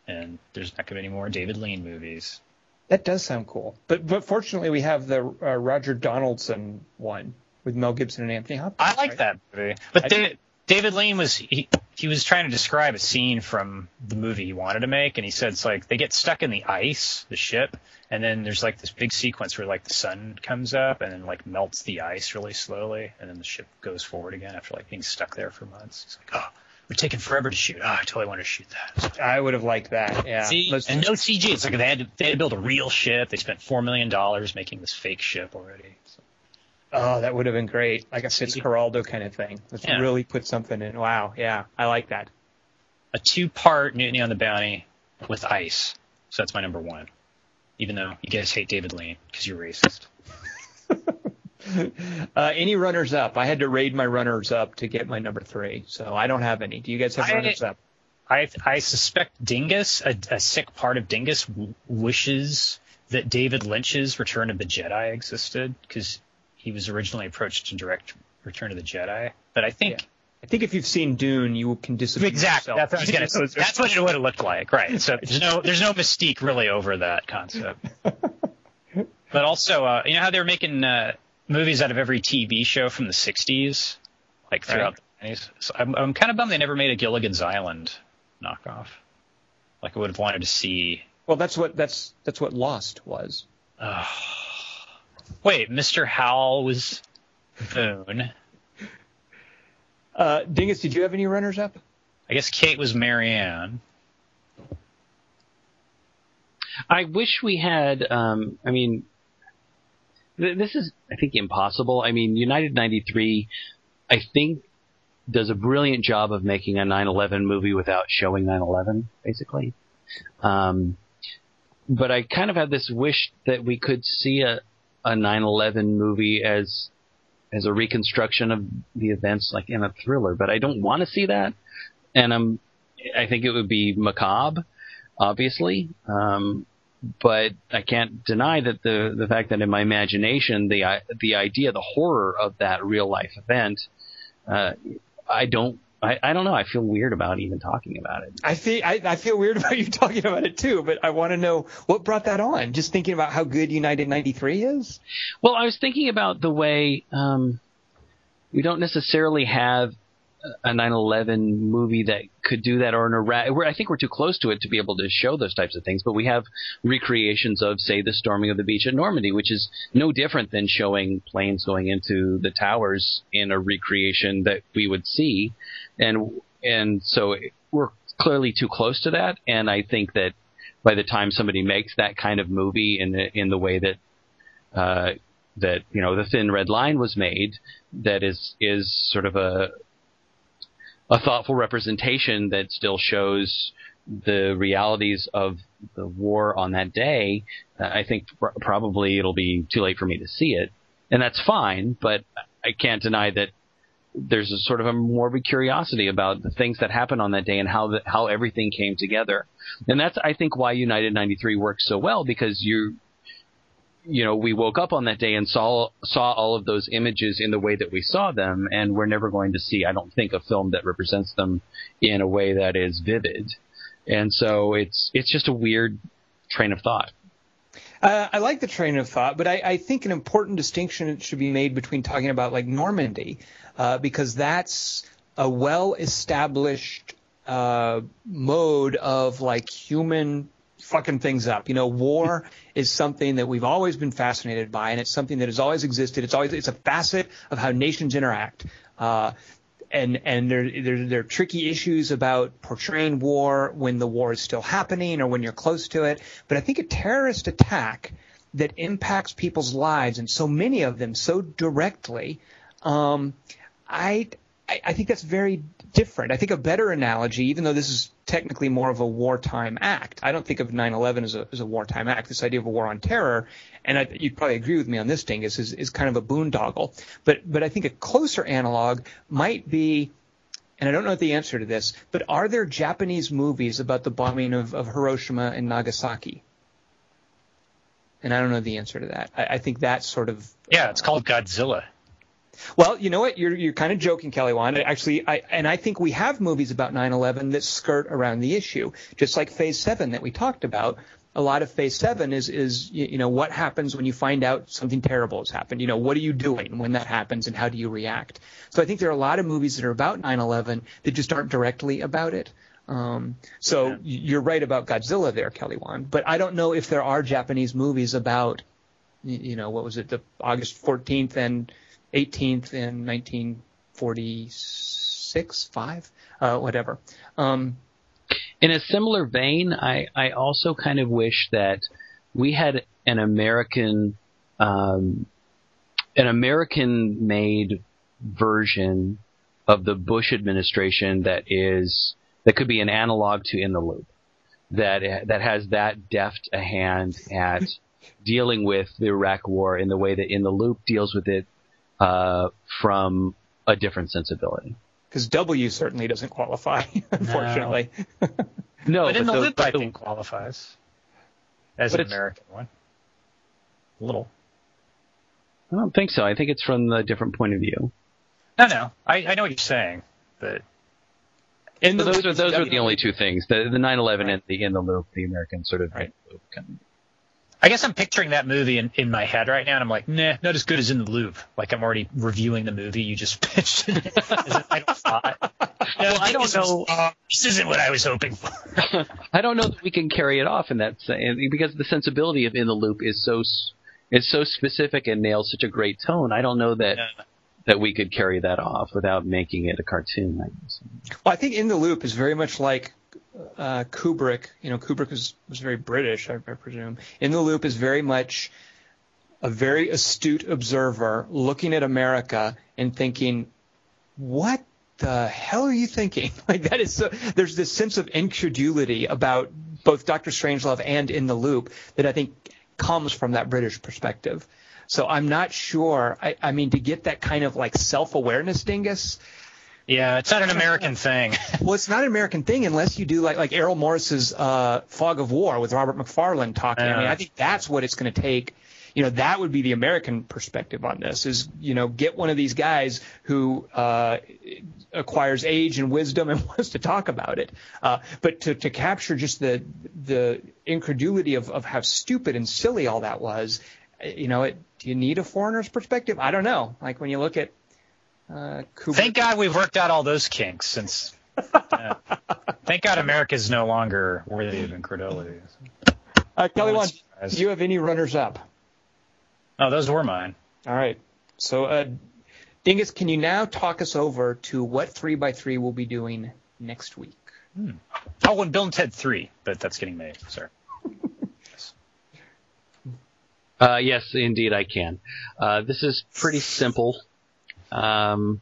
[SPEAKER 3] and there's not going to be any more David Lean movies.
[SPEAKER 1] That does sound cool. But but fortunately, we have the uh, Roger Donaldson one with Mel Gibson and Anthony Hopkins.
[SPEAKER 3] I like
[SPEAKER 1] right?
[SPEAKER 3] that movie, but
[SPEAKER 1] I
[SPEAKER 3] Da- David Lean was he, he was trying to describe a scene from the movie he wanted to make, and he said it's like they get stuck in the ice, the ship, and then there's like this big sequence where like the sun comes up and then like melts the ice really slowly, and then the ship goes forward again after like being stuck there for months. He's like, oh, we're taking forever to shoot. Oh, I totally want to shoot that.
[SPEAKER 1] I would have liked that. Yeah.
[SPEAKER 3] See,
[SPEAKER 1] Let's-
[SPEAKER 3] and no CG. It's like they had to they had to build a real ship. They spent four million dollars making this fake ship already. So,
[SPEAKER 1] Oh, that would have been great. Like a Fitzcarraldo kind of thing. Let's
[SPEAKER 3] Yeah.
[SPEAKER 1] really put something in. Wow. Yeah. I like that.
[SPEAKER 3] a two-part Mutiny on the Bounty with ice. So that's my number one. Even though you guys hate David Lean because you're racist.
[SPEAKER 1] Uh, any runners up? I had to raid my runners up to get my number three, so I don't have any. Do you guys have
[SPEAKER 3] I-
[SPEAKER 1] runners up?
[SPEAKER 3] I I suspect Dingus, a, a sick part of Dingus, w- wishes that David Lynch's Return of the Jedi existed because he was originally approached to direct Return of the Jedi. But I think
[SPEAKER 1] I think if you've seen Dune, you can disappear.
[SPEAKER 3] exactly
[SPEAKER 1] yourself.
[SPEAKER 3] that's what I was gonna say. That's what it would have looked like, right? So there's no there's no mystique really over that concept. But also, uh, you know how they were making uh, movies out of every TV show from the '60s, like throughout the 90s. So I'm I'm kind of bummed they never made a Gilligan's Island knockoff. Like I would have wanted to see.
[SPEAKER 1] Well, that's what that's that's what Lost was.
[SPEAKER 3] Uh, wait, Mr. Howell was Boone.
[SPEAKER 1] Uh, Dingus, did you have any runners up?
[SPEAKER 3] I guess Kate was Mary Ann.
[SPEAKER 2] I wish we had. Um, I mean, th- this is I think impossible. I mean, United '93, I think, does a brilliant job of making a 9/11 movie without showing 9/11, basically. Um, but I kind of had this wish that we could see a a 9/11 movie as as a reconstruction of the events, like in a thriller. But I don't want to see that, and I'm. I think it would be macabre obviously. Um, but I can't deny that the the fact that in my imagination the the idea, the horror of that real life event, uh, I don't. I, I don't know. I feel weird about even talking about it.
[SPEAKER 1] I feel I, I feel weird about you talking about it too, but I want to know what brought that on. Just thinking about how good United '93 is.
[SPEAKER 2] Well, I was thinking about the way um, we don't necessarily have a 9/11 movie that could do that, or an Iraq. I think we're too close to it to be able to show those types of things. But we have recreations of, say, the storming of the beach at Normandy, which is no different than showing planes going into the towers in a recreation that we would see, and and so we're clearly too close to that. And I think that by the time somebody makes that kind of movie in the in the way that uh, that you know the thin red line was made that is is sort of a a thoughtful representation that still shows the realities of the war on that day i think pr- probably it'll be too late for me to see it. And that's fine but i can't deny that there's a sort of a morbid curiosity about the things that happened on that day and how the, how everything came together. And that's i think why united 93 works so well because you you know, we woke up on that day and saw saw all of those images in the way that we saw them, and we're never going to see, I don't think, a film that represents them in a way that is vivid. And so it's it's just a weird train of thought.
[SPEAKER 1] Uh, I like the train of thought, but I, I think an important distinction should be made between talking about like Normandy, uh, because that's a well-established uh, mode of like human fucking things up. You know, war is something that we've always been fascinated by, and it's something that has always existed. It's always it's a facet of how nations interact. Uh, and and there, there there are tricky issues about portraying war when the war is still happening or when you're close to it. But I think a terrorist attack that impacts people's lives and so many of them so directly, um, I, I I think that's very different. I think a better analogy, even though this is technically more of a wartime act, I don't think of 9/11 as a as a wartime act. This idea of a war on terror, and I, you'd probably agree with me on this, Dingus, is is kind of a boondoggle. But but I think a closer analog might be. And I don't know the answer to this, but are there Japanese movies about the bombing of, of Hiroshima and Nagasaki? And I don't know the answer to that. I, I think that's sort of
[SPEAKER 3] Yeah, it's called Godzilla.
[SPEAKER 1] Well, you know what? You're you're kind of joking, Kelly Wand. Actually, I and I think we have movies about 9/11 that skirt around the issue, just like Phase Seven that we talked about. a lot of Phase Seven is is you know what happens when you find out something terrible has happened. You know, what are you doing when that happens, and how do you react? So I think there are a lot of movies that are about 9/11 that just aren't directly about it. Um, so
[SPEAKER 3] Yeah.
[SPEAKER 1] you're right about Godzilla there, Kelly Wand. But I don't know if there are Japanese movies about you know what was it the August 14th and 18th in 1946 five uh, whatever. Um,
[SPEAKER 2] In a similar vein, I, I also kind of wish that we had an American, um, an American made version of the Bush administration that is, that could be an analog to In the Loop. That, that has that deft a hand at dealing with the Iraq war in the way that In the Loop deals with it, uh, from a different sensibility.
[SPEAKER 1] because W certainly doesn't qualify, unfortunately.
[SPEAKER 2] No,
[SPEAKER 3] but in the
[SPEAKER 2] the-
[SPEAKER 3] loop, I think qualifies as an American one. A little.
[SPEAKER 2] I don't think so. I think it's from a different point of view.
[SPEAKER 3] No, no. I, I know what you're saying, but
[SPEAKER 1] In
[SPEAKER 2] So
[SPEAKER 1] the
[SPEAKER 2] those are those are the only two things: the the 9/11
[SPEAKER 3] Right.
[SPEAKER 2] and the in the loop, the American sort of
[SPEAKER 1] Right.
[SPEAKER 2] loop kind of-
[SPEAKER 3] I guess I'm picturing that movie in, in my head right now, and I'm like, nah, not as good as in the loop. Like I'm already reviewing the movie you just pitched. as an idle thought. No,
[SPEAKER 2] Well, I don't
[SPEAKER 3] this was-
[SPEAKER 2] know-
[SPEAKER 3] uh, this isn't what I was hoping for.
[SPEAKER 2] I don't know that we can carry it off in that sense because the sensibility of in the loop is so s- is so specific and nails such a great tone. I don't know that
[SPEAKER 3] Yeah.
[SPEAKER 2] that we could carry that off without making it a cartoon. I guess.
[SPEAKER 1] Well, I think In the Loop is very much like uh, Kubrick. You know, Kubrick was, was very British, I, I presume. In the Loop is very much a very astute observer looking at America and thinking, what the hell are you thinking? Like that is so, there's this sense of incredulity about both Doctor Strangelove and In the Loop that I think comes from that British perspective. So I'm not sure. I, I mean, to get that kind of like self-awareness, Dingus,
[SPEAKER 3] Yeah, it's not an American thing.
[SPEAKER 1] well, it's not an American thing unless you do like like Errol Morris's uh, Fog of War with Robert McFarlane talking. I mean, I think that's what it's going to take. You know, that would be the American perspective on this. Is you know, get one of these guys who uh, acquires age and wisdom and wants to talk about it. Uh, but to to capture just the the incredulity of of how stupid and silly all that was. uh, You know, it, do you need a foreigner's perspective? I don't know. Like when you look at uh,
[SPEAKER 3] Thank God we've worked out all those kinks since. uh, thank God America is no longer worthy of incredulity.
[SPEAKER 1] uh, Kelly,
[SPEAKER 3] No
[SPEAKER 1] one, do you have any runners up?
[SPEAKER 3] Oh, those were mine.
[SPEAKER 1] All right. So, uh, Dingus, can you now talk us over to what 3x3 will be doing next week?
[SPEAKER 3] Oh, and Bill and Ted 3, but that's getting made. Sorry.
[SPEAKER 2] Uh, yes, indeed, I can. Uh, this is pretty simple. Um,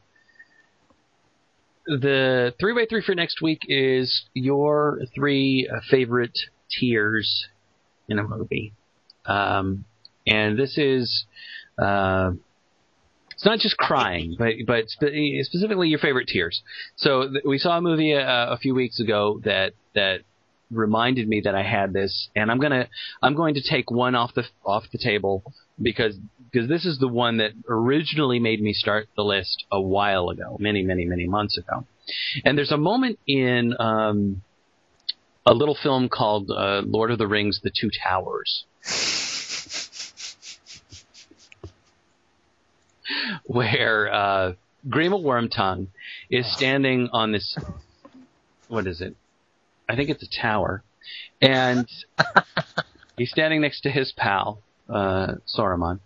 [SPEAKER 2] the three by three for next week is your three favorite tears in a movie, um, and this is uh, it's not just crying, but but spe- specifically your favorite tears. So th- we saw a movie uh, a few weeks ago that that reminded me that I had this, and I'm gonna I'm going to take one off the off the table because because this is the one that originally made me start the list a while ago, many many many months ago. And there's a moment in um, a little film called uh, Lord of the Rings: The Two Towers. Where uh, Grima Wormtongue is standing on this, what is it? I think it's a tower, and he's standing next to his pal uh, Saruman,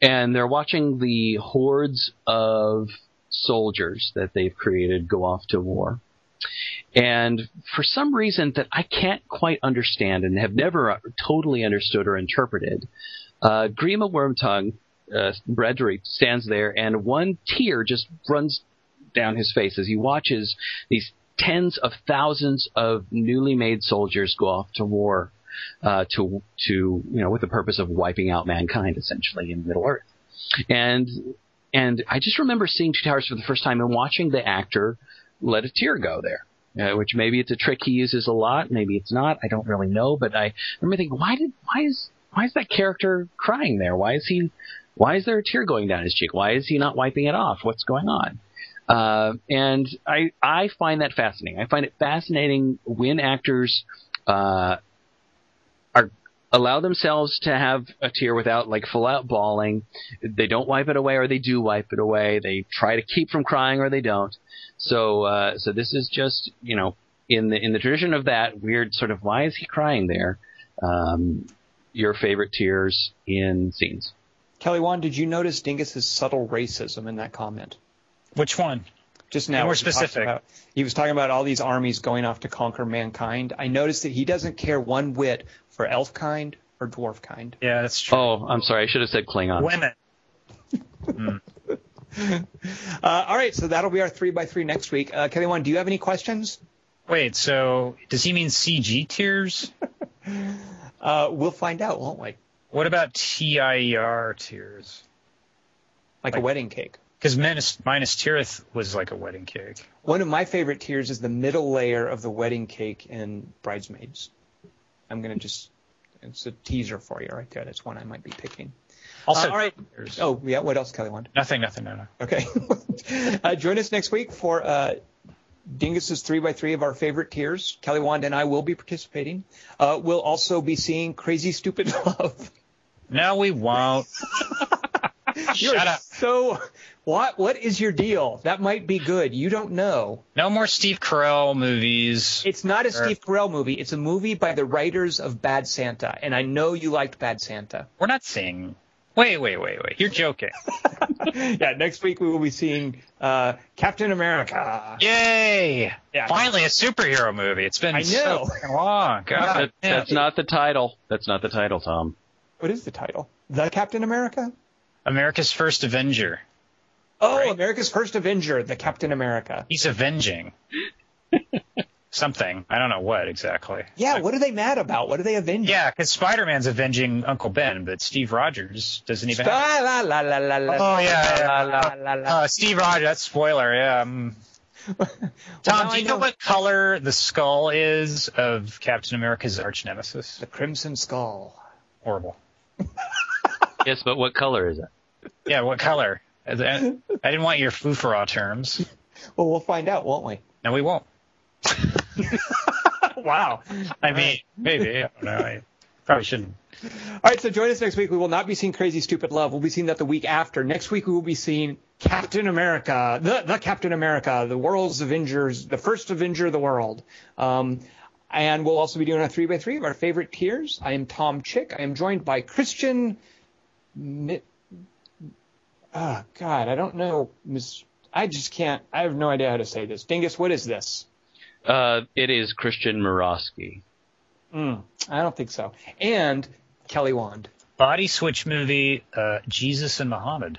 [SPEAKER 2] and they're watching the hordes of soldiers that they've created go off to war. And for some reason that I can't quite understand and have never totally understood or interpreted, uh, Grima Wormtongue, uh, stands there, and one tear just runs down his face as he watches these tens of thousands of newly made soldiers go off to war uh, to to you know with the purpose of wiping out mankind essentially in Middle Earth. And and I just remember seeing Two Towers for the first time and watching the actor let a tear go there. Uh, which maybe it's a trick he uses a lot, maybe it's not. I don't really know, but I remember thinking, why did why is why is that character crying there? Why is he why is there a tear going down his cheek? Why is he not wiping it off? What's going on? Uh, and I I find that fascinating. I find it fascinating when actors uh, allow themselves to have a tear without like full out bawling. They don't wipe it away or they do wipe it away. They try to keep from crying or they don't. So uh, so this is just you know in the in the tradition of that weird sort of why is he crying there? Um, your favorite tears in scenes.
[SPEAKER 1] Kelly Wand, did you notice Dingus's subtle racism in that comment?
[SPEAKER 3] Which one?
[SPEAKER 1] Just now,
[SPEAKER 3] more
[SPEAKER 1] he
[SPEAKER 3] specific.
[SPEAKER 1] About, he was talking about all these armies going off to conquer mankind. I noticed that he doesn't care one whit for elf kind or dwarf kind.
[SPEAKER 3] Yeah, that's true.
[SPEAKER 2] Oh, I'm sorry. I should have said Klingon.
[SPEAKER 3] Women.
[SPEAKER 1] Uh, all right, so that'll be our three by three next week. Uh, Kelly Wand, do you have any questions?
[SPEAKER 3] Wait, so does he mean CG tears?
[SPEAKER 1] Uh, we'll find out, won't we?
[SPEAKER 3] What about TIER tears?
[SPEAKER 1] Like, a wedding cake.
[SPEAKER 3] Because Minus, Minas Tirith was like a wedding cake.
[SPEAKER 1] One of my favorite tiers is the middle layer of the wedding cake in Bridesmaids. I'm gonna just it's a teaser for you right there. That's one I might be picking.
[SPEAKER 3] Also,
[SPEAKER 1] Uh, all right. Oh yeah, what else, Kelly Wand?
[SPEAKER 3] nothing, nothing, no, no.
[SPEAKER 1] Okay. uh, join us next week for uh, Dingus's three by three of our favorite tiers. Kelly Wand and I will be participating. Uh, we'll also be seeing Crazy Stupid Love.
[SPEAKER 3] No, we won't.
[SPEAKER 1] You're
[SPEAKER 3] Shut up.
[SPEAKER 1] So what? What is your deal? That might be good. You don't know.
[SPEAKER 3] No more Steve Carell movies.
[SPEAKER 1] It's not a
[SPEAKER 3] Sure.
[SPEAKER 1] Steve Carell movie. It's a movie by the writers of Bad Santa, and I know you liked Bad Santa.
[SPEAKER 3] We're not seeing. Wait, wait, wait, wait. You're joking.
[SPEAKER 1] yeah, next week we will be seeing uh, Captain America.
[SPEAKER 3] Yay!
[SPEAKER 1] Yeah.
[SPEAKER 3] Finally, a superhero movie. It's been
[SPEAKER 1] I
[SPEAKER 3] so
[SPEAKER 1] know.
[SPEAKER 3] fucking long. God,
[SPEAKER 2] That, that's not the title. That's not the title, Tom.
[SPEAKER 1] What is the title? The Captain America?
[SPEAKER 3] America's First Avenger.
[SPEAKER 1] Oh,
[SPEAKER 3] Right.
[SPEAKER 1] America's First Avenger, the Captain America.
[SPEAKER 3] He's avenging something. I don't know what exactly.
[SPEAKER 1] Yeah,
[SPEAKER 3] Like-
[SPEAKER 1] what are they mad about? What are they avenging?
[SPEAKER 3] Yeah, because Spider-Man's avenging Uncle Ben, but Steve Rogers doesn't even.
[SPEAKER 1] La
[SPEAKER 3] Have...
[SPEAKER 1] la la la la
[SPEAKER 3] Oh
[SPEAKER 1] la
[SPEAKER 3] yeah, yeah.
[SPEAKER 1] la la la.
[SPEAKER 3] Uh, Steve Rogers. That's spoiler. Yeah. Um,
[SPEAKER 1] Well,
[SPEAKER 3] Tom,
[SPEAKER 1] now
[SPEAKER 3] do
[SPEAKER 1] I
[SPEAKER 3] you know what color the skull is of Captain America's arch nemesis?
[SPEAKER 1] The Crimson Skull.
[SPEAKER 3] Horrible.
[SPEAKER 2] Yes, but what color is it?
[SPEAKER 3] Yeah, what color? I didn't want your foo-for-all terms.
[SPEAKER 1] Well, we'll find out, won't we?
[SPEAKER 3] No, we won't.
[SPEAKER 1] wow.
[SPEAKER 3] I mean, maybe. I don't know. I probably shouldn't.
[SPEAKER 1] All right, so join us next week. We will not be seeing Crazy Stupid Love. We'll be seeing that the week after. Next week we will be seeing Captain America, the the Captain America, the world's Avengers, the first Avenger of the world. Um, and we'll also be doing a three by three of our favorite tiers. I am Tom Chick. I am joined by Christian. Mi- Oh God, I don't know, Miss. I just can't. I have no idea how to say this. Dingus, what is this?
[SPEAKER 2] Uh, it is Christian Morosky.
[SPEAKER 1] Mm, I don't think so. And Kelly Wand.
[SPEAKER 3] Body switch movie, uh, Jesus and Muhammad.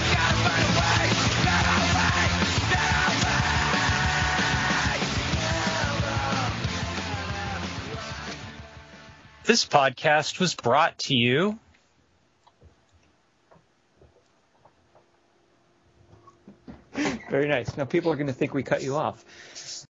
[SPEAKER 3] This podcast was brought to you
[SPEAKER 1] Very nice. Now people are going to think we cut you off.